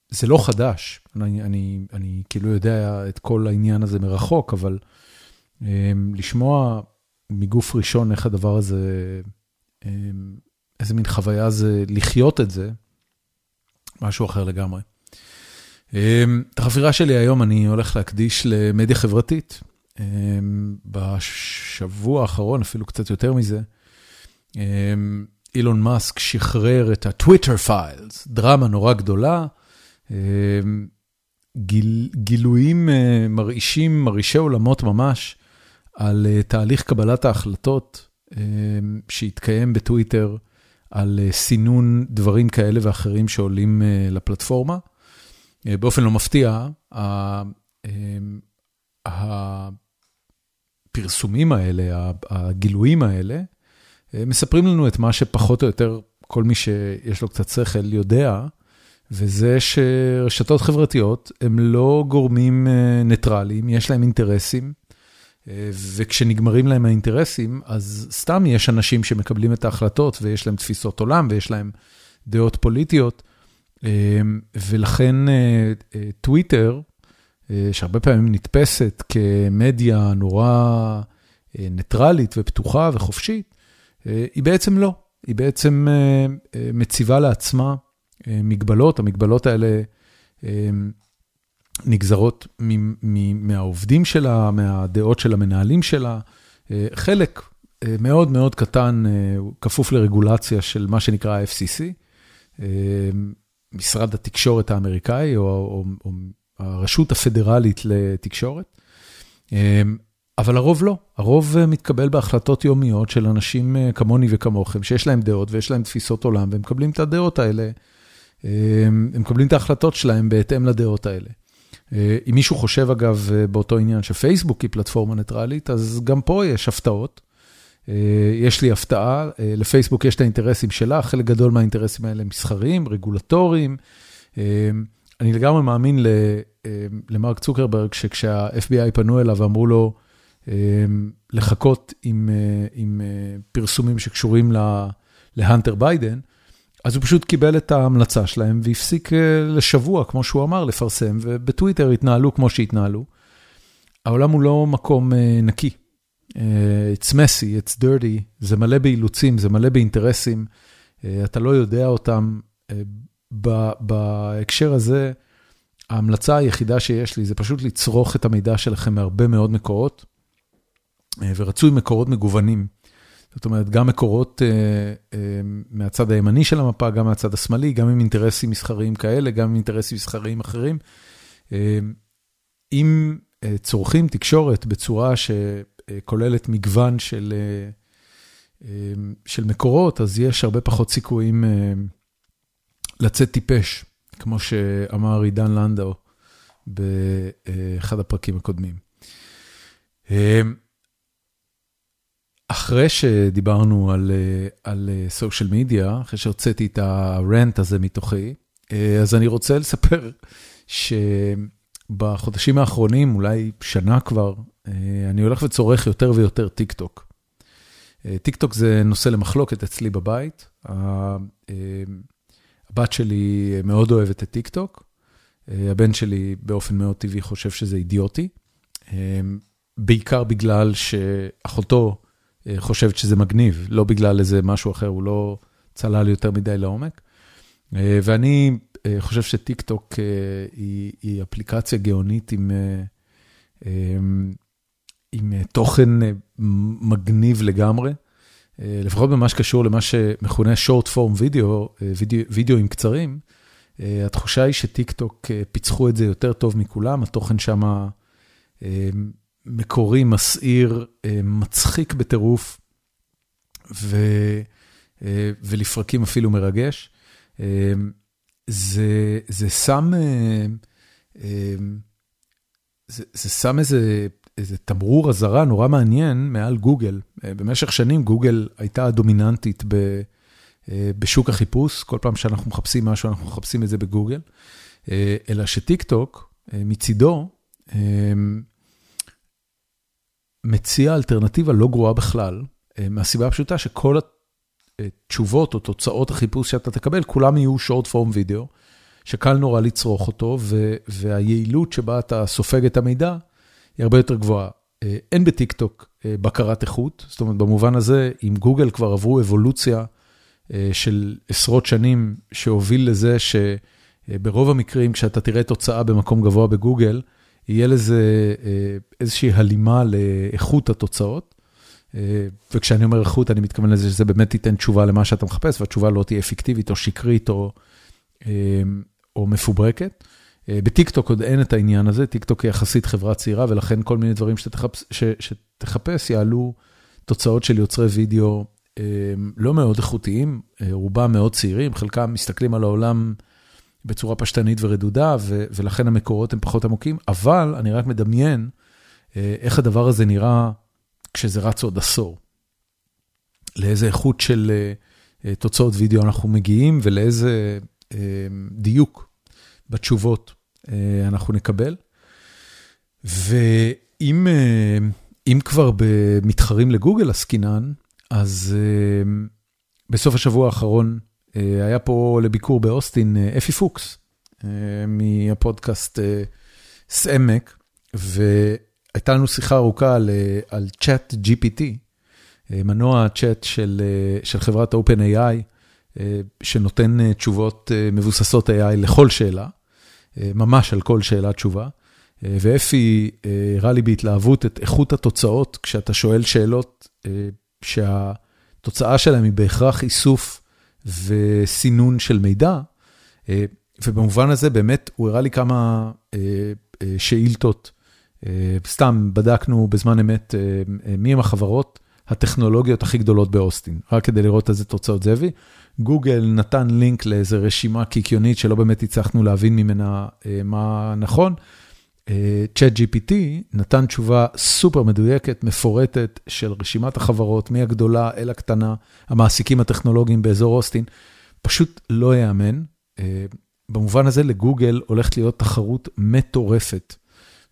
זה לא חדש, אני, אני, אני כאילו יודע את כל העניין הזה מרחוק, אבל לשמוע מגוף ראשון איך הדבר הזה, איזה מין חוויה זה לחיות את זה, משהו אחר לגמרי. אמ, את החפירה שלי היום אני הולך להקדיש למדיה חברתית. אמ, בשבוע האחרון, אפילו קצת יותר מזה, אמ, אילון מאסק שחרר את הטוויטר פיילס, דרמה נורא גדולה, גיל, גילויים אה, מרעישים, מרעישי עולמות ממש, על אה, תהליך קבלת ההחלטות שהתקיים בטוויטר, על אה, סינון דברים כאלה ואחרים שעולים לפלטפורמה. באופן לא מפתיע, הפרסומים האלה, הגילויים האלה, מספרים לנו את מה שפחות או יותר כל מי שיש לו קצת שכל יודע, וזה שרשתות חברתיות הם לא גורמים אה, ניטרליים, יש להם אינטרסים, וכשנגמרים להם האינטרסים, אז סתם יש אנשים שמקבלים את ההחלטות ויש להם תפיסות עולם ויש להם דעות פוליטיות. ולכן אה, אה, טוויטר, אה, שהרבה פעמים נתפסת כמדיה נורא ניטרלית ופתוחה וחופשית, היא בעצם לא. היא בעצם מציבה לעצמה מגבלות, המגבלות האלה נגזרות מהעובדים שלה, מהדעות של המנהלים שלה. חלק מאוד מאוד קטן כפוף לרגולציה של מה שנקרא FCC. משרד התקשורת האמריקאי, או, או, או הרשות הפדרלית לתקשורת. אמ, אבל הרוב לא, הרוב אה, מתקבל בהחלטות יומיות של אנשים אה, כמוני וכמוכם, שיש להם דעות ויש להם תפיסות עולם, והם מקבלים את הדעות האלה, אמ, הם מקבלים את ההחלטות שלהם בהתאם לדעות האלה. אה, אם מישהו חושב, אגב, באותו עניין שפייסבוק היא פלטפורמה ניטרלית, אז גם פה יש הפתעות. אה, יש לי הפתעה, אה, לפייסבוק יש את האינטרסים שלה, חלק גדול מהאינטרסים האלה הם מסחריים, רגולטוריים. אה, אני לגמרי מאמין למרק צוקרברג, שכשה-FBI פנו אליו ואמרו לו לחכות עם, עם פרסומים שקשורים להנטר ביידן, אז הוא פשוט קיבל את ההמלצה שלהם והפסיק לשבוע, כמו שהוא אמר, לפרסם, ובטוויטר התנהלו כמו שהתנהלו. העולם הוא לא מקום נקי. Uh, it's messy, it's dirty, זה מלא באילוצים, זה מלא באינטרסים, אתה לא יודע אותם. בהקשר הזה, ההמלצה היחידה שיש לי זה פשוט לצרוך את המידע שלכם מהרבה מאוד מקורות, ורצוי מקורות מגוונים. זאת אומרת, גם מקורות uh, uh, מהצד הימני של המפה, גם מהצד השמאלי, גם עם אינטרסים מסחריים כאלה, גם עם אינטרסים מסחריים אחרים. Uh, אם צורכים תקשורת בצורה ש... כוללת מגוון של אה, אה, של מקורות, אז יש הרבה פחות סיכויים אה, לצאת טיפש, כמו שאמר עידן לנדאו באחד הפרקים הקודמים. אחרי שדיברנו על סושיאל מדיה, אחרי שהוצאתי את הרנט הזה מתוכי, אז אני רוצה לספר שבחודשים האחרונים, אולי שנה כבר, אני הולך וצורך יותר ויותר טיק טוק. טיק טוק זה נושא למחלוקת אצלי בבית. הבת שלי מאוד אוהבת את טיק טוק, הבן שלי באופן מאוד טבעי חושב שזה אידיוטי, בעיקר בגלל שאחותו חושבת שזה מגניב, לא בגלל איזה משהו אחר, הוא לא צלל יותר מדי לעומק. ואני חושב שטיק טוק היא, היא אפליקציה גאונית עם, עם תוכן מגניב לגמרי. לפחות במה שקשור למה שמכונה short form וידאו, וידאוים קצרים, התחושה היא שטיק טוק פיצחו את זה יותר טוב מכולם, התוכן שם מקורי, מסעיר, מצחיק בטירוף, ולפרקים אפילו מרגש. זה, זה שם, זה, זה שם איזה איזה תמרור אזהרה נורא מעניין מעל גוגל. במשך שנים גוגל הייתה דומיננטית בשוק החיפוש, כל פעם שאנחנו מחפשים משהו אנחנו מחפשים את זה בגוגל, אלא שטיק טוק מצידו מציע אלטרנטיבה לא גרועה בכלל, מהסיבה הפשוטה שכל התשובות או תוצאות החיפוש שאתה תקבל, כולם יהיו short form וידאו, שקל נורא לצרוך אותו, והיעילות שבה אתה סופג את המידע, היא הרבה יותר גבוהה. אין בטיק טוק בקרת איכות, זאת אומרת, במובן הזה, אם גוגל כבר עברו אבולוציה של עשרות שנים, שהוביל לזה שברוב המקרים, כשאתה תראה תוצאה במקום גבוה בגוגל, יהיה לזה איזושהי הלימה לאיכות התוצאות. וכשאני אומר איכות, אני מתכוון לזה שזה באמת ייתן תשובה למה שאתה מחפש, והתשובה לא תהיה פיקטיבית או שקרית או מפוברקת. בטיקטוק עוד אין את העניין הזה, טיקטוק היא יחסית חברה צעירה, ולכן כל מיני דברים שתחפש יעלו תוצאות של יוצרי וידאו לא מאוד איכותיים, רובם מאוד צעירים, חלקם מסתכלים על העולם בצורה פשטנית ורדודה, ולכן המקורות הם פחות עמוקים, אבל אני רק מדמיין איך הדבר הזה נראה כשזה רץ עוד עשור. לאיזה איכות של תוצאות וידאו אנחנו מגיעים, ולאיזה דיוק. בתשובות אנחנו נקבל. ואם כבר במתחרים לגוגל עסקינן, אז בסוף השבוע האחרון היה פה לביקור באוסטין אפי פוקס, מהפודקאסט סעמק, והייתה לנו שיחה ארוכה על, על צ'אט GPT, מנוע צ'אט של, של חברת OpenAI, שנותן תשובות מבוססות AI לכל שאלה, ממש על כל שאלה תשובה. ואפי הראה לי בהתלהבות את איכות התוצאות, כשאתה שואל שאלות שהתוצאה שלהן היא בהכרח איסוף וסינון של מידע, ובמובן הזה באמת הוא הראה לי כמה שאילתות, סתם בדקנו בזמן אמת מי הם החברות הטכנולוגיות הכי גדולות באוסטין, רק כדי לראות איזה תוצאות זה הביא. גוגל נתן לינק לאיזה רשימה קיקיונית שלא באמת הצלחנו להבין ממנה מה נכון. צ'אט GPT נתן תשובה סופר מדויקת, מפורטת של רשימת החברות, מהגדולה אל הקטנה, המעסיקים הטכנולוגיים באזור אוסטין, פשוט לא ייאמן. במובן הזה לגוגל הולכת להיות תחרות מטורפת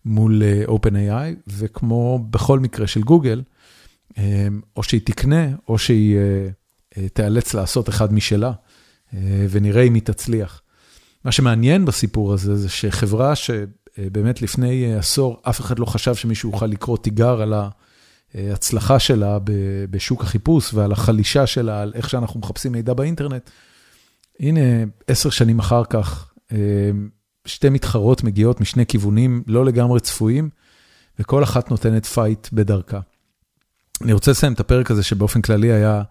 מול OpenAI, וכמו בכל מקרה של גוגל, או שהיא תקנה, או שהיא תיאלץ לעשות אחד משלה, ונראה אם היא תצליח. מה שמעניין בסיפור הזה, זה שחברה שבאמת לפני עשור, אף אחד לא חשב שמישהו יוכל לקרוא תיגר על ההצלחה שלה בשוק החיפוש, ועל החלישה שלה, על איך שאנחנו מחפשים מידע באינטרנט. הנה, עשר שנים אחר כך, שתי מתחרות מגיעות משני כיוונים לא לגמרי צפויים, וכל אחת נותנת fight בדרכה. אני רוצה לסיים את הפרק הזה שבאופן כללי היה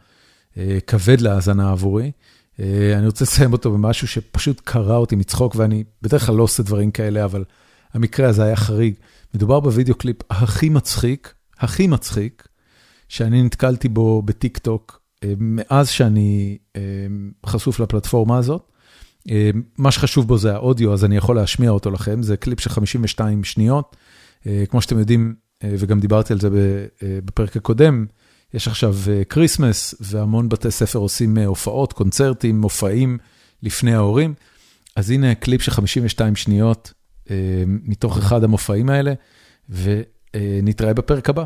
כבד להאזנה עבורי. אני רוצה לסיים אותו במשהו שפשוט קרע אותי מצחוק, ואני בדרך כלל לא עושה דברים כאלה, אבל המקרה הזה היה חריג. מדובר בווידאו קליפ הכי מצחיק, הכי מצחיק, שאני נתקלתי בו בטיק טוק, מאז שאני חשוף לפלטפורמה הזאת. מה שחשוב בו זה האודיו, אז אני יכול להשמיע אותו לכם, זה קליפ של 52 שניות. כמו שאתם יודעים, וגם דיברתי על זה בפרק הקודם, יש עכשיו כריסמס, והמון בתי ספר עושים הופעות, קונצרטים, מופעים לפני ההורים. אז הנה קליפ של 52 שניות אה, מתוך אחד המופעים האלה, ונתראה בפרק הבא.